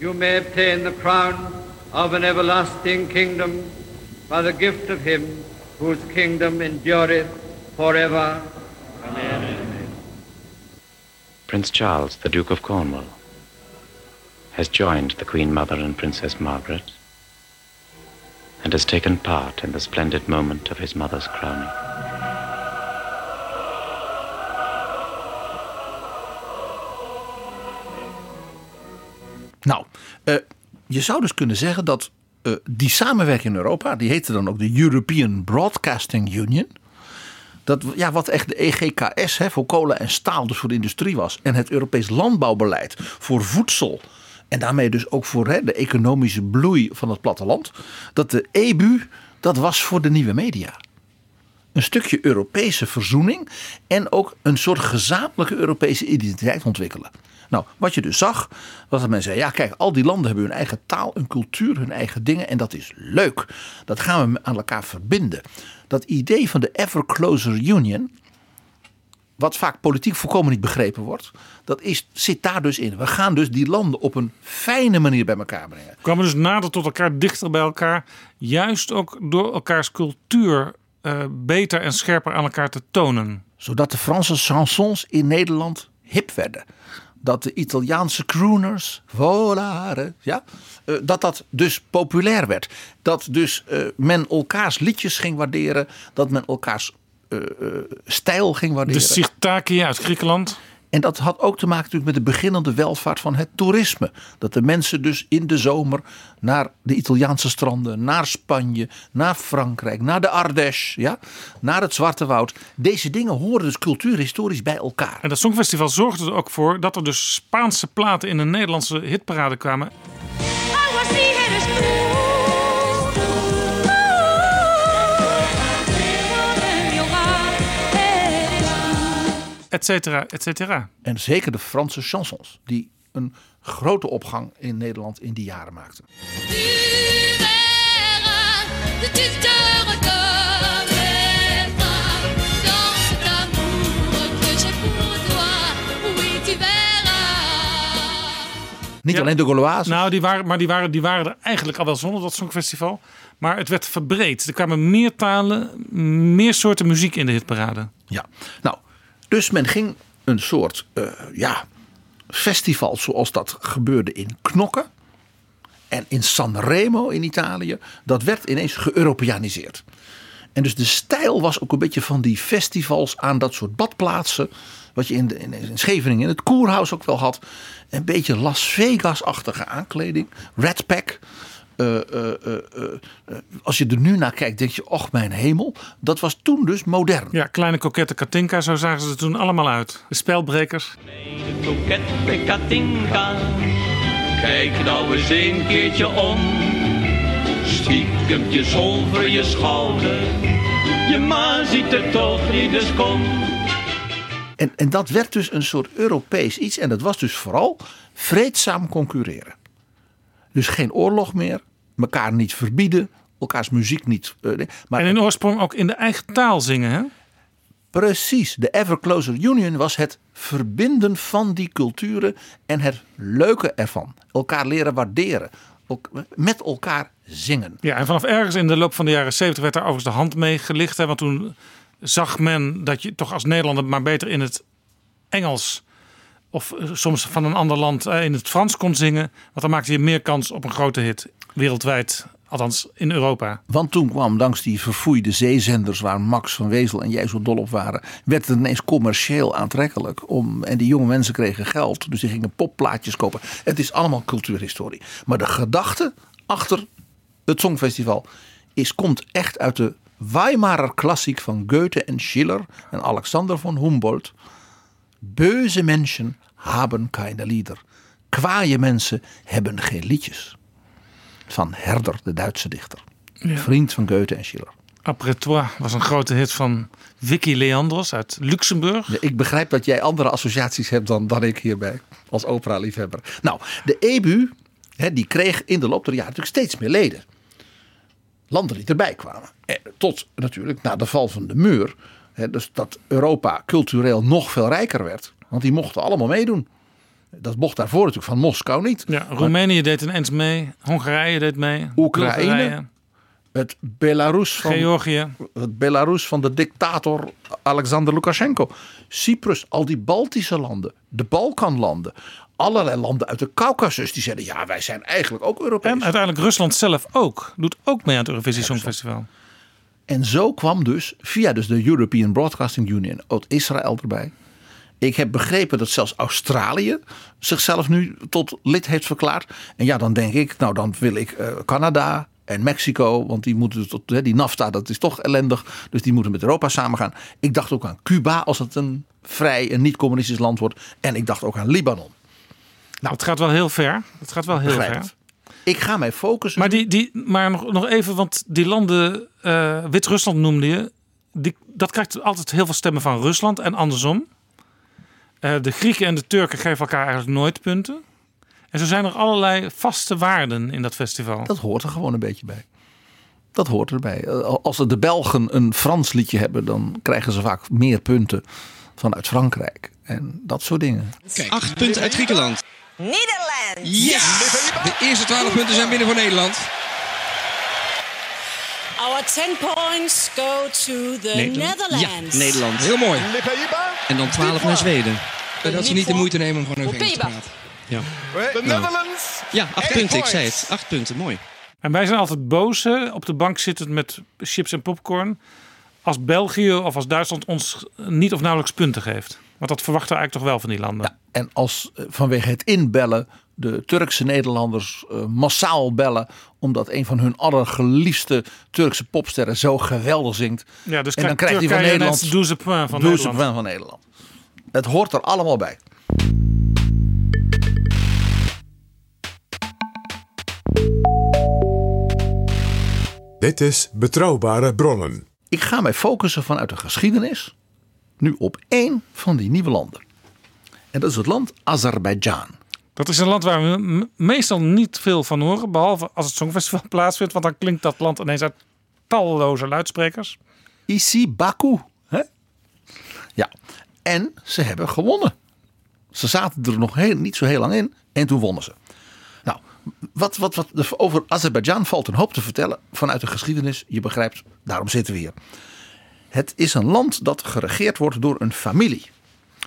you may obtain the crown of an everlasting kingdom by the gift of him whose kingdom endureth forever. Amen. Prince Charles, the Duke of Cornwall, has joined the Queen Mother and Princess Margaret and has taken part in the splendid moment of his mother's crowning. Nou, eh, je zou dus kunnen zeggen dat eh, die samenwerking in Europa, die heette dan ook de European Broadcasting Union. Dat, ja, wat echt de EGKS hè, voor kolen en staal, dus voor de industrie was. En het Europees landbouwbeleid voor voedsel. En daarmee dus ook voor de economische bloei van het platteland. Dat de EBU, dat was voor de nieuwe media. Een stukje Europese verzoening. En ook een soort gezamenlijke Europese identiteit ontwikkelen. Nou, wat je dus zag, was dat men zei: ja, kijk, al die landen hebben hun eigen taal, hun cultuur, hun eigen dingen. En dat is leuk. Dat gaan we aan elkaar verbinden. Dat idee van de Ever Closer Union, wat vaak politiek volkomen niet begrepen wordt, dat is, zit daar dus in. We gaan dus die landen op een fijne manier bij elkaar brengen. We kwamen dus nader tot elkaar, dichter bij elkaar. Juist ook door elkaars cultuur uh, beter en scherper aan elkaar te tonen. Zodat de Franse chansons in Nederland hip werden dat de Italiaanse crooners, volare, ja, uh, dat dat dus populair werd. Dat dus uh, men elkaars liedjes ging waarderen, dat men elkaars uh, stijl ging waarderen. De Sirtaki uit Griekenland. En dat had ook te maken natuurlijk met de beginnende welvaart van het toerisme. Dat de mensen dus in de zomer naar de Italiaanse stranden, naar Spanje, naar Frankrijk, naar de Ardèche, ja, naar het Zwarte Woud. Deze dingen horen dus cultuurhistorisch bij elkaar. En dat Songfestival zorgde er ook voor dat er dus Spaanse platen in een Nederlandse hitparade kwamen. Etcetera, etcetera. En zeker de Franse chansons, die een grote opgang in Nederland in die jaren maakten. Niet alleen de Gauloise. Nou, die waren, maar die waren, die waren er eigenlijk al wel zonder dat Songfestival. Maar het werd verbreed. Er kwamen meer talen, meer soorten muziek in de hitparade. Ja, nou, dus men ging een soort uh, ja, festival zoals dat gebeurde in Knokken. En in Sanremo in Italië. Dat werd ineens geëuropeaniseerd. En dus de stijl was ook een beetje van die festivals aan dat soort badplaatsen. Wat je in, de, in, in Scheveningen in het Koerhuis ook wel had. Een beetje Las Vegas-achtige aankleding. Red Pack. Uh, uh, uh, als je er nu naar kijkt, denk je, och mijn hemel. Dat was toen dus modern. Ja, kleine kokette Katinka, zo zagen ze er toen allemaal uit. De spelbrekers. Kokette Katinka, kijk nou eens een keertje om. Stiekemtje over je schouder, je ma ziet er toch niet, dus kom. En, en dat werd dus een soort Europees iets. En dat was dus vooral vreedzaam concurreren. Dus geen oorlog meer, elkaar niet verbieden, elkaars muziek niet. Uh, maar en in oorsprong ook in de eigen taal zingen, hè? Precies. De Ever Closer Union was het verbinden van die culturen en het leuke ervan. Elkaar leren waarderen. Met elkaar zingen. Ja, en vanaf ergens in de loop van de jaren 70 werd daar overigens de hand mee gelicht. Hè, want toen zag men dat je toch als Nederlander maar beter in het Engels of eh, soms van een ander land eh, in het Frans kon zingen. Want dan maakte je meer kans op een grote hit wereldwijd. Althans in Europa. Want toen kwam langs die verfoeide zeezenders waar Max van Wezel en jij zo dol op waren. werd het ineens commercieel aantrekkelijk. Om, en die jonge mensen kregen geld. Dus die gingen popplaatjes kopen. Het is allemaal cultuurhistorie. Maar de gedachte achter het Songfestival is, komt echt uit de Weimarer klassiek van Goethe en Schiller en Alexander von Humboldt. Böse mensen hebben keine Lieder. Kwaaie mensen hebben geen liedjes. Van Herder, de Duitse dichter. Vriend van Goethe en Schiller. Après toi was een grote hit van Vicky Leandros uit Luxemburg. ik begrijp dat jij andere associaties hebt dan, dan ik hierbij. Als opera-liefhebber. Nou, de EBU die kreeg in de loop der jaren natuurlijk steeds meer leden. Landen die erbij kwamen. Tot natuurlijk na de val van de muur dus dat Europa cultureel nog veel rijker werd. Want die mochten allemaal meedoen. Dat mocht daarvoor natuurlijk van Moskou niet. Ja, Roemenië deed ineens mee. Hongarije deed mee. Oekraïne. Het Belarus van, Georgië. Het Belarus van de dictator Alexander Lukashenko. Cyprus, al die Baltische landen. De Balkanlanden. Allerlei landen uit de Caucasus. Die zeiden ja wij zijn eigenlijk ook Europees. En uiteindelijk Rusland zelf ook. Doet ook mee aan het Eurovisie Songfestival. En zo kwam dus via dus de European Broadcasting Union ook Israël erbij. Ik heb begrepen dat zelfs Australië zichzelf nu tot lid heeft verklaard. En ja, dan denk ik, nou dan wil ik uh, Canada en Mexico, want die moeten tot die NAFTA, dat is toch ellendig. Dus die moeten met Europa samengaan. Ik dacht ook aan Cuba als het een vrij en niet-communistisch land wordt. En ik dacht ook aan Libanon. Nou, het gaat wel heel ver. Het gaat wel heel ver. Ik ga mij focussen. Maar, die, die, maar nog, nog even, want die landen, uh, Wit-Rusland noemde je, die, dat krijgt altijd heel veel stemmen van Rusland en andersom. Uh, de Grieken en de Turken geven elkaar eigenlijk nooit punten. En zo zijn er allerlei vaste waarden in dat festival. Dat hoort er gewoon een beetje bij. Dat hoort erbij. Eh, als de Belgen een Frans liedje hebben, dan krijgen ze vaak meer punten vanuit Frankrijk. En dat soort dingen. Kijk, acht punten uit Griekenland. Nederland. Yes! De eerste 12 punten zijn binnen voor Nederland. Our 10 points go to the Netherlands. Ja, Nederland. Heel mooi. En dan 12 naar Zweden. Dat ze niet de moeite nemen om gewoon over Engels te praten. Ja. The Netherlands. Ja, 8 punten. Ik zei het. 8 punten. Mooi. En wij zijn altijd boos op de bank zitten met chips en popcorn. Als België of als Duitsland ons niet of nauwelijks punten geeft. Want dat verwachten we eigenlijk toch wel van die landen. Ja, en als eh, vanwege het inbellen de Turkse Nederlanders uh, massaal bellen. omdat een van hun allergeliefste Turkse popsterren zo geweldig zingt. Ja, dus en dan krijgt hij van Nederland. Doeze van, van Nederland. van Nederland. Het hoort er allemaal bij. Dit is Betrouwbare Bronnen. Ik ga mij focussen vanuit de geschiedenis nu op één van die nieuwe landen. En dat is het land Azerbeidzjan. Dat is een land waar we meestal niet veel van horen, behalve als het Songfestival plaatsvindt, want dan klinkt dat land ineens uit talloze luidsprekers. Isi Baku. Hè? Ja, en ze hebben gewonnen. Ze zaten er nog heel, niet zo heel lang in en toen wonnen ze. Nou, wat, wat, wat, over Azerbeidzjan valt een hoop te vertellen vanuit de geschiedenis. Je begrijpt, daarom zitten we hier. Het is een land dat geregeerd wordt door een familie.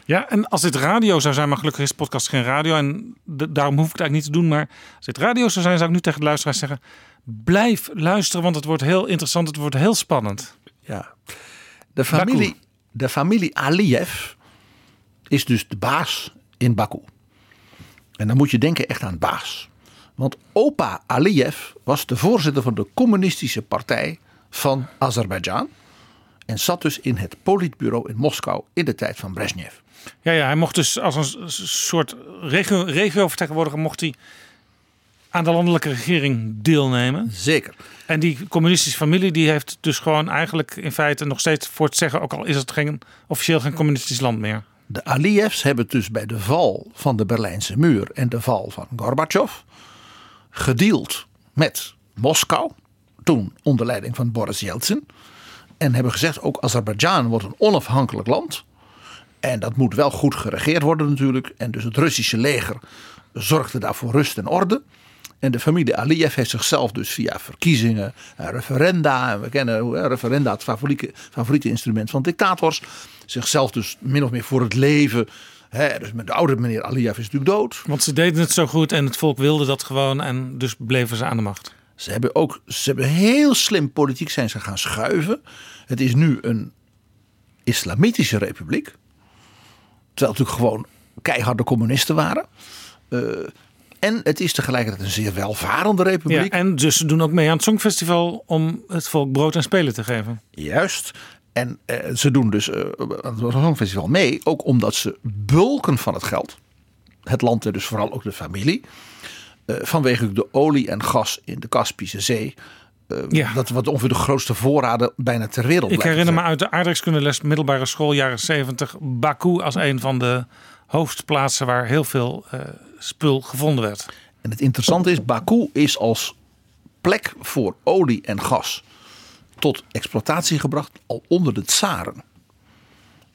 Ja, en als dit radio zou zijn, maar gelukkig is podcast geen radio. En daarom hoef ik het eigenlijk niet te doen. Maar als dit radio zou zijn, zou ik nu tegen de luisteraars zeggen: blijf luisteren, want het wordt heel interessant. Het wordt heel spannend. Ja. De familie, de familie Aliyev is dus de baas in Baku. En dan moet je denken echt aan baas. Want opa Aliyev was de voorzitter van de communistische partij van Azerbeidzjan. En zat dus in het politbureau in Moskou in de tijd van Brezhnev. Ja, ja, hij mocht dus als een soort regio, regiovertegenwoordiger mocht hij aan de landelijke regering deelnemen. Zeker. En die communistische familie die heeft dus gewoon eigenlijk in feite nog steeds voor het zeggen, ook al is het geen, officieel geen communistisch land meer. De Aliyevs hebben dus bij de val van de Berlijnse muur en de val van Gorbachev gedeeld met Moskou, toen onder leiding van Boris Yeltsin. En hebben gezegd ook Azerbeidzjan wordt een onafhankelijk land. En dat moet wel goed geregeerd worden natuurlijk. En dus het Russische leger zorgde daarvoor rust en orde. En de familie Aliyev heeft zichzelf dus via verkiezingen, referenda, en we kennen referenda het favoriete, favoriete instrument van dictators, zichzelf dus min of meer voor het leven. Dus de oude meneer Aliyev is natuurlijk dood. Want ze deden het zo goed en het volk wilde dat gewoon en dus bleven ze aan de macht. Ze hebben ook, ze hebben heel slim politiek zijn ze gaan schuiven. Het is nu een islamitische republiek. Terwijl het natuurlijk gewoon keiharde communisten waren. Uh, en het is tegelijkertijd een zeer welvarende republiek. Ja, en dus ze doen ook mee aan het Songfestival om het volk brood en spelen te geven. Juist. En eh, ze doen dus uh, aan het Songfestival mee, ook omdat ze bulken van het geld, het land en dus vooral ook de familie, vanwege de olie en gas in de Kaspische Zee, ja. Dat wat ongeveer de grootste voorraden bijna ter wereld Ik herinner me uit de aardrijkskundeles middelbare school jaren 70 Baku als een van de hoofdplaatsen waar heel veel uh, spul gevonden werd. En het interessante is, Baku is als plek voor olie en gas tot exploitatie gebracht al onder de tsaren.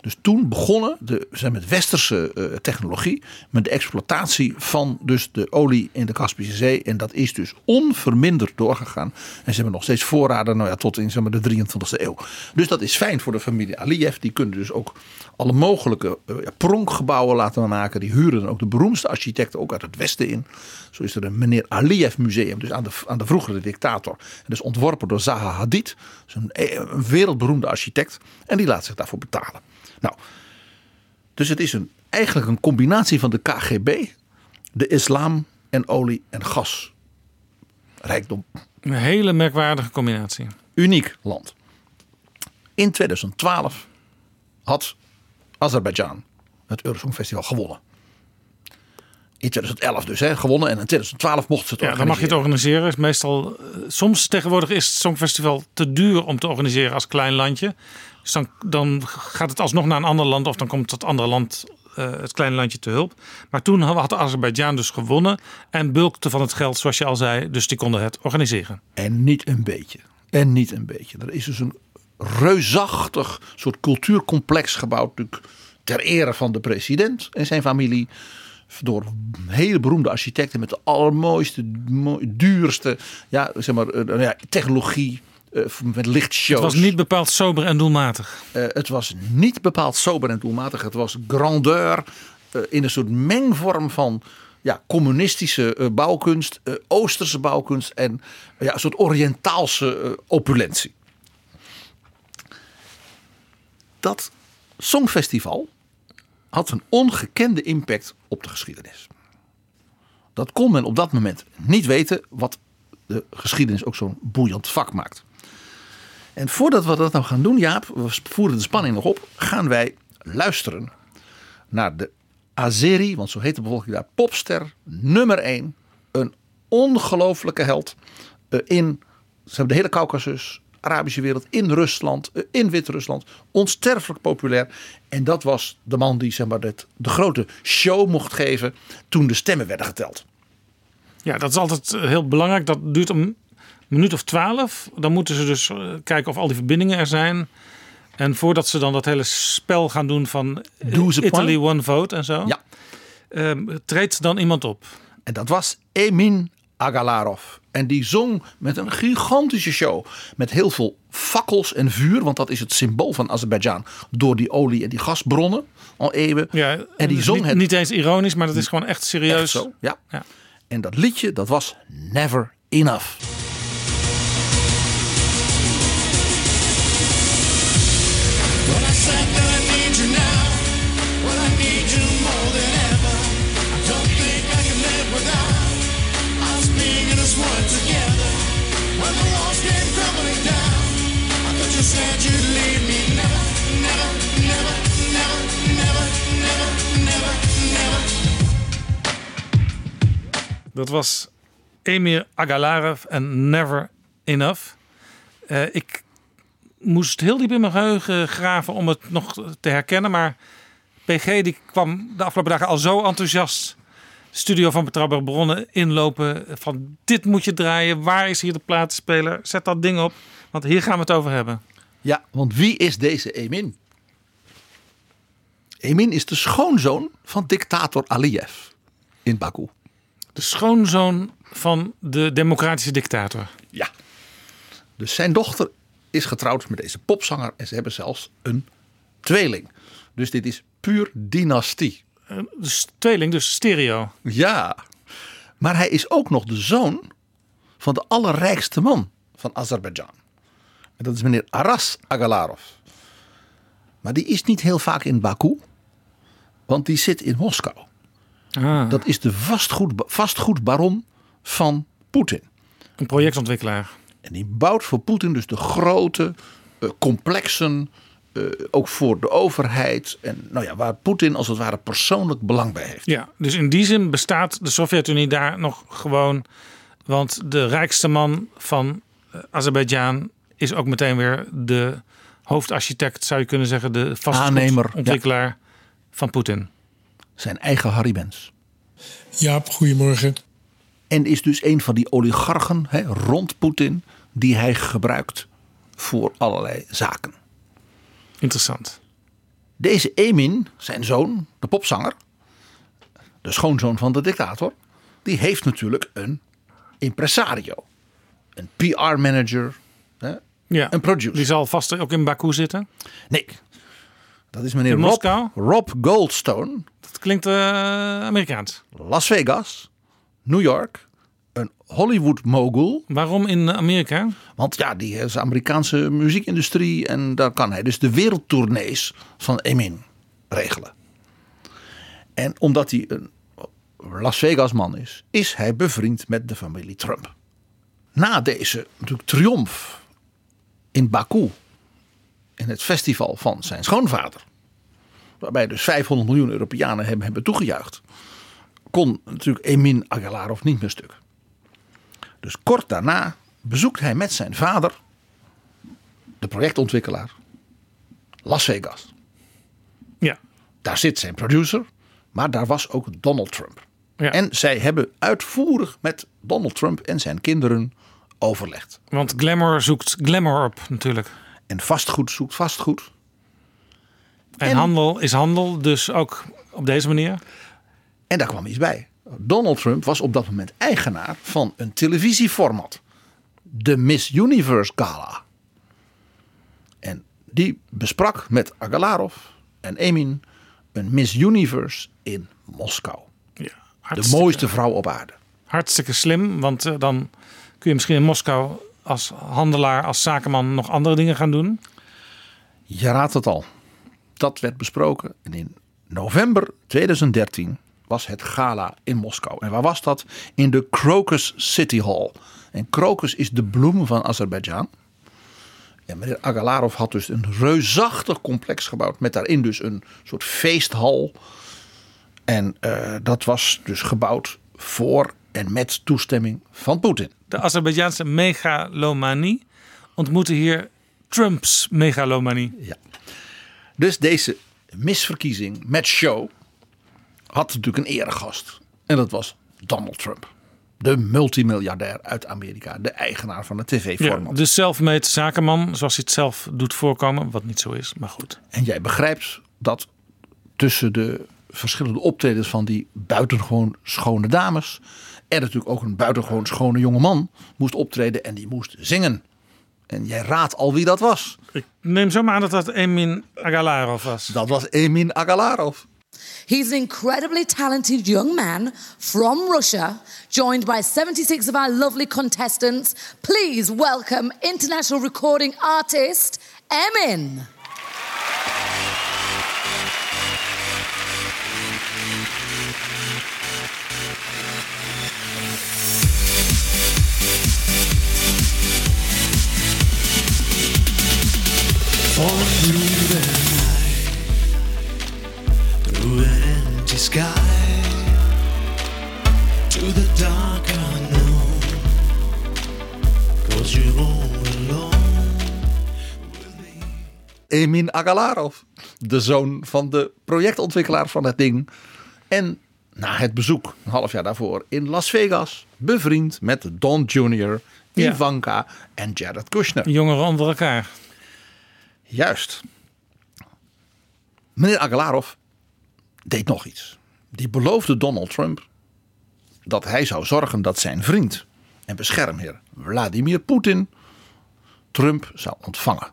Dus toen begonnen de, zijn met westerse uh, technologie met de exploitatie van dus de olie in de Kaspische Zee. En dat is dus onverminderd doorgegaan. En ze hebben nog steeds voorraden nou ja, tot in zeg maar, de 23e eeuw. Dus dat is fijn voor de familie Aliyev. Die kunnen dus ook alle mogelijke uh, pronkgebouwen laten maken. Die huren dan ook de beroemdste architecten ook uit het westen in. Zo is er een meneer Aliyev museum, dus aan de, aan de vroegere dictator. En dus ontworpen door Zaha Hadid. Dus een wereldberoemde architect. En die laat zich daarvoor betalen. Nou, dus het is een, eigenlijk een combinatie van de KGB, de islam en olie en gas. Rijkdom. Een hele merkwaardige combinatie. Uniek land. In 2012 had Azerbeidzjan het Eurosongfestival gewonnen. In 2011 dus, hè, gewonnen. En in 2012 mocht ze het ja, organiseren. dan mag je het organiseren. Is meestal, soms tegenwoordig is het Songfestival te duur om te organiseren als klein landje. Dus dan, gaat het alsnog naar een ander land of dan komt het andere land, uh, het kleine landje te hulp. Maar toen had Azerbeidzjan dus gewonnen en bulkte van het geld, zoals je al zei. Dus die konden het organiseren. En niet een beetje. En niet een beetje. Er is dus een reusachtig soort cultuurcomplex gebouwd. Natuurlijk ter ere van de president en zijn familie. Door hele beroemde architecten met de allermooiste, duurste ja, zeg maar, ja, technologie met lichtshows. Het was niet bepaald sober en doelmatig. Uh, het was niet bepaald sober en doelmatig. Het was grandeur uh, in een soort mengvorm van ja, communistische bouwkunst, oosterse bouwkunst en ja, een soort oriëntaalse opulentie. Dat Songfestival had een ongekende impact op de geschiedenis. Dat kon men op dat moment niet weten, wat de geschiedenis ook zo'n boeiend vak maakt. En voordat we dat nou gaan doen, Jaap, we voeren de spanning nog op, gaan wij luisteren naar de Azeri, want zo heet de bevolking daar, popster nummer 1. Een ongelofelijke held uh, in ze hebben de hele Caucasus, Arabische wereld, in Rusland, uh, in Wit-Rusland, onsterfelijk populair. En dat was de man die zeg maar, de grote show mocht geven toen de stemmen werden geteld. Ja, dat is altijd heel belangrijk. Dat duurt een minuut of twaalf. Dan moeten ze dus kijken of al die verbindingen er zijn. En voordat ze dan dat hele spel gaan doen van Italy One Vote en zo. Ja. Um, treedt dan iemand op. En dat was Emin Agalarov. En die zong met een gigantische show. Met heel veel fakkels en vuur. Want dat is het symbool van Azerbeidzjan. Door die olie en die gasbronnen al eeuwen. Ja, en die zong niet, het... niet eens ironisch, maar dat is gewoon echt serieus. Echt zo, ja. ja. En dat liedje, dat was Never Enough. Dat was Emir Agalarov en Never Enough. Eh, ik moest heel diep in mijn geheugen graven om het nog te herkennen. Maar PG die kwam de afgelopen dagen al zo enthousiast studio van Betrouwbare Bronnen inlopen. Van dit moet je draaien. Waar is hier de platenspeler? Zet dat ding op. Want hier gaan we het over hebben. Ja, want wie is deze Emin? Emin is de schoonzoon van dictator Aliyev in Baku. De schoonzoon van de democratische dictator. Ja. Dus zijn dochter is getrouwd met deze popzanger en ze hebben zelfs een tweeling. Dus dit is puur dynastie. Dus tweeling, dus stereo. Ja. Maar hij is ook nog de zoon van de allerrijkste man van Azerbeidzjan. En dat is meneer Aras Agalarov. Maar die is niet heel vaak in Baku, want die zit in Moskou. Ah. Dat is de vastgoed, vastgoedbaron van Poetin. Een projectontwikkelaar. En die bouwt voor Poetin dus de grote eh, complexen, eh, ook voor de overheid. En nou ja, waar Poetin als het ware persoonlijk belang bij heeft. Ja, dus in die zin bestaat de Sovjet-Unie daar nog gewoon. Want de rijkste man van eh, Azerbeidzjan is ook meteen weer de hoofdarchitect, zou je kunnen zeggen, de vastgoedontwikkelaar van Poetin. Zijn eigen Harry Bens. Jaap, goedemorgen. En is dus een van die oligarchen hè, rond Poetin die hij gebruikt voor allerlei zaken. Interessant. Deze Emin, zijn zoon, de popzanger, de schoonzoon van de dictator, die heeft natuurlijk een impresario, een PR-manager, Ja, een producer. Die zal vast ook in Baku zitten. Nee, dat is meneer Rob? Rob Goldstone. Klinkt eh, Amerikaans. Las Vegas, New York, een Hollywood mogul. Waarom in Amerika? Want ja, die is de Amerikaanse muziekindustrie en daar kan hij dus de wereldtournees van Emin regelen. En omdat hij een Las Vegas man is, is hij bevriend met de familie Trump. Na deze natuurlijk triomf in Baku, in het festival van zijn schoonvader, waarbij dus 500 miljoen Europeanen hem hebben toegejuicht, kon natuurlijk Emin Agalarov niet meer stuk. Dus kort daarna bezoekt hij met zijn vader, de projectontwikkelaar, Las Vegas. Ja. Daar zit zijn producer, maar daar was ook Donald Trump. Ja. En zij hebben uitvoerig met Donald Trump en zijn kinderen overlegd. Want glamour zoekt glamour op natuurlijk. En vastgoed zoekt vastgoed. En, handel is handel, dus ook op deze manier. En daar kwam iets bij. Donald Trump was op dat moment eigenaar van een televisieformat. De Miss Universe Gala. En die besprak met Agalarov en Emin een Miss Universe in Moskou. de hartstikke- mooiste vrouw op aarde. Hartstikke slim, want eh, dan kun je misschien in Moskou als handelaar, als zakenman nog andere dingen gaan doen. Je raadt het al. Dat werd besproken. En in november 2013 was het gala in Moskou. En waar was dat? In de Crocus City Hall. En Crocus is de bloem van Azerbeidzjan. En meneer Agalarov had dus een reusachtig complex gebouwd. Met daarin dus een soort feesthal. En eh, dat was dus gebouwd voor en met toestemming van Poetin. De Azerbeidzjaanse megalomanie ontmoette hier Trumps megalomanie. Ja. Dus deze misverkiezing met show had natuurlijk een eregast. En dat was Donald Trump. De multimiljardair uit Amerika. De eigenaar van het Ja, tv-format. de self-made zakenman, zoals hij het zelf doet voorkomen. Wat niet zo is, maar goed. En jij begrijpt dat tussen de verschillende optredens van die buitengewoon schone dames. er natuurlijk ook een buitengewoon schone jonge man moest optreden en die moest zingen. En jij raadt al wie dat was. Ik neem zo maar aan dat dat Emin Agalarov was. Dat was Emin Agalarov. He's an incredibly talented young man from Russia, joined by 76 of our lovely contestants. Please welcome international recording artist Emin. Emin Agalarov, de zoon van de projectontwikkelaar van het ding. En na het bezoek, een half jaar daarvoor, in Las Vegas, bevriend met Don Jr., Ivanka en Jared Kushner. Jongeren onder elkaar. Juist. Meneer Agalarov deed nog iets. Die beloofde Donald Trump dat hij zou zorgen dat zijn vriend en beschermheer Vladimir Poetin Trump zou ontvangen.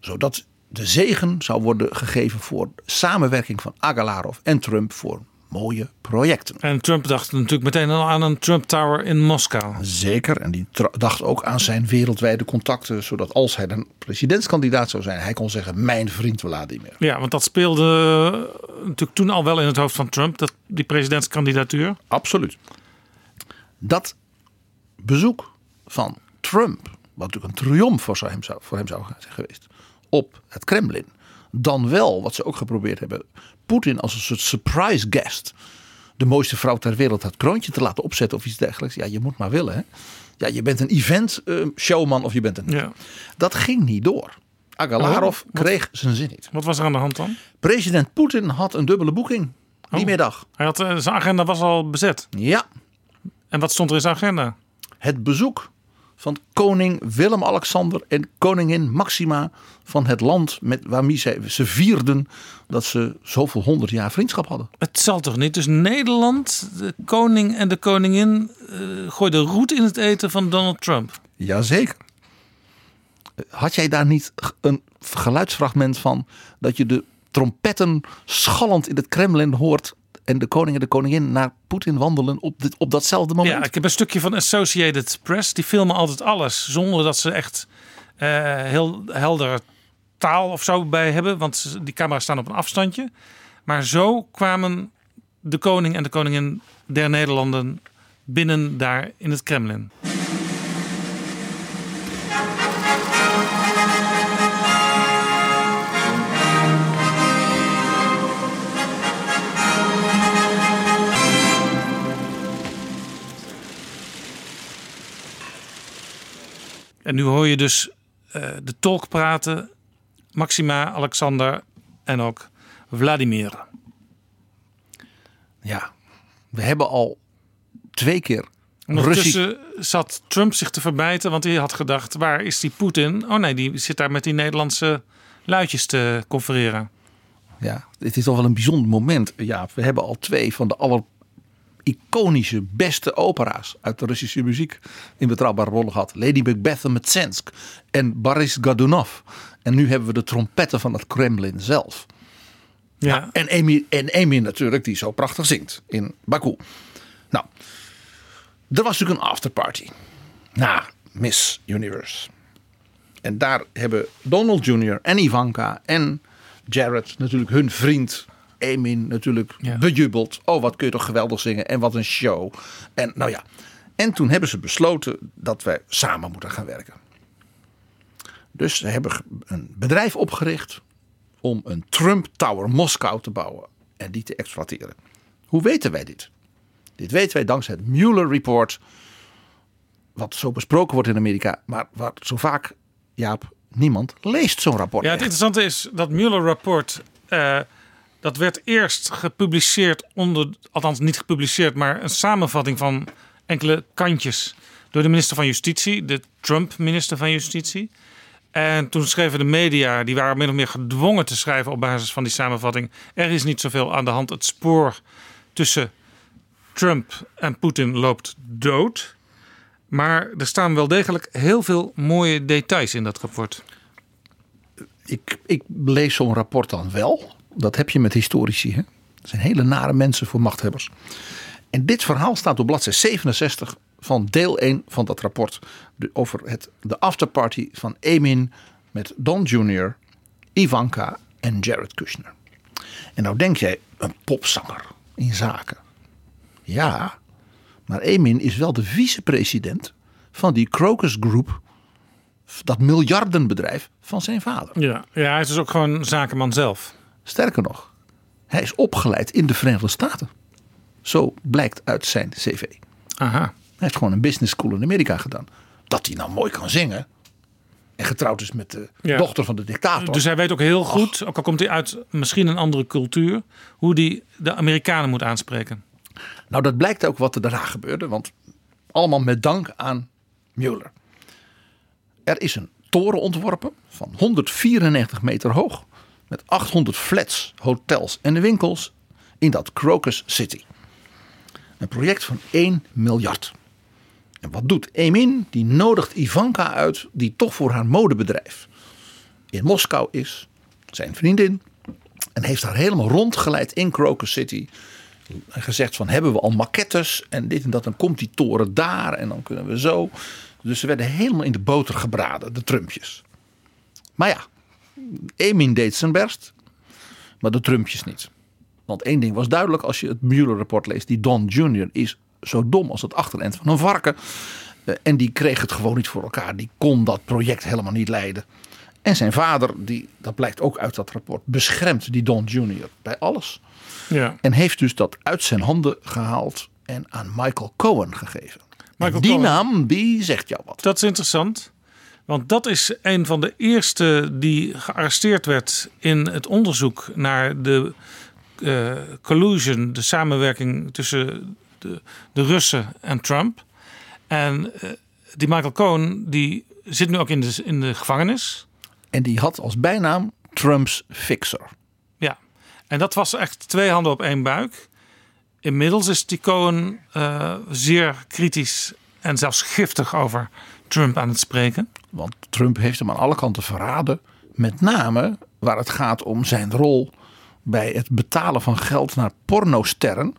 Zodat de zegen zou worden gegeven voor samenwerking van Agalarov en Trump voor mooie projecten. En Trump dacht natuurlijk meteen al aan een Trump Tower in Moskou. Zeker, en die dacht ook aan zijn wereldwijde contacten, zodat als hij een presidentskandidaat zou zijn, hij kon zeggen: Mijn vriend Vladimir. Ja, want dat speelde eh, natuurlijk toen al wel in het hoofd van Trump, dat, die presidentskandidatuur. Absoluut. Dat bezoek van Trump, wat natuurlijk een triomf voor hem zou, voor hem zou zijn geweest, op het Kremlin. Dan wel, wat ze ook geprobeerd hebben, Poetin als een soort surprise guest. De mooiste vrouw ter wereld het kroontje te laten opzetten of iets dergelijks. Ja, je moet maar willen. Hè? Ja, je bent een event eh, showman of je bent een. Ja. Dat ging niet door. Agalarov Oh, kreeg zijn zin niet. Wat was er aan de hand dan? President Poetin had een dubbele boeking die Oh. middag. Hij had, eh, zijn agenda was al bezet. Ja. En wat stond er in zijn agenda? Het bezoek van koning Willem-Alexander en koningin Maxima van het land met waarmee zij, ze vierden dat ze zoveel honderd jaar vriendschap hadden. Het zal toch niet? Dus Nederland, de koning en de koningin eh gooiden roet in het eten van Donald Trump. Jazeker. Had jij daar niet een geluidsfragment van dat je de trompetten schallend in het Kremlin hoort en de koning en de koningin naar Poetin wandelen op, dit, op datzelfde moment? Ja, ik heb een stukje van Associated Press. Die filmen altijd alles zonder dat ze echt eh, heel helder taal of zo bij hebben. Want die camera's staan op een afstandje. Maar zo kwamen de koning en de koningin der Nederlanden binnen daar in het Kremlin. En nu hoor je dus eh, de tolk praten, Maxima, Alexander en ook Vladimir. Ja, we hebben al twee keer Ondertussen zat Trump zich te verbijten, want hij had gedacht: waar is die Poetin? Oh nee, die zit daar met die Nederlandse luidjes te confereren. Ja, het is toch wel een bijzonder moment. Ja, we hebben al twee van de aller iconische, beste opera's uit de Russische muziek in betrouwbare rollen gehad. Lady Macbeth en Metsensk en Boris Godunov. En nu hebben we de trompetten van het Kremlin zelf. Ja. en, Amy, en Amy natuurlijk, die zo prachtig zingt in Baku. Nou, er was natuurlijk een afterparty na Miss Universe. En daar hebben Donald Jr. en Ivanka en Jared natuurlijk hun vriend Emin natuurlijk bejubeld. Oh, wat kun je toch geweldig zingen en wat een show. En nou ja, en toen hebben ze besloten dat wij samen moeten gaan werken. Dus ze hebben een bedrijf opgericht om een Trump Tower Moskou te bouwen en die te exploiteren. Hoe weten wij dit? Dit weten wij dankzij het Mueller Report, wat zo besproken wordt in Amerika, maar wat zo vaak, Jaap, niemand leest zo'n rapport. Ja, het echt. interessante is dat Mueller-rapport. eh, dat werd eerst gepubliceerd onder, althans niet gepubliceerd, maar een samenvatting van enkele kantjes door de minister van Justitie, de Trump-minister van Justitie. En toen schreven de media, die waren min of meer gedwongen te schrijven op basis van die samenvatting. Er is niet zoveel aan de hand. Het spoor tussen Trump en Poetin loopt dood. Maar er staan wel degelijk heel veel mooie details in dat rapport. ik, ik lees zo'n rapport dan wel. Dat heb je met historici. Hè? Dat zijn hele nare mensen voor machthebbers. En dit verhaal staat op bladzijde 67 van deel 1 van dat rapport. Over het, de afterparty van Emin met Don Jr., Ivanka en Jared Kushner. En nou denk jij, een popzanger in zaken. Ja, maar Emin is wel de vicepresident van die Crocus Group. Dat miljardenbedrijf van zijn vader. Ja, ja hij is dus ook gewoon zakenman zelf. Sterker nog, Hij is opgeleid in de Verenigde Staten. Zo blijkt uit zijn cv. Aha. Hij heeft gewoon een business school in Amerika gedaan. Dat hij nou mooi kan zingen. En getrouwd is met de Ja. dochter van de dictator. Dus hij weet ook heel goed, ook al komt hij uit misschien een andere cultuur, hoe hij de Amerikanen moet aanspreken. Nou, dat blijkt ook wat er daarna gebeurde. Want allemaal met dank aan Mueller. Er is een toren ontworpen van 194 meter hoog. Met 800 flats, hotels en winkels in dat Crocus City. Een project van 1 miljard. En wat doet Emin? Die nodigt Ivanka uit, die toch voor haar modebedrijf in Moskou is. Zijn vriendin. En heeft haar helemaal rondgeleid in Crocus City. En gezegd van hebben we al maquettes en dit en dat. Dan komt die toren daar en dan kunnen we zo. Dus ze werden helemaal in de boter gebraden, de Trumpjes. Maar ja, Emin deed zijn best. Maar de Trumpjes niet. Want één ding was duidelijk als je het Mueller-rapport leest. Die Don Jr. is zo dom als het achterend van een varken. Eh, En die kreeg het gewoon niet voor elkaar. Die kon dat project helemaal niet leiden. En zijn vader, die, dat blijkt ook uit dat rapport, beschermt die Don Jr. bij alles. Ja. En heeft dus dat uit zijn handen gehaald en aan Michael Cohen gegeven. Michael die Cohen. naam, die zegt jou wat. Dat is interessant. Want dat is een van de eerste die gearresteerd werd in het onderzoek naar de eh, collusion, de samenwerking tussen de, de Russen en Trump. En eh, die Michael Cohen, die zit nu ook in de, in de gevangenis. En die had als bijnaam Trumps fixer. Ja, en dat was echt twee handen op één buik. Inmiddels is die Cohen eh, zeer kritisch en zelfs giftig over Trump aan het spreken. Want Trump heeft hem aan alle kanten verraden. Met name waar het gaat om zijn rol bij het betalen van geld naar pornosterren.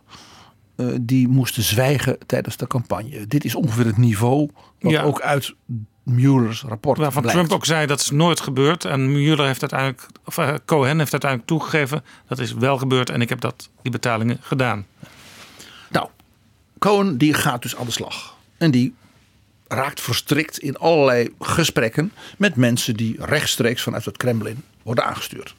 eh, die moesten zwijgen tijdens de campagne. Dit is ongeveer het niveau wat Ja. ook uit Mueller's rapport Waarvan blijkt. Trump ook zei dat is nooit gebeurd. En Mueller heeft uiteindelijk, of eh, Cohen heeft uiteindelijk toegegeven dat is wel gebeurd en ik heb dat, die betalingen gedaan. Nou, Cohen die gaat dus aan de slag. En die raakt verstrikt in allerlei gesprekken met mensen die rechtstreeks vanuit het Kremlin worden aangestuurd.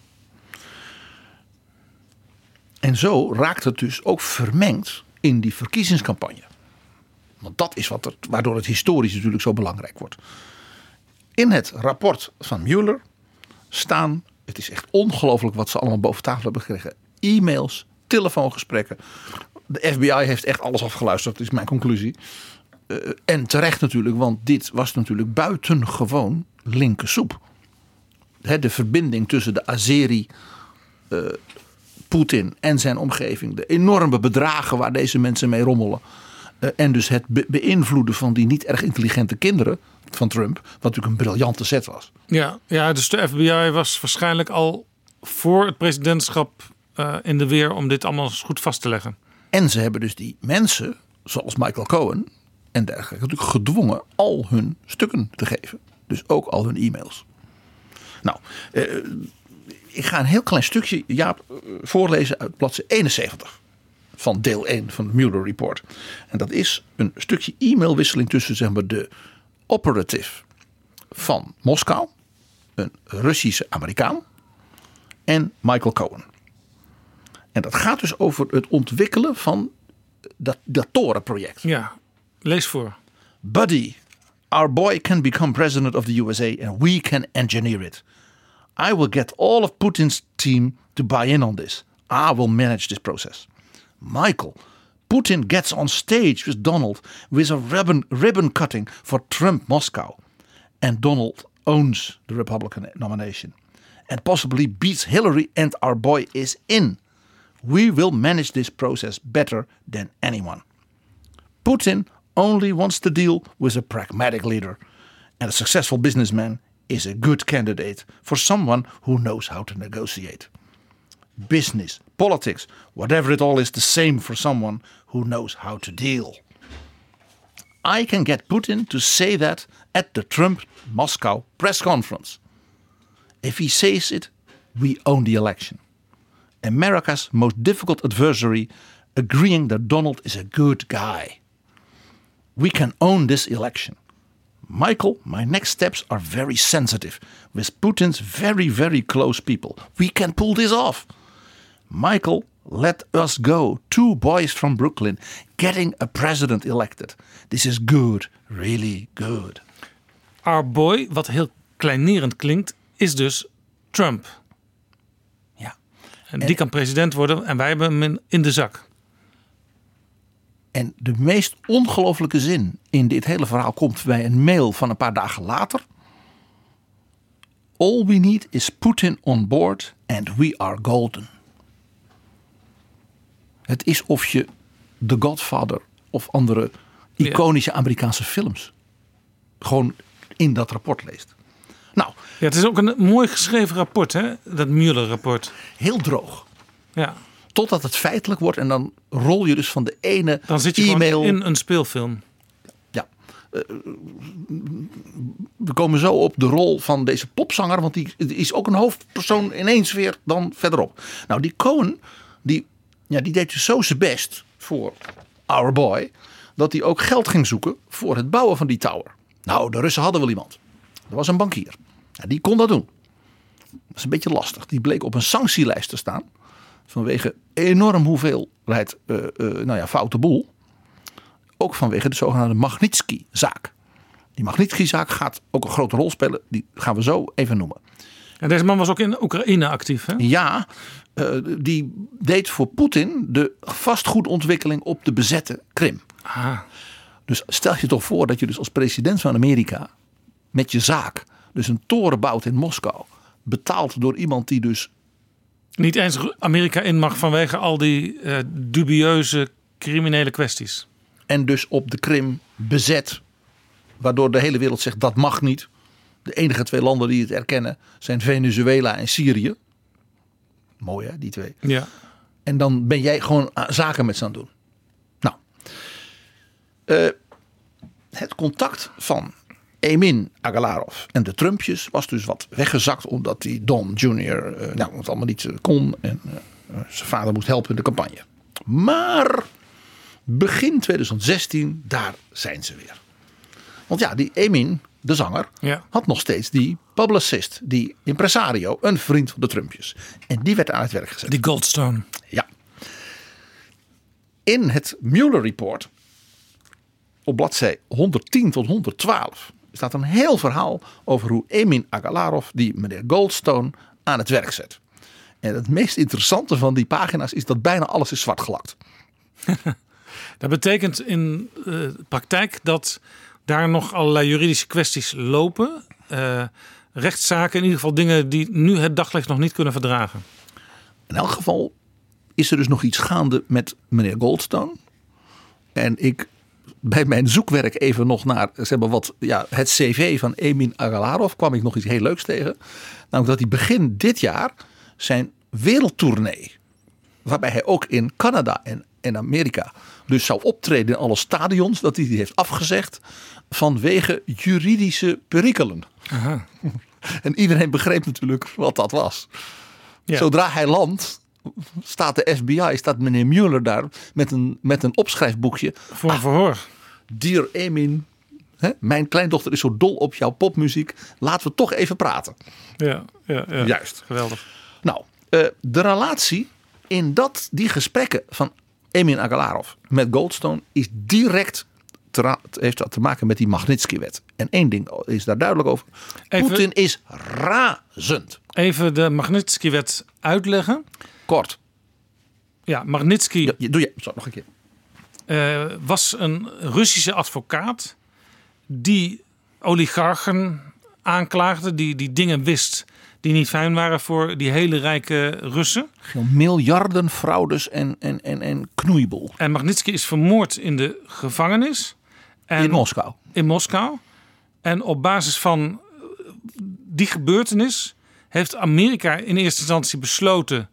En zo raakt het dus ook vermengd in die verkiezingscampagne. Want dat is wat er, waardoor het historisch natuurlijk zo belangrijk wordt. In het rapport van Mueller staan, het is echt ongelooflijk wat ze allemaal boven tafel hebben gekregen. E-mails, telefoongesprekken. De FBI heeft echt alles afgeluisterd, is mijn conclusie. Eh, en terecht natuurlijk, want dit was natuurlijk buitengewoon linker soep. Hè, de verbinding tussen de Azeri, eh, Poetin en zijn omgeving. De enorme bedragen waar deze mensen mee rommelen. Eh, en dus het be- beïnvloeden van die niet erg intelligente kinderen van Trump. Wat natuurlijk een briljante zet was. Ja, ja, dus de FBI was waarschijnlijk al voor het presidentschap in de weer om dit allemaal eens goed vast te leggen. En ze hebben dus die mensen, zoals Michael Cohen en dergelijke, natuurlijk gedwongen al hun stukken te geven. Dus ook al hun e-mails. Nou, eh, ik ga een heel klein stukje, Jaap, eh, voorlezen uit bladzijde 71 van deel 1 van het Mueller Report. En dat is een stukje e-mailwisseling tussen zeg maar, de operative van Moskou, een Russische Amerikaan, en Michael Cohen. En dat gaat dus over het ontwikkelen van dat, dat torenproject. Ja, lees voor. Buddy, our boy can become president of the USA and we can engineer it. I will get all of Putin's team to buy in on this. I will manage this process. Michael, Putin gets on stage with Donald with a ribbon, ribbon cutting for Trump Moscow. And Donald owns the Republican nomination. And possibly beats Hillary and our boy is in. We will manage this process better than anyone. Putin only wants to deal with a pragmatic leader, and a successful businessman is a good candidate for someone who knows how to negotiate. Business, politics, whatever it all is, the same for someone who knows how to deal. I can get Putin to say that at the Trump Moscow press conference. If he says it, we own the election. America's most difficult adversary agreeing that Donald is a good guy. We can own this election. Michael, my next steps are very sensitive with Putin's very, very close people. We can pull this off. Michael, let us go. Two boys from Brooklyn getting a president elected. This is good, really good. Our boy, wat heel kleinerend klinkt, is dus Trump. Ja. En die kan president worden en wij hebben hem in de zak. En de meest ongelofelijke zin in dit hele verhaal komt bij een mail van een paar dagen later. All we need is Putin on board and we are golden. Het is of je The Godfather of andere iconische Amerikaanse films gewoon in dat rapport leest. Nou, Ja, het is ook een mooi geschreven rapport, hè? Dat Mueller-rapport. heel droog. Ja. Totdat het feitelijk wordt en dan rol je dus van de ene Dan zit je e-mail. in een speelfilm. Ja. Eh, we komen zo op de rol van deze popzanger, want die is ook een hoofdpersoon ineens weer dan verderop. Nou, die Cohen, die, ja, die deed dus zo zijn best voor Our Boy, dat hij ook geld ging zoeken voor het bouwen van die tower. Nou, de Russen hadden wel iemand. Dat was een bankier. Ja, die kon dat doen. Dat is een beetje lastig. Die bleek op een sanctielijst te staan. Vanwege enorm hoeveelheid eh, eh, nou ja, foute boel. Ook vanwege de zogenaamde Magnitsky-zaak. Die Magnitsky-zaak gaat ook een grote rol spelen. Die gaan we zo even noemen. En deze man was ook in Oekraïne actief, hè? Ja, eh, die deed voor Poetin de vastgoedontwikkeling op de bezette Krim. Ah. Dus stel je toch voor dat je dus als president van Amerika met je zaak dus een toren bouwt in Moskou. Betaald door iemand die dus Niet eens Amerika in mag vanwege al die eh, dubieuze criminele kwesties. en dus op de Krim bezet. Waardoor de hele wereld zegt dat mag niet. De enige twee landen die het erkennen zijn Venezuela en Syrië. Mooi hè, die twee. Ja. En dan ben jij gewoon ah, zaken met ze aan het doen. Nou, eh, het contact van Emin Agalarov en de Trumpjes was dus wat weggezakt. Omdat die Don Jr. eh, nou, het allemaal niet eh, kon. En eh, zijn vader moest helpen in de campagne. Maar begin 2016, daar zijn ze weer. Want ja, die Emin, de zanger, Ja. had nog steeds die publicist, die impresario, een vriend van de Trumpjes. En die werd aan het werk gezet. Die Goldstone. Ja. In het Mueller Report, op bladzij 110 tot 112, staat een heel verhaal over hoe Emin Agalarov die meneer Goldstone aan het werk zet. En het meest interessante van die pagina's is dat bijna alles is zwart gelakt. Dat betekent in eh, praktijk dat daar nog allerlei juridische kwesties lopen. Eh, rechtszaken, in ieder geval dingen die nu het daglicht nog niet kunnen verdragen. In elk geval is er dus nog iets gaande met meneer Goldstone. En ik bij mijn zoekwerk even nog naar zeg maar, wat, ja, het cv van Emin Agalarov kwam ik nog iets heel leuks tegen. Namelijk dat hij begin dit jaar zijn wereldtournee, waarbij hij ook in Canada en, en Amerika dus zou optreden in alle stadions, dat hij die heeft afgezegd vanwege juridische perikelen. Aha. En iedereen begreep natuurlijk wat dat was. Ja. Zodra hij landt, staat de FBI, staat meneer Mueller daar met een, met een opschrijfboekje. Voor een verhoor. Dear Emin, hè, mijn kleindochter is zo dol op jouw popmuziek. Laten we toch even praten. Ja, ja, ja. Juist. Geweldig. Nou, eh, de relatie in dat, die gesprekken van Emin Agalarov met Goldstone is direct te heeft dat te maken met die Magnitsky-wet. En één ding is daar duidelijk over. Even- Poetin is razend. Even de Magnitsky-wet uitleggen. Kort. Ja, Magnitsky Doe je, zo, nog een keer. Eh, was een Russische advocaat die oligarchen aanklaagde, die, die dingen wist die niet fijn waren voor die hele rijke Russen. Miljarden fraudes en, en, en, en knoeiboel. En Magnitsky is vermoord in de gevangenis. En, In Moskou. In Moskou. En op basis van die gebeurtenis heeft Amerika in eerste instantie besloten.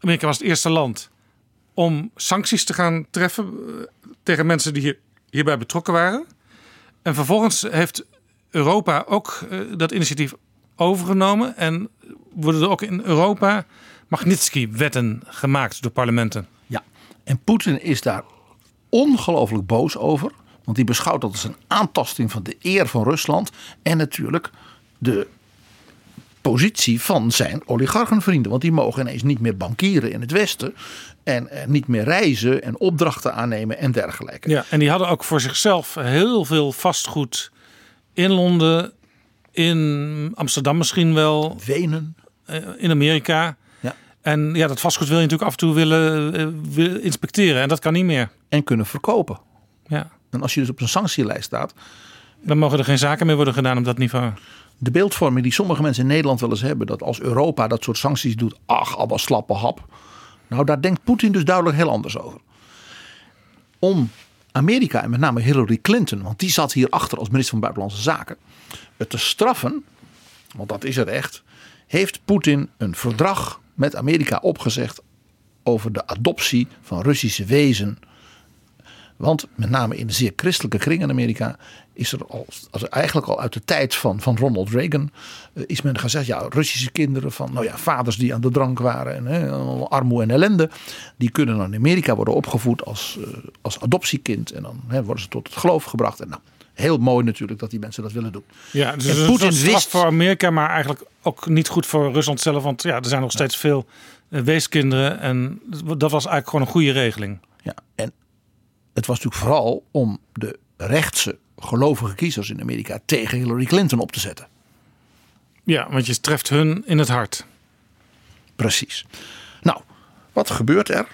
Amerika was het eerste land om sancties te gaan treffen eh, tegen mensen die hier, hierbij betrokken waren. En vervolgens heeft Europa ook eh, dat initiatief overgenomen en worden er ook in Europa Magnitsky-wetten gemaakt door parlementen. Ja, en Poetin is daar ongelooflijk boos over. Want hij beschouwt dat als een aantasting van de eer van Rusland. En natuurlijk de positie van zijn oligarchenvrienden. Want die mogen ineens niet meer bankieren in het Westen. En eh, niet meer reizen en opdrachten aannemen en dergelijke. Ja, en die hadden ook voor zichzelf heel veel vastgoed in Londen, in Amsterdam misschien wel. Wenen. eh, In Amerika. Ja. En ja, dat vastgoed wil je natuurlijk af en toe willen, eh, willen inspecteren. En dat kan niet meer. En kunnen verkopen. Ja. En als je dus op een sanctielijst staat. Dan mogen er geen zaken meer worden gedaan op dat niveau. De beeldvorming die sommige mensen in Nederland wel eens hebben. Dat als Europa dat soort sancties doet. Ach, allemaal slappe hap. Nou, daar denkt Poetin dus duidelijk heel anders over. Om Amerika en met name Hillary Clinton. Want die zat hier achter als minister van Buitenlandse Zaken. Het te straffen. Want dat is het echt. Heeft Poetin een verdrag met Amerika opgezegd. Over de adoptie van Russische wezen want met name in de zeer christelijke kring in Amerika is er al, als eigenlijk al uit de tijd van, van Ronald Reagan, eh, is men gezegd, ja, Russische kinderen van, nou ja, vaders die aan de drank waren en hè, armoede en ellende, die kunnen dan in Amerika worden opgevoed als, eh, als adoptiekind en dan hè, worden ze tot het geloof gebracht. En nou, heel mooi natuurlijk dat die mensen dat willen doen. Ja, dus En is Poetin wist- voor Amerika, maar eigenlijk ook niet goed voor Rusland zelf. Want ja, er zijn nog steeds veel eh, weeskinderen. En dat was eigenlijk gewoon een goede regeling. Ja, en het was natuurlijk vooral om de rechtse gelovige kiezers in Amerika tegen Hillary Clinton op te zetten. Ja, want je treft hun in het hart. Precies. Nou, wat gebeurt er?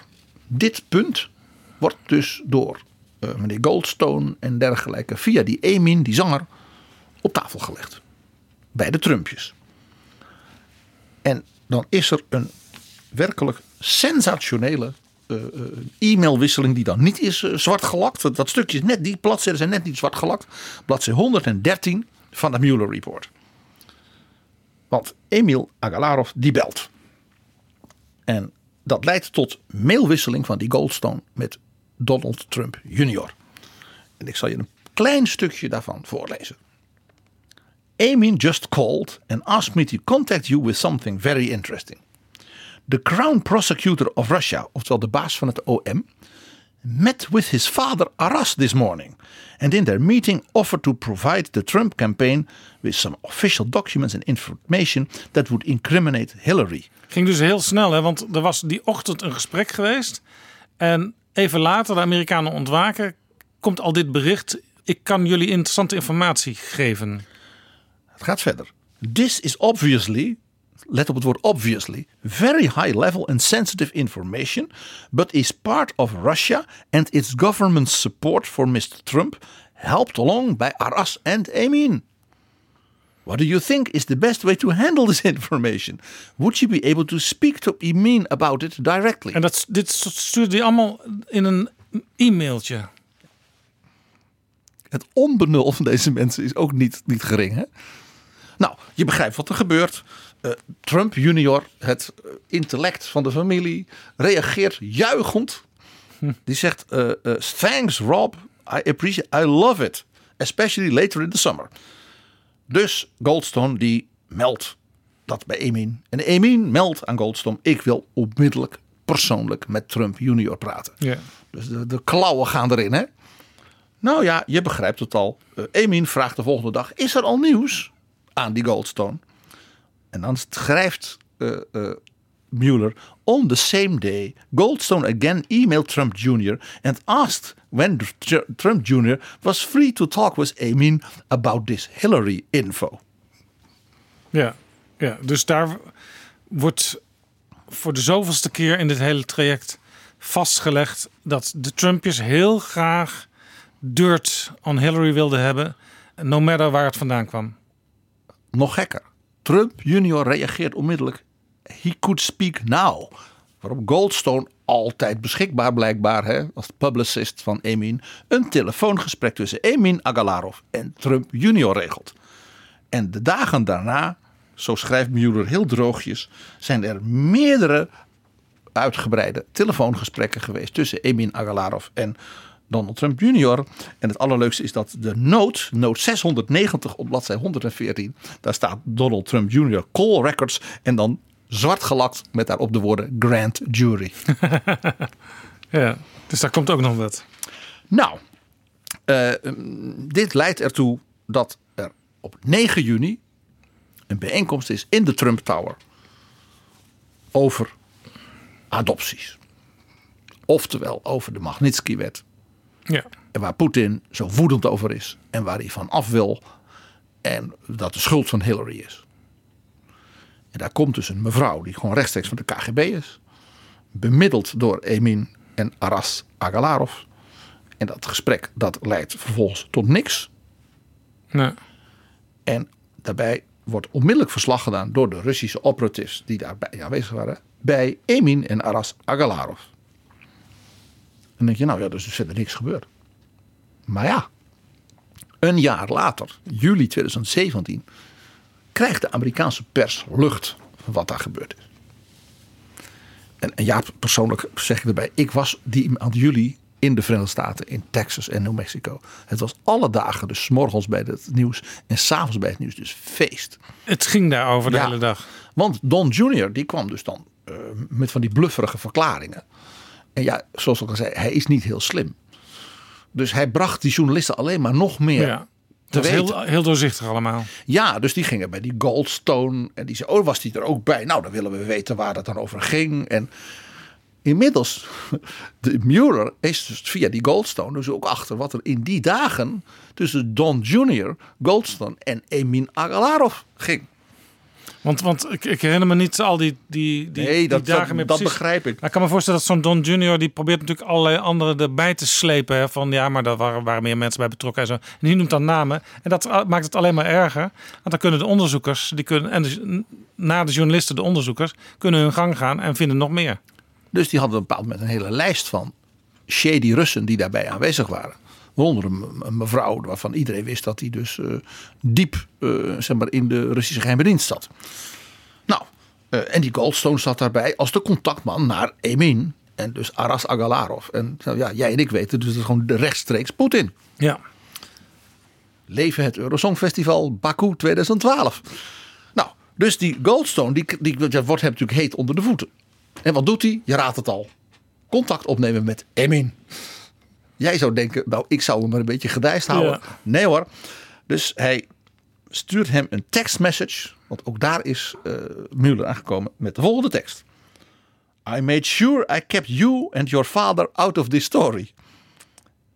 Dit punt wordt dus door eh, meneer Goldstone en dergelijke via die Emin, die zanger, op tafel gelegd. Bij de Trumpjes. En dan is er een werkelijk sensationele e-mailwisseling die dan niet is eh, zwart gelakt. Dat, stukje is net, die bladzijden zijn net niet zwart gelakt. Bladzijde 113 van de Mueller Report. Want Emil Agalarov die belt. En dat leidt tot mailwisseling van die Goldstone met Donald Trump Jr. En ik zal je een klein stukje daarvan voorlezen. Amin just called and asked me to contact you with something very interesting. The Crown Prosecutor of Russia, oftewel de baas van het OM, met with his father Aras this morning. And in their meeting offered to provide the Trump campaign with some official documents and information that would incriminate Hillary. Ging dus heel snel, hè? want er was die ochtend een gesprek geweest. En even later, de Amerikanen ontwaken, komt al dit bericht. Ik kan jullie interessante informatie geven. Het gaat verder. This is obviously, let op het woord obviously, very high level and sensitive information, but is part of Russia and its government's support for Mr. Trump, helped along by Aras and Amin. What do you think is the best way to handle this information? Would you be able to speak to Amin about it directly? En dat, dit stuurde hij allemaal in een e-mailtje. Het onbenul van deze mensen is ook niet, niet gering. Hè? Nou, je begrijpt wat er gebeurt. Eh, Trump junior, het eh, intellect van de familie, reageert juichend. Die zegt, eh, thanks Rob, I appreciate, I love it. Especially later in the summer. Dus Goldstone die meldt dat bij Emin. En Emin meldt aan Goldstone, ik wil onmiddellijk persoonlijk met Trump junior praten. Ja. Dus de, de klauwen gaan erin, hè? Nou ja, je begrijpt het al. Emin vraagt de volgende dag: Is er al nieuws aan die Goldstone? En dan schrijft uh, uh, Mueller: On the same day, Goldstone again emailed Trump Jr. and asked when Trump Jr. was free to talk with Emin about this Hillary info. Ja, ja, dus daar wordt voor de zoveelste keer in dit hele traject vastgelegd dat de Trumpjes heel graag dirt on Hillary wilden hebben, no matter waar het vandaan kwam. Nog gekker. Trump junior reageert onmiddellijk. He could speak now. Waarop Goldstone, altijd beschikbaar blijkbaar hè, als publicist van Emin, een telefoongesprek tussen Emin Agalarov en Trump junior regelt. En de dagen daarna, zo schrijft Mueller heel droogjes, zijn er meerdere uitgebreide telefoongesprekken geweest tussen Emin Agalarov en Donald Trump Jr. En het allerleukste is dat de note, note 690 op bladzijde 114, daar staat Donald Trump Jr. call records en dan zwart gelakt met daarop de woorden grand jury. ja, dus daar komt ook nog wat. Nou, uh, dit leidt ertoe dat er op 9 juni een bijeenkomst is in de Trump Tower over adopties. Oftewel over de Magnitsky-wet. Ja. En waar Poetin zo woedend over is. En waar hij van af wil. En dat de schuld van Hillary is. En daar komt dus een mevrouw die gewoon rechtstreeks van de KGB is. Bemiddeld door Emin en Aras Agalarov. En dat gesprek dat leidt vervolgens tot niks. Nee. En daarbij wordt onmiddellijk verslag gedaan door de Russische operatives die daarbij aanwezig waren. Bij Emin en Aras Agalarov. En dan denk je, nou ja, er is dus verder niks gebeurd. Maar ja, een jaar later, juli 2017, krijgt de Amerikaanse pers lucht van wat daar gebeurd is. En, en ja, persoonlijk zeg ik erbij, ik was die maand juli in de Verenigde Staten, in Texas en New Mexico. Het was alle dagen, dus 's morgens bij het nieuws en s'avonds bij het nieuws, dus feest. Het ging daar over de Ja. hele dag. Want Don Jr. die kwam dus dan eh, met van die blufferige verklaringen. En ja, zoals ik al zei, hij is niet heel slim. Dus hij bracht die journalisten alleen maar nog meer Ja. weten. heel, heel doorzichtig allemaal. Ja, dus die gingen bij die Goldstone. En die zei, oh, was die er ook bij? Nou, dan willen we weten waar het dan over ging. En inmiddels, de Mueller is dus via die Goldstone dus ook achter wat er in die dagen tussen Don Jr., Goldstone en Emin Agalarov ging. Want, want ik, ik herinner me niet al die, die, die, Nee, dat- die dagen dat- meer dat begrijp ik. Maar ik kan me voorstellen dat zo'n Don Junior die probeert natuurlijk allerlei anderen erbij te slepen. Hè, van ja, maar daar waren, waren meer mensen bij betrokken en zo. En die noemt dan namen. En dat maakt het alleen maar erger. Want dan kunnen de onderzoekers, die kunnen, en de, na de journalisten, de onderzoekers, kunnen hun gang gaan en vinden nog meer. Dus die hadden op een bepaald moment een hele lijst van shady Russen die daarbij aanwezig waren. Waaronder een, mevrouw waarvan iedereen wist dat hij dus eh, diep eh, zeg maar in de Russische geheime dienst zat. Nou, eh, en die Goldstone zat daarbij als de contactman naar Emin en dus Aras Agalarov. En nou ja, jij en ik weten dus dat is gewoon rechtstreeks Poetin. Ja. Leven het Eurosongfestival Baku 2012. Nou, dus die Goldstone, die, die, dat wordt hem natuurlijk heet onder de voeten. En wat doet hij? Je raadt het al. Contact opnemen met Emin. Jij zou denken, nou, ik zou hem maar een beetje gedijst houden. Ja. Nee hoor. Dus hij stuurt hem een tekstmessage. Want ook daar is eh Mueller aangekomen met de volgende tekst. I made sure I kept you and your father out of this story.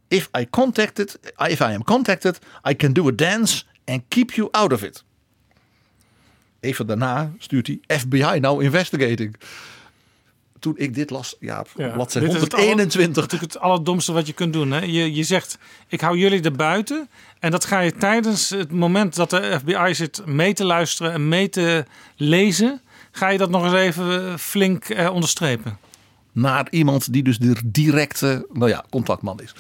If I contacted, if I am contacted, I can do a dance and keep you out of it. Even daarna stuurt hij FBI now investigating. Toen ik dit las, ja, Ja, bladzijde dit is het 121. aller- natuurlijk het allerdomste wat je kunt doen. Hè? Je, je zegt, ik hou jullie er buiten. En dat ga je tijdens het moment dat de FBI zit mee te luisteren en mee te lezen... ga je dat nog eens even flink eh, onderstrepen. naar iemand die dus de directe nou ja, contactman is.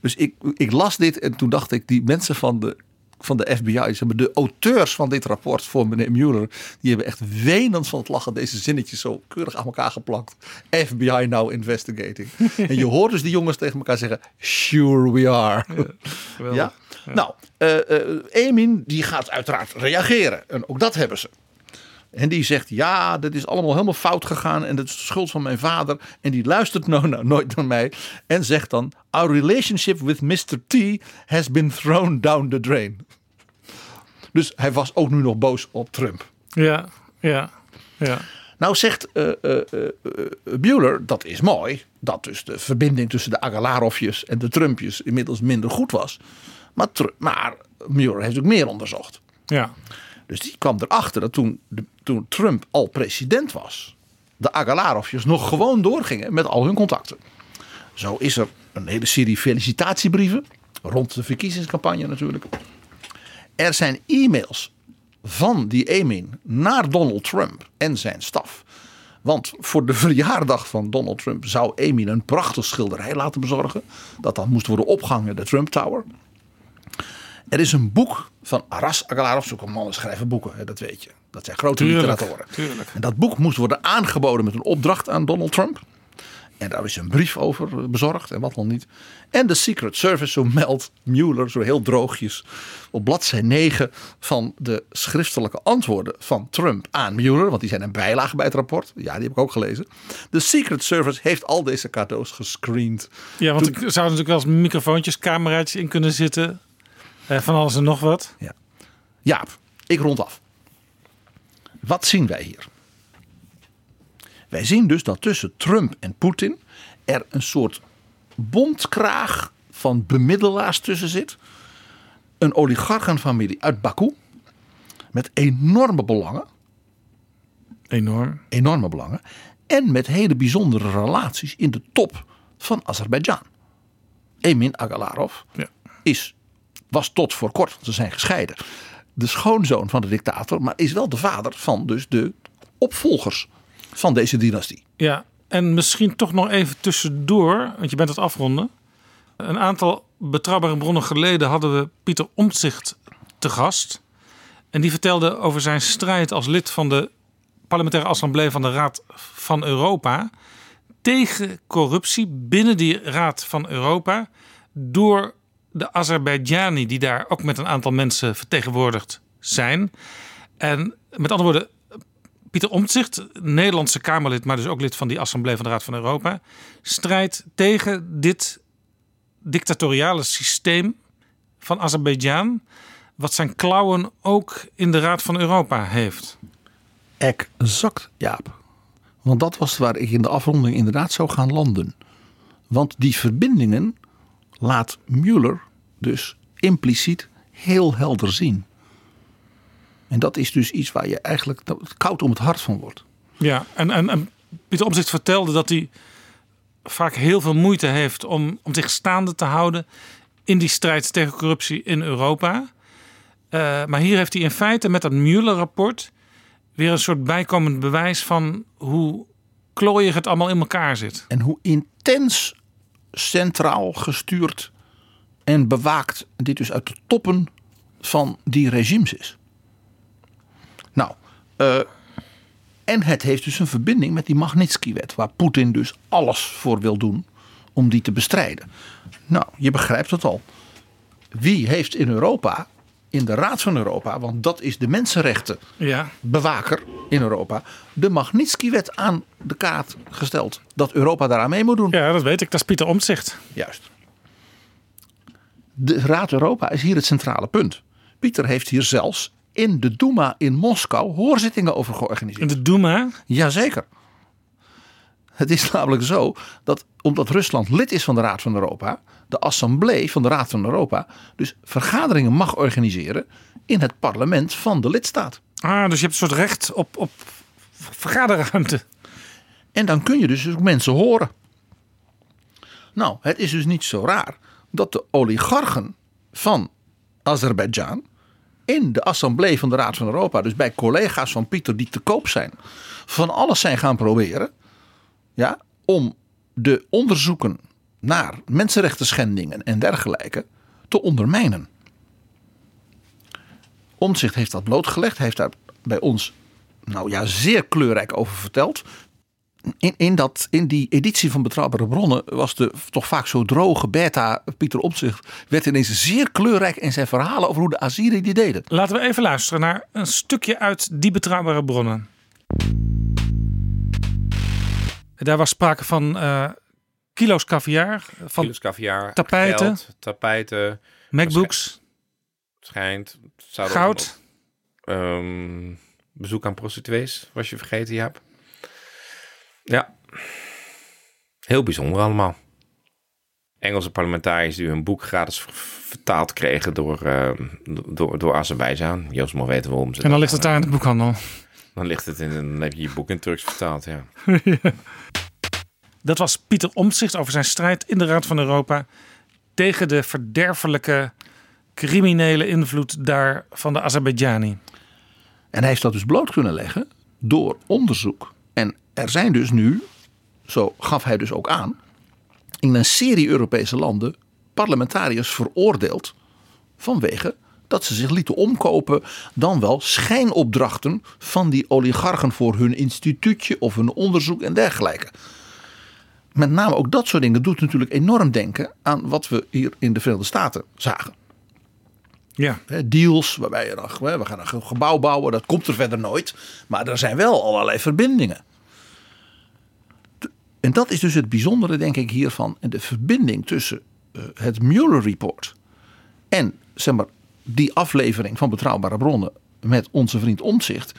Dus ik, ik las dit en toen dacht ik, die mensen van de, van de FBI, zeg maar, de auteurs van dit rapport voor meneer Mueller, die hebben echt wenend van het lachen deze zinnetjes zo keurig aan elkaar geplakt. FBI now investigating. en je hoort dus die jongens tegen elkaar zeggen, sure we are. Ja? Nou, eh eh, Emin die gaat uiteraard reageren. En ook dat hebben ze. En die zegt, ja, dat is allemaal helemaal fout gegaan. En dat is de schuld van mijn vader. En die luistert nou, nou nooit naar mij. En zegt dan, our relationship with Mr. T has been thrown down the drain. Dus hij was ook nu nog boos op Trump. Ja, ja, ja. Nou zegt eh eh, eh, eh, Bueller, dat is mooi. Dat dus de verbinding tussen de Agalarovjes en de Trumpjes inmiddels minder goed was. Maar, maar Mueller heeft ook meer onderzocht. Ja. Dus die kwam erachter dat toen, de- toen Trump al president was, de Agalarovjes nog gewoon doorgingen met al hun contacten. Zo is er een hele serie felicitatiebrieven rond de verkiezingscampagne natuurlijk. Er zijn e-mails van die Emin naar Donald Trump en zijn staf. Want voor de verjaardag van Donald Trump zou Emin een prachtig schilderij laten bezorgen. Dat dan moest worden opgehangen in de Trump Tower. Er is een boek van Aras Agalarov. Mannen schrijven boeken, dat weet je. Dat zijn grote Tuurlijk, literatoren. tuurlijk. En dat boek moest worden aangeboden met een opdracht aan Donald Trump. En daar is een brief over bezorgd en wat dan niet. En de Secret Service, zo meldt Mueller, zo heel droogjes, op bladzijde 9 van de schriftelijke antwoorden van Trump aan Mueller. Want die zijn een bijlage bij het rapport. Ja, die heb ik ook gelezen. De Secret Service heeft al deze cadeaus gescreend. Ja, want er zouden natuurlijk wel eens microfoontjes, cameraatjes in kunnen zitten. Eh, van alles en nog wat. Ja. Jaap, ik rond af. Wat zien wij hier? Wij zien dus dat tussen Trump en Poetin er een soort bondkraag van bemiddelaars tussen zit. Een oligarchenfamilie uit Baku met enorme belangen. Enorm. Enorme belangen. En met hele bijzondere relaties in de top van Azerbeidzjan. Emin Agalarov Ja. is, was tot voor kort, want ze zijn gescheiden, de schoonzoon van de dictator, maar is wel de vader van dus de opvolgers van deze dynastie. Ja, en misschien toch nog even tussendoor, want je bent het afronden. Een aantal betrouwbare bronnen geleden hadden we Pieter Omtzigt te gast. En die vertelde over zijn strijd als lid van de parlementaire assemblee van de Raad van Europa. tegen corruptie binnen die Raad van Europa. door de Azerbeidjani, die daar ook met een aantal mensen vertegenwoordigd zijn. En met andere woorden, Pieter Omtzigt, Nederlandse Kamerlid, maar dus ook lid van die Assemblee van de Raad van Europa, strijdt tegen dit dictatoriale systeem van Azerbeidzjan, wat zijn klauwen ook in de Raad van Europa heeft. Exact, Jaap. Want dat was waar ik in de afronding inderdaad zou gaan landen. Want die verbindingen laat Mueller dus impliciet heel helder zien. En dat is dus iets waar je eigenlijk koud om het hart van wordt. Ja, en, en, en Pieter Omtzigt vertelde dat hij vaak heel veel moeite heeft om, om zich staande te houden in die strijd tegen corruptie in Europa. Eh, maar hier heeft hij in feite met dat Mueller-rapport weer een soort bijkomend bewijs van hoe klooiig het allemaal in elkaar zit. En hoe intens centraal gestuurd en bewaakt dit dus uit de toppen van die regimes is. Nou, eh, en het heeft dus een verbinding met die Magnitsky-wet, waar Poetin dus alles voor wil doen om die te bestrijden. Nou, je begrijpt het al. Wie heeft in Europa, in de Raad van Europa, want dat is de mensenrechtenbewaker in Europa, de Magnitsky-wet aan de kaart gesteld. Dat Europa daaraan mee moet doen. Ja, dat weet ik. Dat is Pieter Omtzigt. Juist. De Raad Europa is hier het centrale punt. Pieter heeft hier zelfs in de Duma in Moskou hoorzittingen over georganiseerd. In de Duma? Jazeker. Het is namelijk zo dat omdat Rusland lid is van de Raad van Europa, de Assemblee van de Raad van Europa dus vergaderingen mag organiseren in het parlement van de lidstaat. Ah, dus je hebt een soort recht op, op vergaderruimte. En dan kun je dus ook mensen horen. Nou, het is dus niet zo raar dat de oligarchen van Azerbeidzjan in de assemblee van de Raad van Europa, dus bij collega's van Pieter die te koop zijn, van alles zijn gaan proberen ja, om de onderzoeken naar mensenrechten schendingen en dergelijke te ondermijnen. Omtzigt heeft dat blootgelegd, heeft daar bij ons nou ja, zeer kleurrijk over verteld. In, in, dat, in die editie van Betrouwbare Bronnen was de toch vaak zo droge beta Pieter Omtzigt werd ineens zeer kleurrijk in zijn verhalen over hoe de Azeri die deden. Laten we even luisteren naar een stukje uit die betrouwbare bronnen. Daar was sprake van eh, kilo's caviar, van Kilo's caviar, tapijten, geld, tapijten, MacBooks, schijnt. Zou Goud. Ehm, bezoek aan prostituees, was je vergeten, Jaap. Ja. Heel bijzonder allemaal. Engelse parlementariërs die hun boek gratis ver- vertaald kregen door, ehm, door, door Azerbeidzjan. Joost mag weten waarom ze en dan ligt het daar in de boekhandel. Dan ligt het in, dan heb je je boek in Turks vertaald, ja. Dat was Pieter Omtzigt over zijn strijd in de Raad van Europa tegen de verderfelijke criminele invloed daar van de Azerbeidzjani. En hij heeft dat dus bloot kunnen leggen door onderzoek. En er zijn dus nu, zo gaf hij dus ook aan, in een serie Europese landen parlementariërs veroordeeld vanwege dat ze zich lieten omkopen dan wel schijnopdrachten van die oligarchen voor hun instituutje of hun onderzoek en dergelijke. Met name ook dat soort dingen doet natuurlijk enorm denken aan wat we hier in de Verenigde Staten zagen. Ja. Deals waarbij je dan, we gaan een ge- gebouw bouwen, dat komt er verder nooit. Maar er zijn wel allerlei verbindingen. En dat is dus het bijzondere, denk ik, hiervan. En de verbinding tussen eh, het Mueller Report en zeg maar, die aflevering van Betrouwbare Bronnen met onze vriend Omtzigt.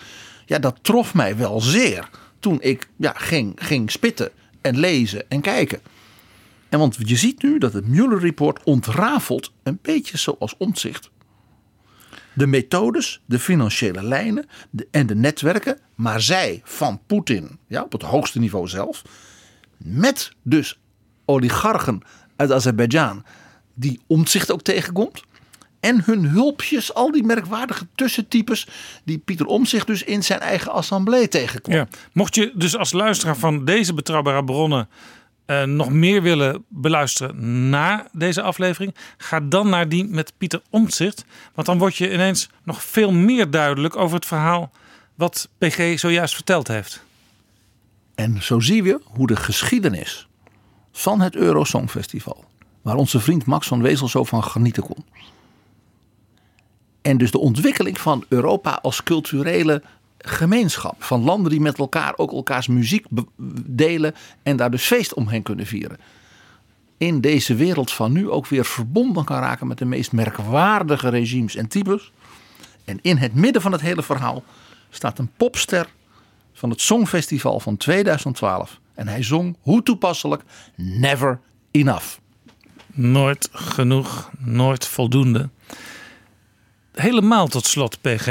Ja, dat trof mij wel zeer toen ik ja, ging, ging spitten en lezen en kijken. En want je ziet nu dat het Mueller Report ontrafelt een beetje zoals omzicht. De methodes, de financiële lijnen en de netwerken, maar zij van Poetin, ja, op het hoogste niveau zelf, met dus oligarchen uit Azerbeidzjan, die omzicht ook tegenkomt. En hun hulpjes, al die merkwaardige tussentypes die Pieter Omzicht dus in zijn eigen assemblee tegenkwam. Ja. Mocht je dus als luisteraar van deze betrouwbare bronnen eh, nog meer willen beluisteren na deze aflevering, ga dan naar die met Pieter Omtzigt. Want dan word je ineens nog veel meer duidelijk over het verhaal wat PG zojuist verteld heeft. En zo zien we hoe de geschiedenis van het Eurosong Festival, waar onze vriend Max van Wezel zo van genieten kon. En dus de ontwikkeling van Europa als culturele gemeenschap. Van landen die met elkaar ook elkaars muziek delen en daar dus feest omheen kunnen vieren. In deze wereld van nu ook weer verbonden kan raken met de meest merkwaardige regimes en types. En in het midden van het hele verhaal staat een popster van het Songfestival van 2012. En hij zong, hoe toepasselijk, Never Enough. Nooit genoeg, nooit voldoende. Helemaal tot slot, PG.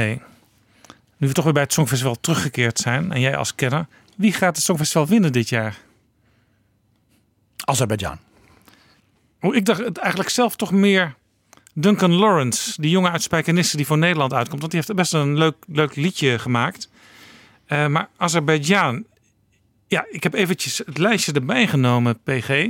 Nu we toch weer bij het Songfestival teruggekeerd zijn en jij als kenner, wie gaat het Songfestival winnen dit jaar? Azerbeidzjan. Oh, ik dacht het eigenlijk zelf toch meer Duncan Lawrence, die jonge uit Spijkenisse die voor Nederland uitkomt. Want die heeft best een leuk, leuk liedje gemaakt. Uh, maar Azerbeidzjan, ja, ik heb eventjes het lijstje erbij genomen, PG.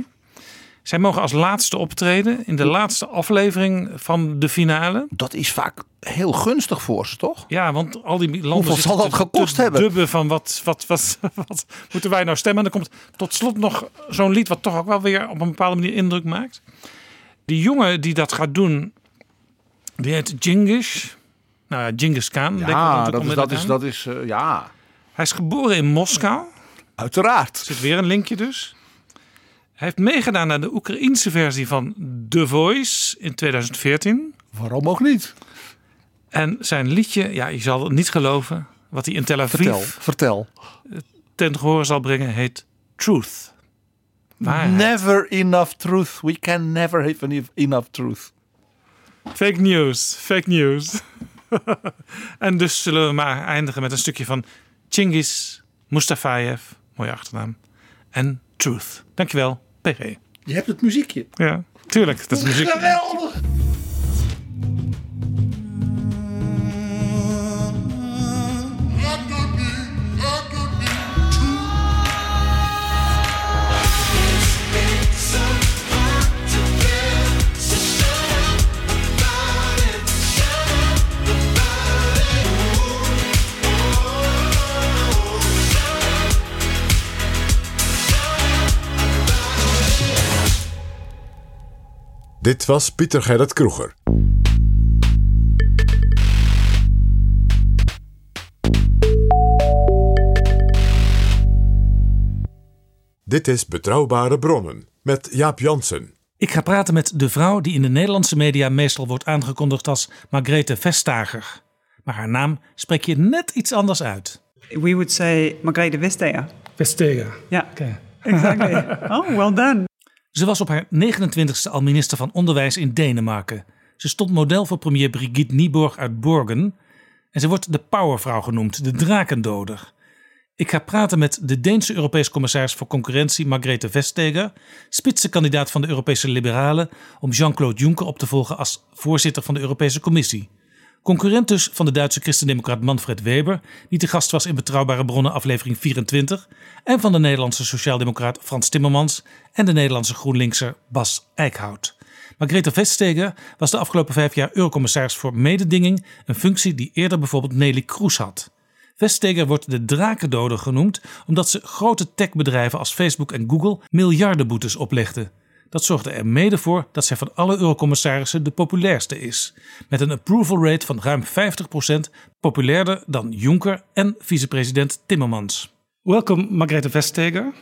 Zij mogen als laatste optreden in de laatste aflevering van de finale. Dat is vaak heel gunstig voor ze, toch? Ja, want al die landen Hoeveel zal dat gekost hebben? Dubben van wat, wat, wat, wat moeten wij nou stemmen? En dan komt tot slot nog zo'n lied wat toch ook wel weer op een bepaalde manier indruk maakt. Die jongen die dat gaat doen, die heet Genghis. Nou ja, Genghis Khan. Ja, dat is, dat is, dat is, uh, ja. Hij is geboren in Moskou. Uiteraard. Er zit weer een linkje dus. Hij heeft meegedaan aan de Oekraïense versie van The Voice in 2014. Waarom ook niet? En zijn liedje, ja, je zal het niet geloven, wat hij in Tel Aviv vertel, vertel. ten gehoor zal brengen, heet Truth. Waarheid. Never enough truth. We can never have enough truth. Fake news, fake news. en dus zullen we maar eindigen met een stukje van Chingis Mustafayev, mooie achternaam, en Truth. Dankjewel, PG. Je hebt het muziekje. Ja, tuurlijk. Dat is muziek. Geweldig! Dit was Pieter Gerrit Kroeger. Dit is Betrouwbare Bronnen met Jaap Jansen. Ik ga praten met de vrouw die in de Nederlandse media meestal wordt aangekondigd als Margrethe Vestager. Maar haar naam spreek je net iets anders uit. We would say Margrethe Vestager. Vestager. Ja, exactly. oh, well done. Ze was op haar 29e al minister van Onderwijs in Denemarken. Ze stond model voor premier Brigitte Nieborg uit Borgen. En ze wordt de powervrouw genoemd, de drakendoder. Ik ga praten met de Deense Europees commissaris voor concurrentie Margrethe Vestager, spitsenkandidaat van de Europese Liberalen, om Jean-Claude Juncker op te volgen als voorzitter van de Europese Commissie. Concurrent dus van de Duitse christendemocraat Manfred Weber, die te gast was in Betrouwbare Bronnen aflevering 24, en van de Nederlandse sociaaldemocraat Frans Timmermans en de Nederlandse GroenLinkser Bas Eickhout. Margrethe Vestager was de afgelopen vijf jaar eurocommissaris voor mededinging, een functie die eerder bijvoorbeeld Nelly Kroes had. Vestager wordt de drakendoder genoemd omdat ze grote techbedrijven als Facebook en Google miljardenboetes oplegde. Dat zorgde er mede voor dat zij van alle eurocommissarissen de populairste is. Met een approval rate van ruim 50% populairder dan Juncker en vicepresident Timmermans. Welcome, Margrethe Vestager.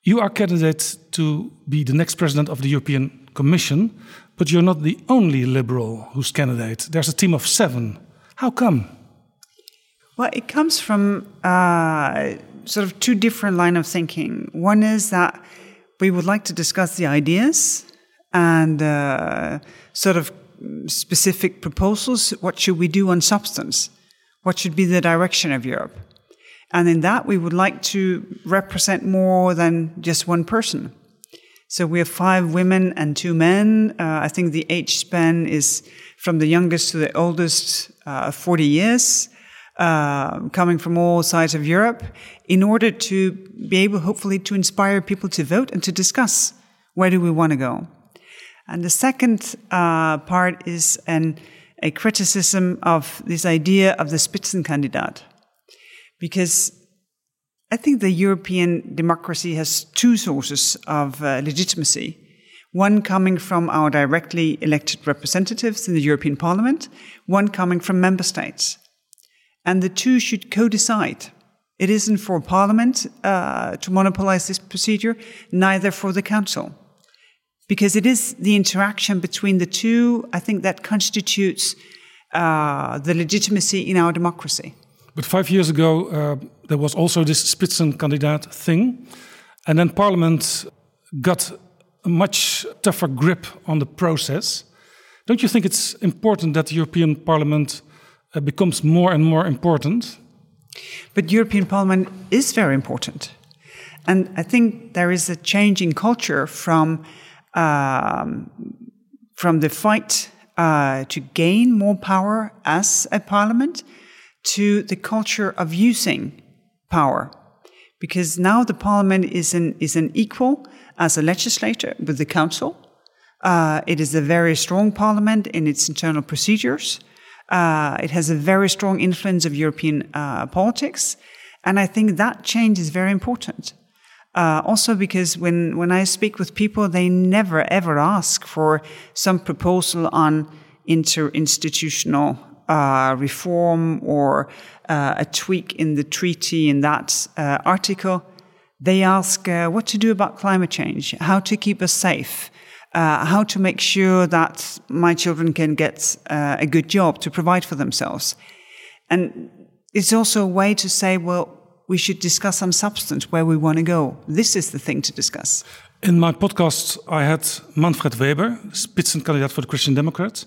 You are candidate to be the next president of the European Commission, but you're not the only liberal who's candidate. There's a team of seven. How come? Well, it comes from uh, sort of two different line of thinking. One is that we would like to discuss the ideas and uh, sort of specific proposals. What should we do on substance? What should be the direction of Europe? And in that, we would like to represent more than just one person. So we have five women and two men. Uh, I think the age span is from the youngest to the oldest, uh, 40 years, uh, coming from all sides of Europe, in order to be able, hopefully, to inspire people to vote and to discuss where do we want to go. And the second uh, part is an, a criticism of this idea of the Spitzenkandidat. Because I think the European democracy has two sources of uh, legitimacy. One coming from our directly elected representatives in the European Parliament, one coming from member states. And the two should co decide. It isn't for Parliament uh, to monopolize this procedure, neither for the Council. Because it is the interaction between the two, I think, that constitutes uh, the legitimacy in our democracy. But five years ago, uh, there was also this Spitzenkandidat thing. And then Parliament got a much tougher grip on the process. Don't you think it's important that the European Parliament uh, becomes more and more important? But European Parliament is very important. And I think there is a change in culture from, um, from the fight uh, to gain more power as a parliament to the culture of using power. Because now the parliament is an, is an equal as a legislator with the council. Uh, it is a very strong parliament in its internal procedures. Uh, it has a very strong influence of European uh, politics. And I think that change is very important. Uh, also because when, when I speak with people, they never ever ask for some proposal on interinstitutional uh, reform or uh, a tweak in the treaty in that uh, article. They ask what to do about climate change, how to keep us safe, uh, how to make sure that my children can get uh, a good job to provide for themselves. And it's also a way to say, well, we should discuss some substance where we want to go. This is the thing to discuss. In my podcast, I had Manfred Weber, Spitzenkandidat for the Christian Democrats,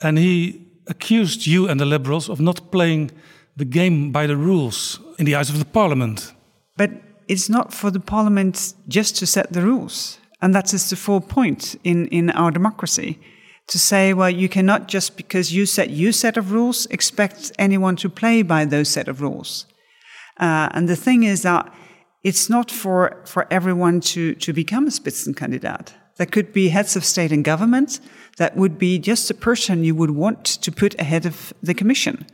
and he accused you and the Liberals of not playing the game by the rules in the eyes of the Parliament. But it's not for the Parliament just to set the rules. And that is the full point in, in our democracy. To say, well, you cannot just because you set your set of rules expect anyone to play by those set of rules. Uh, and the thing is that it's not for, for everyone to, to become a Spitzenkandidat. There could be heads of state and government that would be just a person you would want to put ahead of the commission.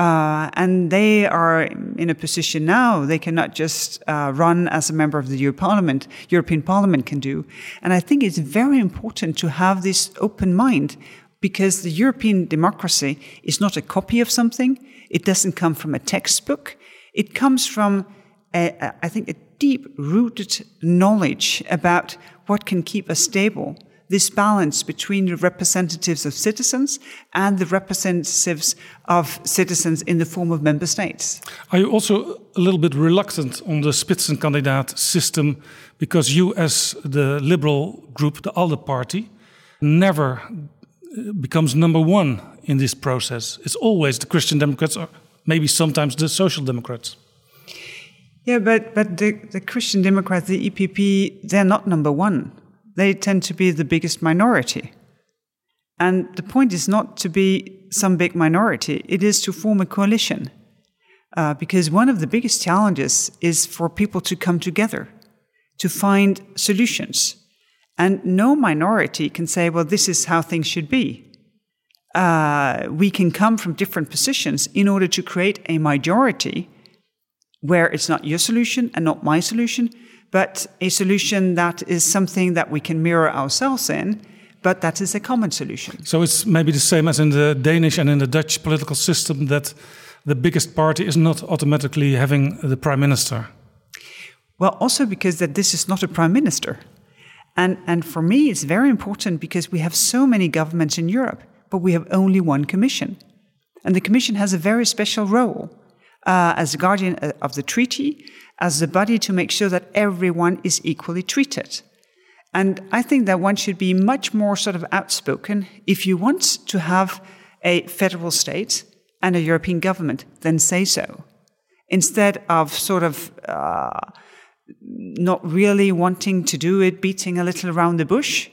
Uh, and they are in a position now, they cannot just uh, run as a member of the European Parliament, European Parliament can do. And I think it's very important to have this open mind because the European democracy is not a copy of something. It doesn't come from a textbook. It comes from, a, a, I think, a deep rooted knowledge about what can keep us stable this balance between the representatives of citizens and the representatives of citizens in the form of member states. Are you also a little bit reluctant on the Spitzenkandidat system because you, as the liberal group, the ALDE party, never uh, becomes number one in this process? It's always the Christian Democrats or maybe sometimes the Social Democrats. Yeah, but, but the, the Christian Democrats, the EPP, they're not number one they tend to be the biggest minority. And the point is not to be some big minority, it is to form a coalition. Uh, because one of the biggest challenges is for people to come together, to find solutions. And no minority can say, well, this is how things should be. Uh, we can come from different positions in order to create a majority where it's not your solution and not my solution, but a solution that is something that we can mirror ourselves in, but that is a common solution. So it's maybe the same as in the Danish and in the Dutch political system that the biggest party is not automatically having the prime minister. Well, also because that this is not a prime minister. And, and for me, it's very important because we have so many governments in Europe, but we have only one commission. And the commission has a very special role uh, as the guardian uh, of the treaty, as the body to make sure that everyone is equally treated. And I think that one should be much more sort of outspoken if you want to have a federal state and a European government, then say so. Instead of sort of uh, not really wanting to do it, beating a little around the bush,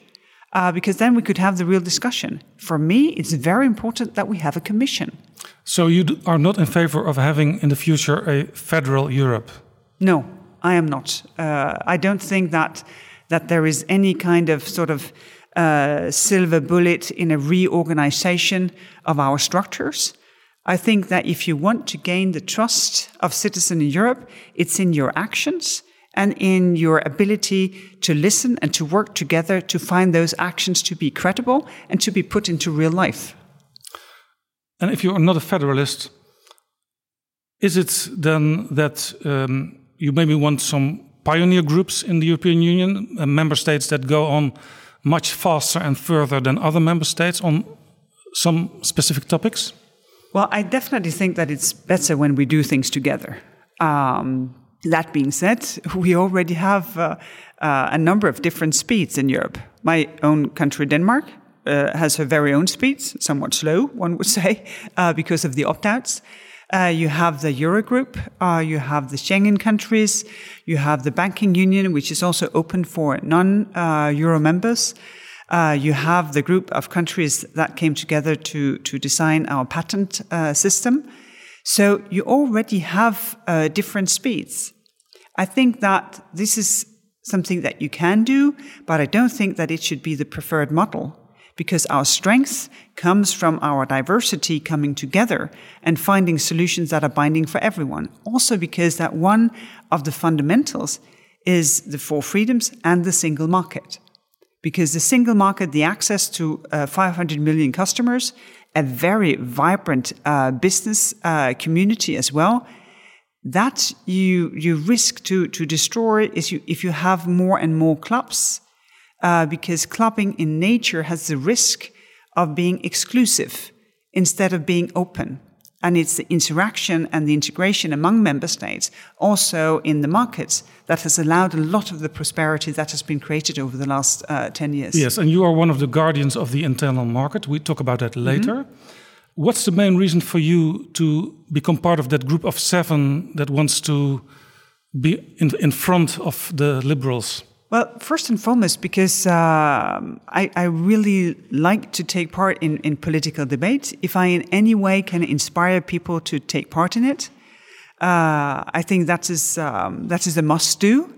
uh, because then we could have the real discussion. For me, it's very important that we have a commission. So you are not in favor of having in the future a federal Europe? No, I am not. Uh, I don't think that that there is any kind of sort of uh, silver bullet in a reorganization of our structures. I think that if you want to gain the trust of citizens in Europe, it's in your actions and in your ability to listen and to work together to find those actions to be credible and to be put into real life. And if you are not a federalist, is it then that um, you maybe want some pioneer groups in the European Union, uh, member states that go on much faster and further than other member states on some specific topics? Well, I definitely think that it's better when we do things together. Um, that being said, we already have uh, uh, a number of different speeds in Europe. My own country, Denmark, uh, has her very own speeds, somewhat slow, one would say, uh, because of the opt outs. Uh, you have the Eurogroup, uh, you have the Schengen countries, you have the banking union, which is also open for non Euro members. you have the group of countries that came together to, to design our patent system. So you already have uh, different speeds. I think that this is something that you can do, but I don't think that it should be the preferred model because our strength comes from our diversity coming together and finding solutions that are binding for everyone. Also because that one of the fundamentals is the four freedoms and the single market. Because the single market, the access to uh, 500 million customers, a very vibrant uh, business uh, community as well, that you you risk to to destroy is you if you have more and more clubs uh, because clubbing in nature has the risk of being exclusive instead of being open. And it's the interaction and the integration among member states, also in the markets, that has allowed a lot of the prosperity that has been created over the last uh, 10 years. Yes, and you are one of the guardians of the internal market. We talk about that later. Mm -hmm. What's the main reason for you to become part of that group of seven that wants to be in, in front of the liberals? Well, first and foremost, because um, I, I, really like to take part in, in political debate. If I in any way can inspire people to take part in it, uh, I think that is um, that is a must do.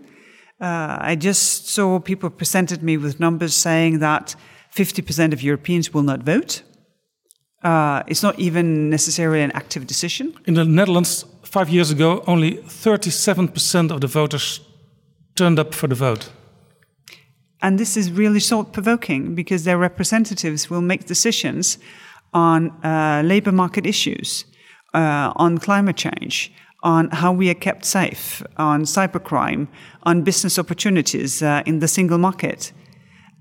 Uh, I just saw people presented me with numbers saying that 50% of Europeans will not vote. Uh, it's not even necessarily an active decision. In the Netherlands, five years ago, only 37% of the voters turned up for the vote. And this is really thought provoking because their representatives will make decisions on uh, labor market issues, uh, on climate change, on how we are kept safe, on cybercrime, on business opportunities uh, in the single market.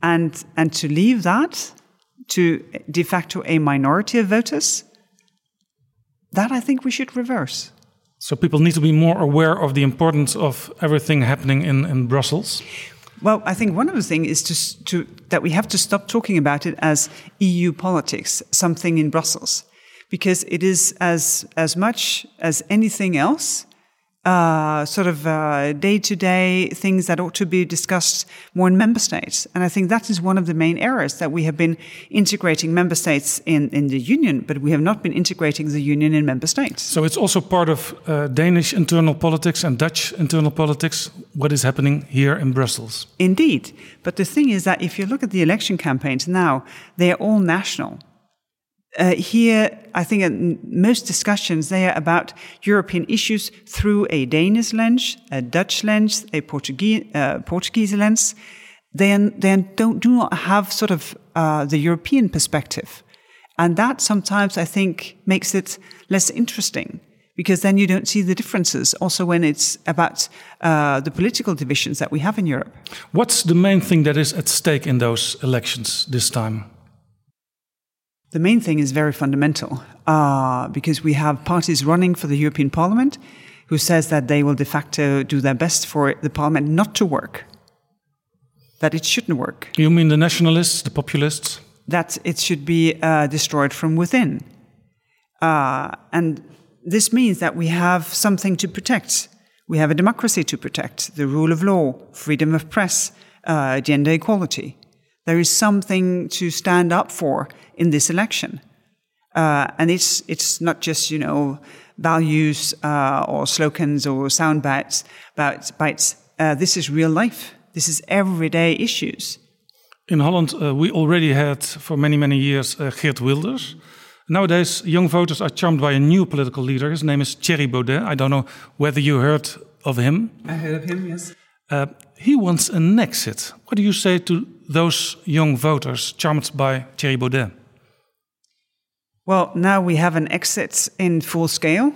And, and to leave that to de facto a minority of voters, that I think we should reverse. So people need to be more aware of the importance of everything happening in, in Brussels? Well, I think one of the things is to, to, that we have to stop talking about it as EU politics, something in Brussels, because it is as as much as anything else, uh, sort of day to day things that ought to be discussed more in member states. And I think that is one of the main errors that we have been integrating member states in, in the union, but we have not been integrating the union in member states. So it's also part of uh, Danish internal politics and Dutch internal politics, what is happening here in Brussels. Indeed. But the thing is that if you look at the election campaigns now, they are all national. Uh, here, I think in most discussions, they are about European issues through a Danish lens, a Dutch lens, a Portuguese, uh, Portuguese lens. They, they don't, do not have sort of uh, the European perspective. And that sometimes, I think, makes it less interesting because then you don't see the differences also when it's about uh, the political divisions that we have in Europe. What's the main thing that is at stake in those elections this time? The main thing is very fundamental uh, because we have parties running for the European Parliament who says that they will de facto do their best for the Parliament not to work, that it shouldn't work. You mean the nationalists, the populists? That it should be uh, destroyed from within. Uh, and this means that we have something to protect. We have a democracy to protect, the rule of law, freedom of press, uh, gender equality. There is something to stand up for in this election. Uh, and it's, it's not just, you know, values uh, or slogans or sound bites. bites, bites. Uh, this is real life. This is everyday issues. In Holland, uh, we already had for many, many years uh, Geert Wilders. Nowadays, young voters are charmed by a new political leader. His name is Thierry Baudet. I don't know whether you heard of him. I heard of him, yes. Uh, he wants an exit. What do you say to those young voters charmed by Thierry Baudet? Well, now we have an exit in full scale.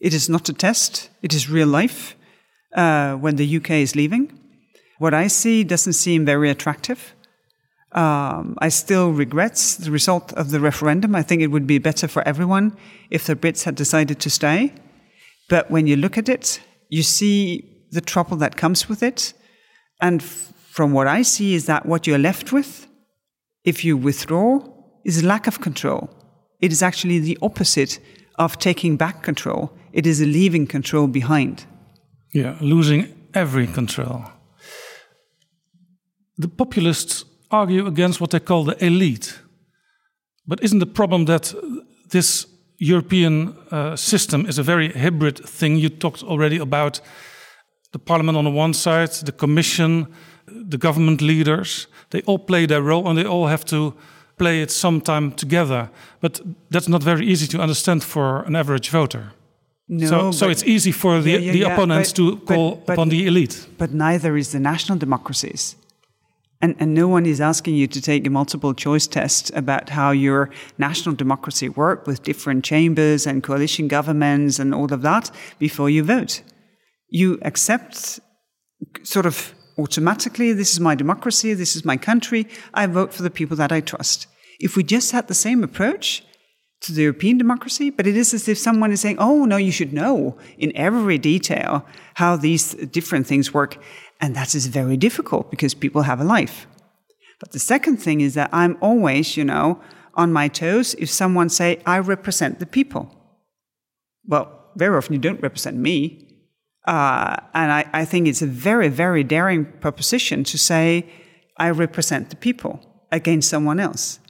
It is not a test, it is real life uh, when the UK is leaving. What I see doesn't seem very attractive. Um, I still regret the result of the referendum. I think it would be better for everyone if the Brits had decided to stay. But when you look at it, you see the trouble that comes with it. And from what I see, is that what you're left with, if you withdraw, is lack of control. It is actually the opposite of taking back control, it is leaving control behind. Yeah, losing every control. The populists argue against what they call the elite. But isn't the problem that this European uh, system is a very hybrid thing? You talked already about the parliament on the one side, the commission, the government leaders. They all play their role and they all have to play it sometime together. But that's not very easy to understand for an average voter. No, so, so it's easy for the, Yeah, yeah, the yeah, opponents but- to call but- upon the elite. But neither is the national democracies. And, and no one is asking you to take a multiple choice test about how your national democracy work with different chambers and coalition governments and all of that before you vote. You accept sort of automatically, this is my democracy, this is my country, I vote for the people that I trust. If we just had the same approach to the European democracy, but it is as if someone is saying, oh, no, you should know in every detail how these different things work. And that is very difficult because people have a life. But the second thing is that I'm always, you know, on my toes if someone say, I represent the people. Well, very often you don't represent me. Uh, and I, I think it's a very, very daring proposition to say, I represent the people against someone else.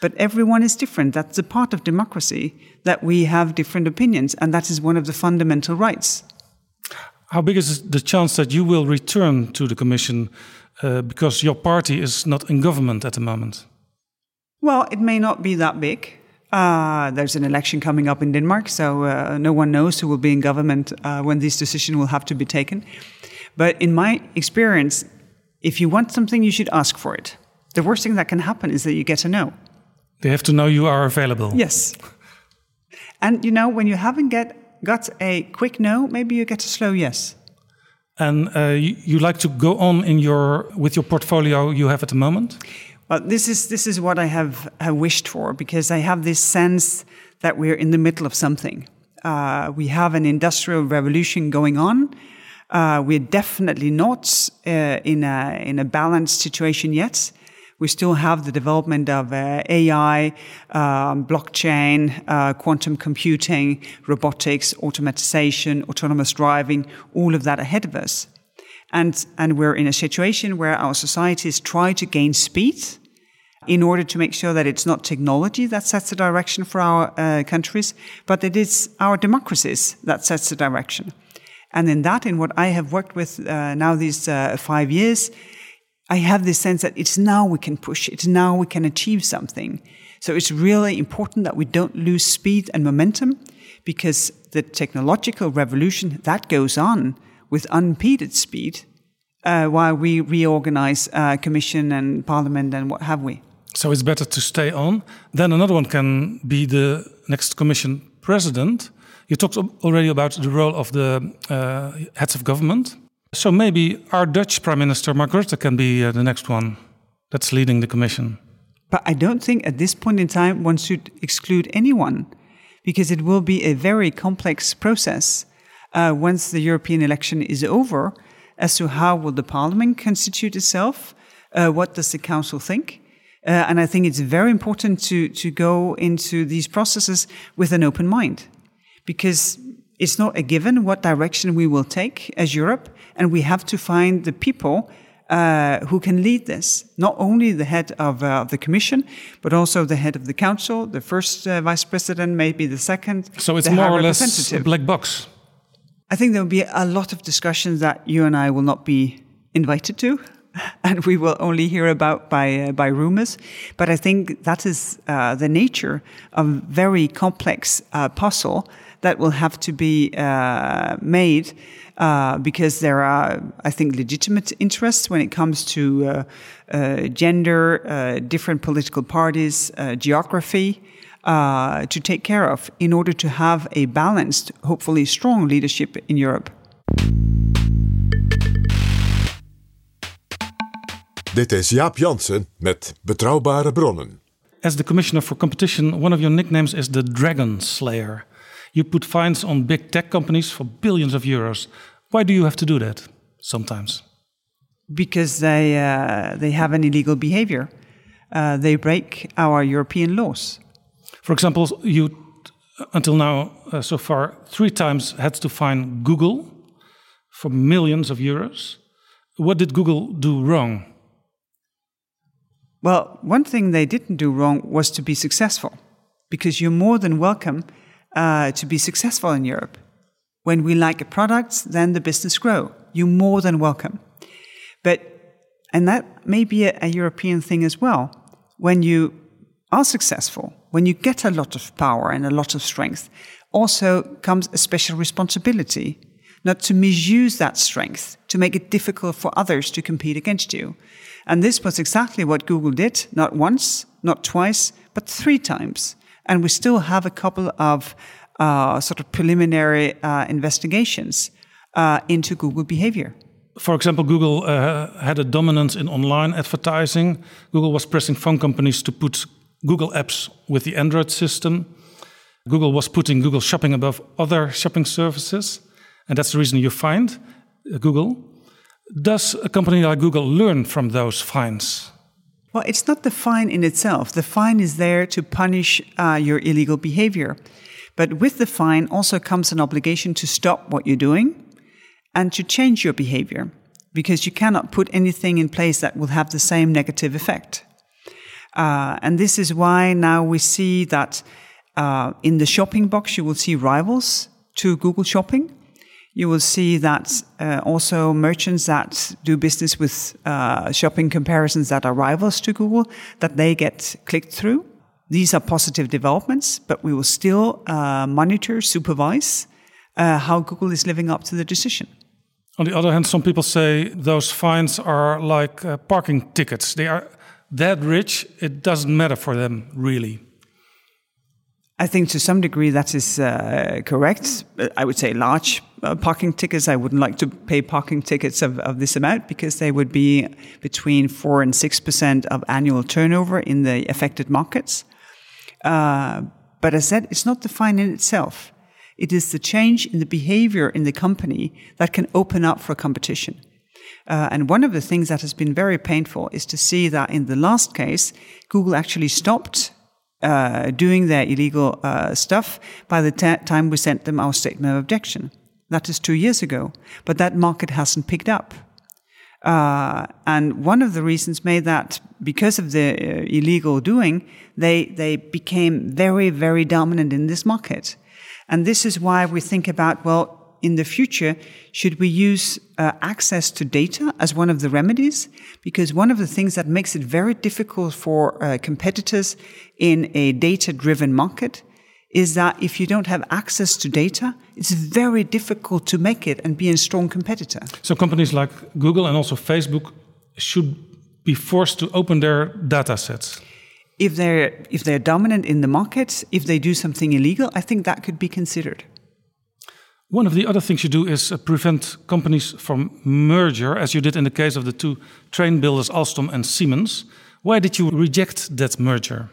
But everyone is different. That's a part of democracy that we have different opinions, and that is one of the fundamental rights. How big is the chance that you will return to the Commission uh, because your party is not in government at the moment? Well, it may not be that big. Uh, there's an election coming up in Denmark, so uh, no one knows who will be in government uh, when this decision will have to be taken. But in my experience, if you want something, you should ask for it. The worst thing that can happen is that you get a no. They have to know you are available. Yes. And you know, when you haven't get got a quick no, maybe you get a slow yes. And uh, you, you like to go on in your with your portfolio you have at the moment? Well, this is this is what I have, have wished for because I have this sense that we're in the middle of something. Uh, we have an industrial revolution going on. Uh, we're definitely not uh, in a in a balanced situation yet. We still have the development of uh, AI, um, blockchain, uh, quantum computing, robotics, automatization, autonomous driving, all of that ahead of us. And, and we're in a situation where our societies try to gain speed in order to make sure that it's not technology that sets the direction for our uh, countries, but it is our democracies that sets the direction. And in that, in what I have worked with uh, now these uh, five years, I have this sense that it's now we can push, it's now we can achieve something. So it's really important that we don't lose speed and momentum because the technological revolution that goes on with unimpeded speed uh, while we reorganize uh, commission and parliament and what have we. So it's better to stay on. Then another one can be the next commission president. You talked already about the role of the uh, heads of government. So maybe our Dutch Prime Minister Mark Rutte can be uh, the next one that's leading the commission. But I don't think at this point in time one should exclude anyone because it will be a very complex process uh, once the European election is over as to how will the parliament constitute itself, uh, what does the council think. Uh, and I think it's very important to, to go into these processes with an open mind because it's not a given what direction we will take as Europe, and we have to find the people uh, who can lead this. Not only the head of uh, the Commission, but also the head of the Council, the first uh, Vice President, maybe the second. So it's more or less a black box. I think there will be a lot of discussions that you and I will not be invited to, and we will only hear about by uh, by rumors. But I think that is uh, the nature of very complex uh, puzzle that will have to be uh, made uh, because there are, I think, legitimate interests when it comes to uh, gender, different political parties, geography. Uh, to take care of in order to have a balanced, hopefully strong leadership in Europe. Dit is Jaap Jansen met Betrouwbare Bronnen. As the Commissioner for Competition, one of your nicknames is the Dragon Slayer. You put fines on big tech companies for billions of euros. Why do you have to do that sometimes? Because they, uh, they have an illegal behavior. Uh, they break our European laws. For example, you, until now, uh, so far, three times had to fine Google for millions of euros. What did Google do wrong? Well, one thing they didn't do wrong was to be successful, because you're more than welcome uh, to be successful in Europe. When we like a product, then the business grow. You're more than welcome. But, and that may be a, a European thing as well. When you are successful, when you get a lot of power and a lot of strength, also comes a special responsibility not to misuse that strength, to make it difficult for others to compete against you. And this was exactly what Google did, not once, not twice, but three times. And we still have a couple of uh, sort of preliminary uh, investigations uh, into Google behavior. For example, Google uh, had a dominance in online advertising. Google was pressing phone companies to put Google apps with the Android system. Google was putting Google Shopping above other shopping services. And that's the reason you find uh, Google. Does a company like Google learn from those fines? Well, it's not the fine in itself. The fine is there to punish uh, your illegal behavior. But with the fine also comes an obligation to stop what you're doing and to change your behavior because you cannot put anything in place that will have the same negative effect. Uh, and this is why now we see that uh, in the shopping box, you will see rivals to Google Shopping. You will see that uh, also merchants that do business with uh, shopping comparisons that are rivals to Google, that they get clicked through. These are positive developments, but we will still uh, monitor, supervise how Google is living up to the decision. On the other hand, some people say those fines are like parking tickets. They are that rich, it doesn't matter for them, really. I think to some degree that is uh, correct. I would say large uh, parking tickets. I wouldn't like to pay parking tickets of, of this amount because they would be between 4 and 6% of annual turnover in the affected markets. Uh, but as I said, it's not the fine in itself. It is the change in the behavior in the company that can open up for competition. Uh, and one of the things that has been very painful is to see that in the last case, Google actually stopped uh, doing their illegal uh, stuff by the time we sent them our statement of objection. That is two years ago. But that market hasn't picked up. Uh, and one of the reasons made that because of the uh, illegal doing, they, they became very, very dominant in this market. And this is why we think about, well, in the future, should we use uh, access to data as one of the remedies? Because one of the things that makes it very difficult for uh, competitors in a data driven market is that if you don't have access to data, it's very difficult to make it and be a strong competitor. So companies like Google and also Facebook should be forced to open their data sets. If they're if they're dominant in the market, if they do something illegal, I think that could be considered. One of the other things you do is uh, prevent companies from merger, as you did in the case of the two train builders Alstom and Siemens. Why did you reject that merger?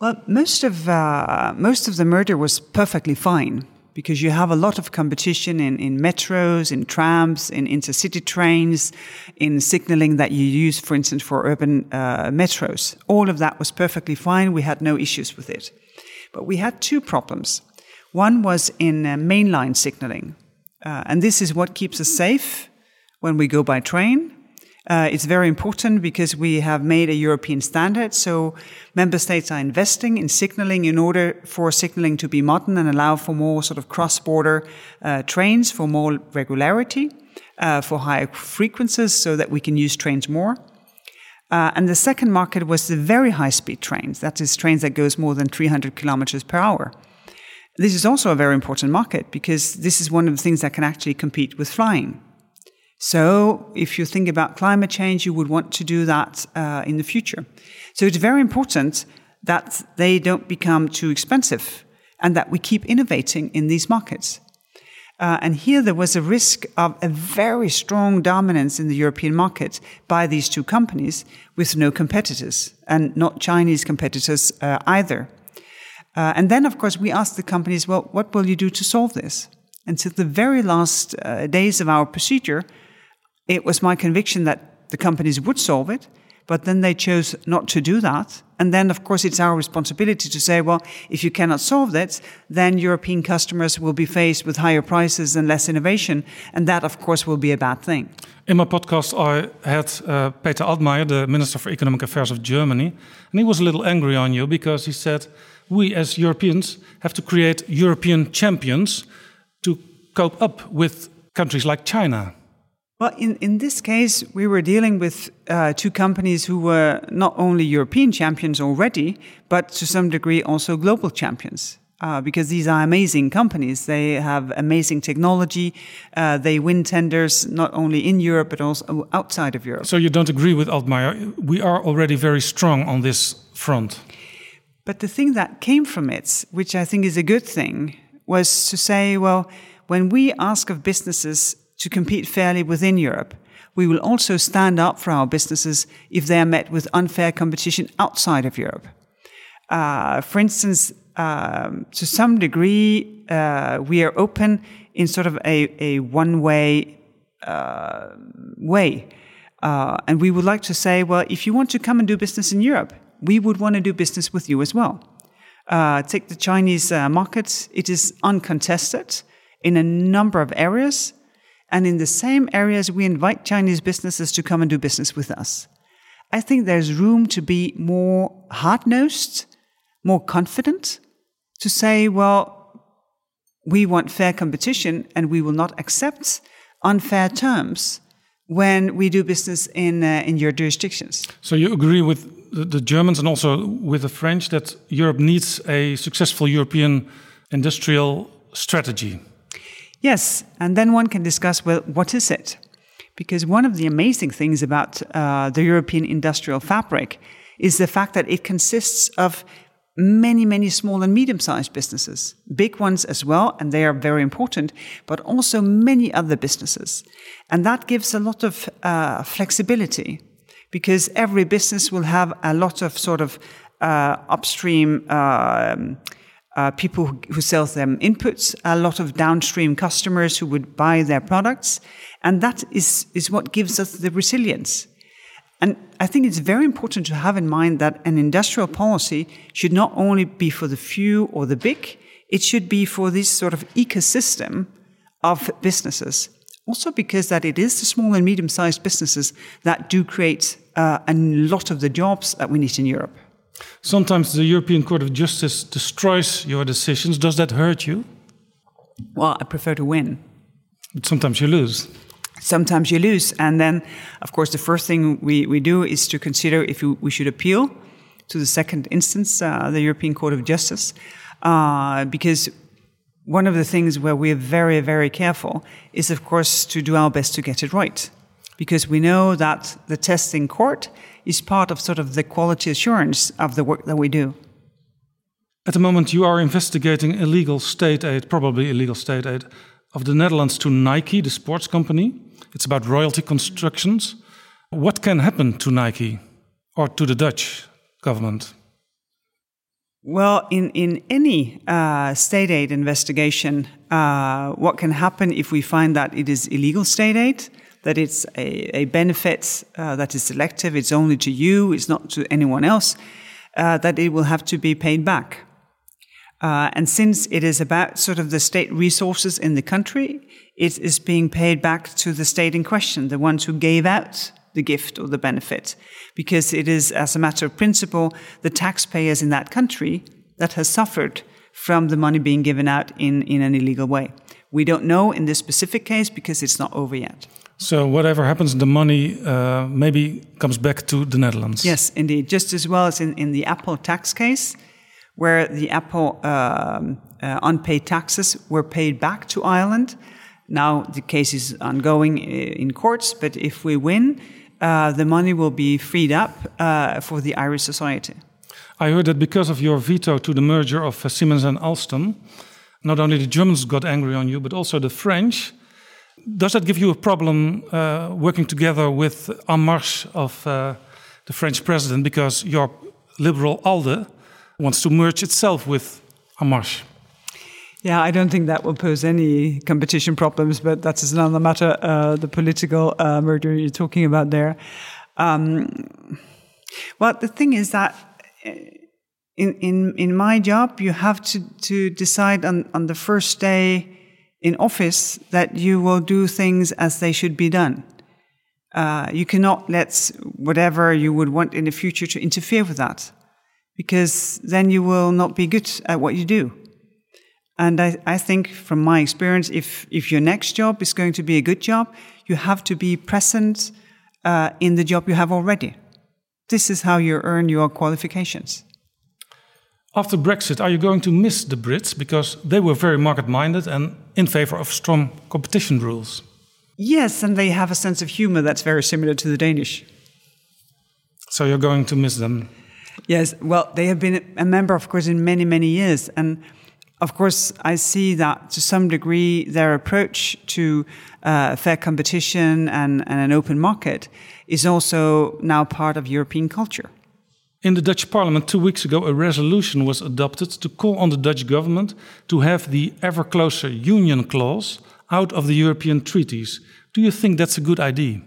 Well, most of uh, most of the merger was perfectly fine because you have a lot of competition in, in metros, in trams, in intercity trains, in signaling that you use, for instance, for urban uh, metros. All of that was perfectly fine. We had no issues with it. But we had two problems. One was in uh, mainline signaling, uh, and this is what keeps us safe when we go by train. Uh, it's very important because we have made a European standard. So member states are investing in signaling in order for signaling to be modern and allow for more sort of cross-border uh, trains, for more regularity, uh, for higher frequencies, so that we can use trains more. Uh, and the second market was the very high-speed trains. That is trains that goes more than 300 kilometers per hour. This is also a very important market because this is one of the things that can actually compete with flying. So, if you think about climate change, you would want to do that uh, in the future. So, it's very important that they don't become too expensive and that we keep innovating in these markets. Uh, and here there was a risk of a very strong dominance in the European market by these two companies with no competitors and not Chinese competitors uh, either. Uh, and then, of course, we asked the companies, well, what will you do to solve this? And so, the very last uh, days of our procedure, it was my conviction that the companies would solve it, but then they chose not to do that. And then, of course, it's our responsibility to say, well, if you cannot solve that, then European customers will be faced with higher prices and less innovation. And that, of course, will be a bad thing. In my podcast, I had uh, Peter Altmaier, the Minister for Economic Affairs of Germany, and he was a little angry on you because he said, we as Europeans have to create European champions to cope up with countries like China. Well, in, in this case, we were dealing with uh, two companies who were not only European champions already, but to some degree also global champions. Uh, because these are amazing companies. They have amazing technology. Uh, they win tenders not only in Europe, but also outside of Europe. So you don't agree with Altmaier? We are already very strong on this front. But the thing that came from it, which I think is a good thing, was to say, well, when we ask of businesses to compete fairly within Europe. We will also stand up for our businesses if they are met with unfair competition outside of Europe. Uh, for instance, um, to some degree, uh, we are open in sort of a, a one way uh, way. Uh, and we would like to say, well, if you want to come and do business in Europe, we would want to do business with you as well. Uh, take the Chinese uh, market, it is uncontested in a number of areas. And in the same areas, we invite Chinese businesses to come and do business with us. I think there's room to be more hard nosed, more confident, to say, well, we want fair competition and we will not accept unfair terms when we do business in, uh, in your jurisdictions. So you agree with the, the Germans and also with the French that Europe needs a successful European industrial strategy? Yes, and then one can discuss well, what is it? Because one of the amazing things about uh, the European industrial fabric is the fact that it consists of many, many small and medium sized businesses, big ones as well, and they are very important, but also many other businesses. And that gives a lot of uh, flexibility because every business will have a lot of sort of uh, upstream. Um, uh, people who, who sell them inputs, a lot of downstream customers who would buy their products, and that is is what gives us the resilience. And I think it's very important to have in mind that an industrial policy should not only be for the few or the big, it should be for this sort of ecosystem of businesses. Also, because that it is the small and medium-sized businesses that do create uh, a lot of the jobs that we need in Europe. Sometimes the European Court of Justice destroys your decisions. Does that hurt you? Well, I prefer to win. But sometimes you lose. Sometimes you lose. And then, of course, the first thing we, we do is to consider if you, we should appeal to the second instance, uh, the European Court of Justice. Uh, because one of the things where we're very, very careful is, of course, to do our best to get it right. Because we know that the test in court is part of sort of the quality assurance of the work that we do. At the moment, you are investigating illegal state aid, probably illegal state aid, of the Netherlands to Nike, the sports company. It's about royalty constructions. What can happen to Nike? or to the Dutch government? Well, in, in any uh, state aid investigation, uh, what can happen if we find that it is illegal state aid, that it's a, a benefit uh, that is selective, it's only to you, it's not to anyone else, uh, that it will have to be paid back. Uh, and since it is about sort of the state resources in the country, it is being paid back to the state in question, the ones who gave out the gift or the benefit, because it is, as a matter of principle, the taxpayers in that country that has suffered from the money being given out in, in an illegal way. We don't know in this specific case because it's not over yet. So whatever happens, the money uh, maybe comes back to the Netherlands. Yes, indeed. Just as well as in, in the Apple tax case, where the Apple um, uh, unpaid taxes were paid back to Ireland. Now the case is ongoing uh, in courts, but if we win, uh, the money will be freed up uh, for the Irish society. I heard that because of your veto to the merger of uh, Siemens and Alstom, not only the Germans got angry on you, but also the French. Does that give you a problem uh, working together with En Marche of uh, the French president because your liberal ALDE wants to merge itself with En Marche? Yeah, I don't think that will pose any competition problems, but that's another matter. Uh, the political uh, merger you're talking about there. Um, well, the thing is that uh, in in in my job, you have to to decide on on the first day in office that you will do things as they should be done. Uh, you cannot let whatever you would want in the future to interfere with that, because then you will not be good at what you do. And I, I think from my experience, if, if your next job is going to be a good job, you have to be present uh, in the job you have already. This is how you earn your qualifications. After Brexit, are you going to miss the Brits because they were very market minded and in favor of strong competition rules? Yes, and they have a sense of humor that's very similar to the Danish. So you're going to miss them? Yes, well, they have been a member, of course, in many, many years. And of course, I see that to some degree their approach to uh, fair competition and, and an open market is also now part of European culture. In the Dutch parliament two weeks ago, a resolution was adopted to call on the Dutch government to have the ever closer union clause out of the European treaties. Do you think that's a good idea?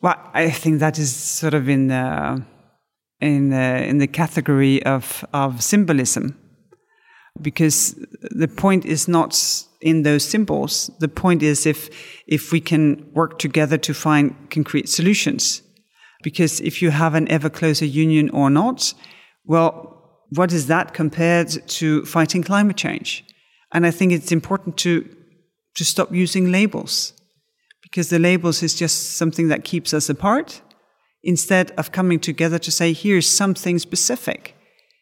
Well, I think that is sort of in the, in the, in the category of, of symbolism because the point is not in those symbols. The point is if if we can work together to find concrete solutions. Because if you have an ever closer union or not, well, what is that compared to fighting climate change? And I think it's important to to stop using labels because the labels is just something that keeps us apart instead of coming together to say here's something specific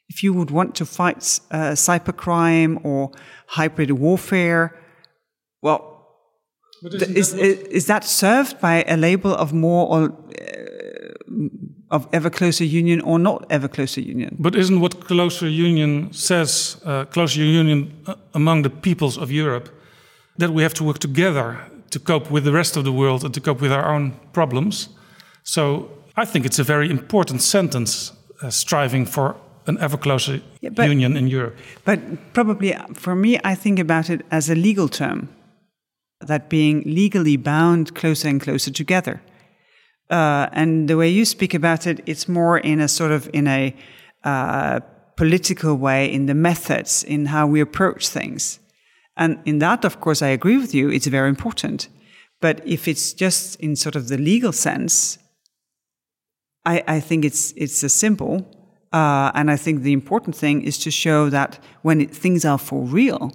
if you would want to fight uh, cybercrime or hybrid warfare, well, is, that is, is, that served by a label of more or uh, of ever closer union or not ever closer union? But isn't what closer union says, uh, closer union uh, among the peoples of Europe, that we have to work together to cope with the rest of the world and to cope with our own problems? So I think it's a very important sentence, uh, striving for an ever closer yeah, but, union in Europe. But probably for me, I think about it as a legal term, that being legally bound closer and closer together. Uh, and the way you speak about it, it's more in a sort of in a uh, political way, in the methods, in how we approach things. And in that, of course, I agree with you. It's very important. But if it's just in sort of the legal sense, I, I think it's it's a simple uh, and I think the important thing is to show that when it, things are for real,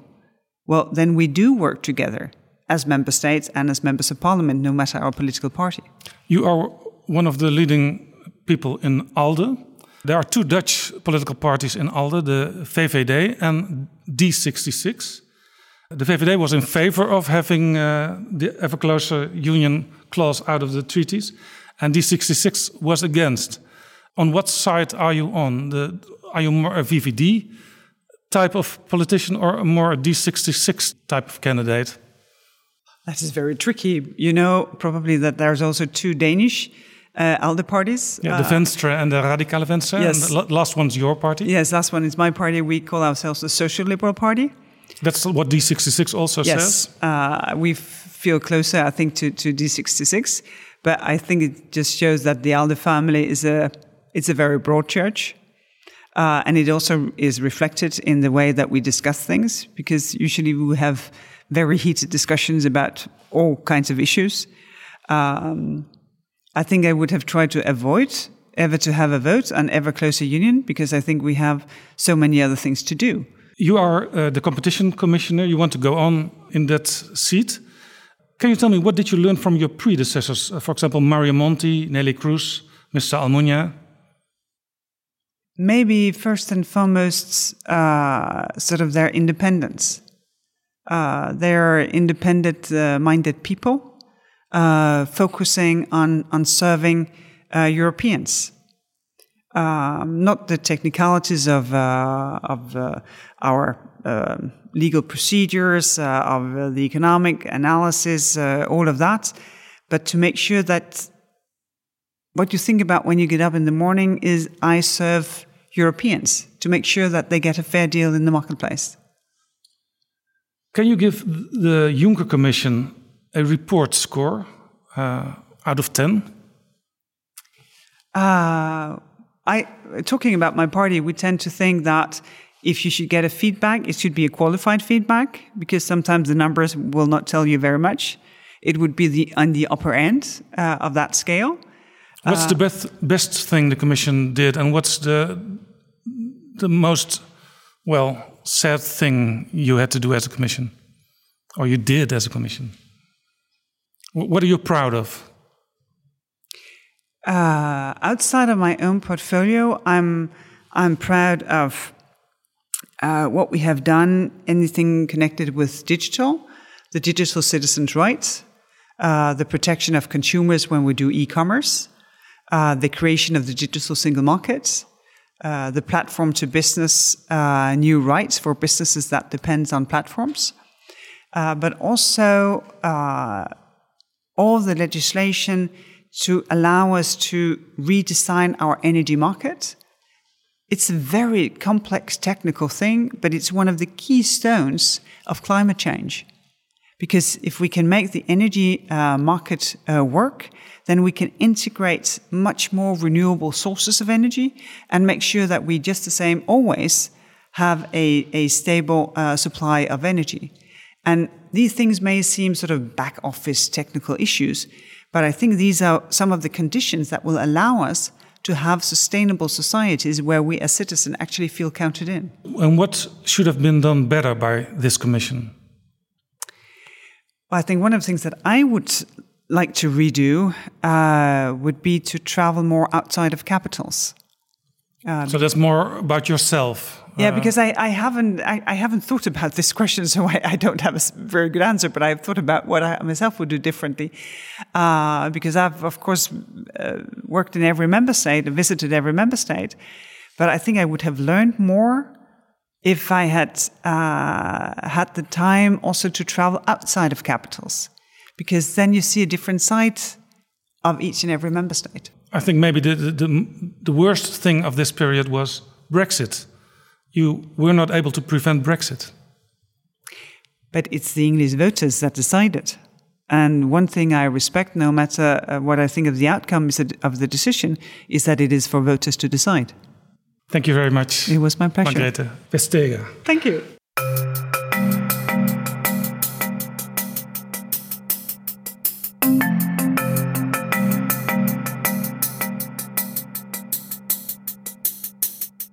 well, then we do work together as member states and as members of parliament, no matter our political party. You are one of the leading people in ALDE. There are two Dutch political parties in ALDE, the VVD and D66. The VVD was in favor of having uh, the ever closer union clause out of the treaties, and D66 was against on what side are you on? The, are you more a VVD type of politician or a more a D66 type of candidate? That is very tricky. You know, probably that there's also two Danish uh, ALDE parties. Yeah, the Uh, Venstre and the Radicale Venstre. Yes. And the la- last one's your party. Yes, last one is my party. We call ourselves the Social Liberal Party. That's what D66 also yes, says. uh, we feel closer, I think, to, to D66, but I think it just shows that the ALDE family is a it's a very broad church, uh, and it also is reflected in the way that we discuss things because usually we have very heated discussions about all kinds of issues. Um, I think I would have tried to avoid ever to have a vote on ever closer union because I think we have so many other things to do. You are uh, the competition commissioner. You want to go on in that seat. Can you tell me what did you learn from your predecessors? Uh, for example, Mario Monti, Nelly Cruz, Mr. Almunia. Maybe first and foremost, uh, sort of their independence. Uh, they're independent uh, minded people uh, focusing on, on serving uh, Europeans. Um, not the technicalities of, uh, of our um legal procedures, of the economic analysis, all of that, but to make sure that what you think about when you get up in the morning is I serve Europeans to make sure that they get a fair deal in the marketplace. Can you give the Juncker Commission a report score uh, out of 10? Uh, I talking about my party, we tend to think that if you should get a feedback, it should be a qualified feedback because sometimes the numbers will not tell you very much. It would be the on the upper end uh, of that scale. What's Uh, the best best thing the Commission did, and what's the the most well sad thing you had to do as a Commission, or you did as a Commission? Wh- What are you proud of? Uh, outside of my own portfolio, I'm I'm proud of uh, what we have done. Anything connected with digital, the digital citizens' rights, uh, the protection of consumers when we do e-commerce, uh, the creation of the digital single market, uh, the platform to business, uh, new rights for businesses that depends on platforms, uh, but also uh, all the legislation to allow us to redesign our energy market. It's a very complex technical thing, but it's one of the keystones of climate change. Because if we can make the energy uh, market work, then we can integrate much more renewable sources of energy and make sure that we just the same always have a, a stable uh, supply of energy. And these things may seem sort of back office technical issues, but I think these are some of the conditions that will allow us to have sustainable societies where we as citizens actually feel counted in. And what should have been done better by this Commission? I think one of the things that I would like to redo uh, would be to travel more outside of capitals. Uh, So that's more about yourself. Yeah, Uh, because I, I haven't I, I haven't thought about this question, so I, I don't have a very good answer. But I've thought about what I myself would do differently, uh, because I've of course uh, worked in every member state, visited every member state, but I think I would have learned more if I had uh, had the time also to travel outside of capitals, because then you see a different side of each and every member state. I think maybe the, the, the, worst thing of this period was Brexit. You were not able to prevent Brexit. But it's the English voters that decided. And one thing I respect, no matter uh, what I think of the outcome of the decision, is that it is for voters to decide. Thank you very much. It was my pleasure. Margrethe Vestager. Thank you.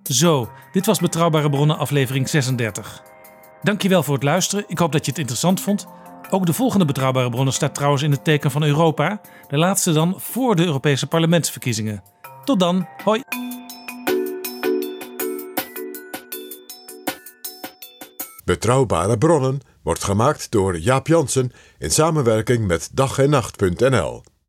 Zo, dit was Betrouwbare Bronnen aflevering 36. Dankjewel voor het luisteren. Ik hoop dat je het interessant vond. Ook de volgende Betrouwbare Bronnen staat trouwens in het teken van Europa. De laatste dan voor de Europese parlementsverkiezingen. Tot dan, hoi! Betrouwbare bronnen wordt gemaakt door Jaap Jansen in samenwerking met dag en nacht.nl.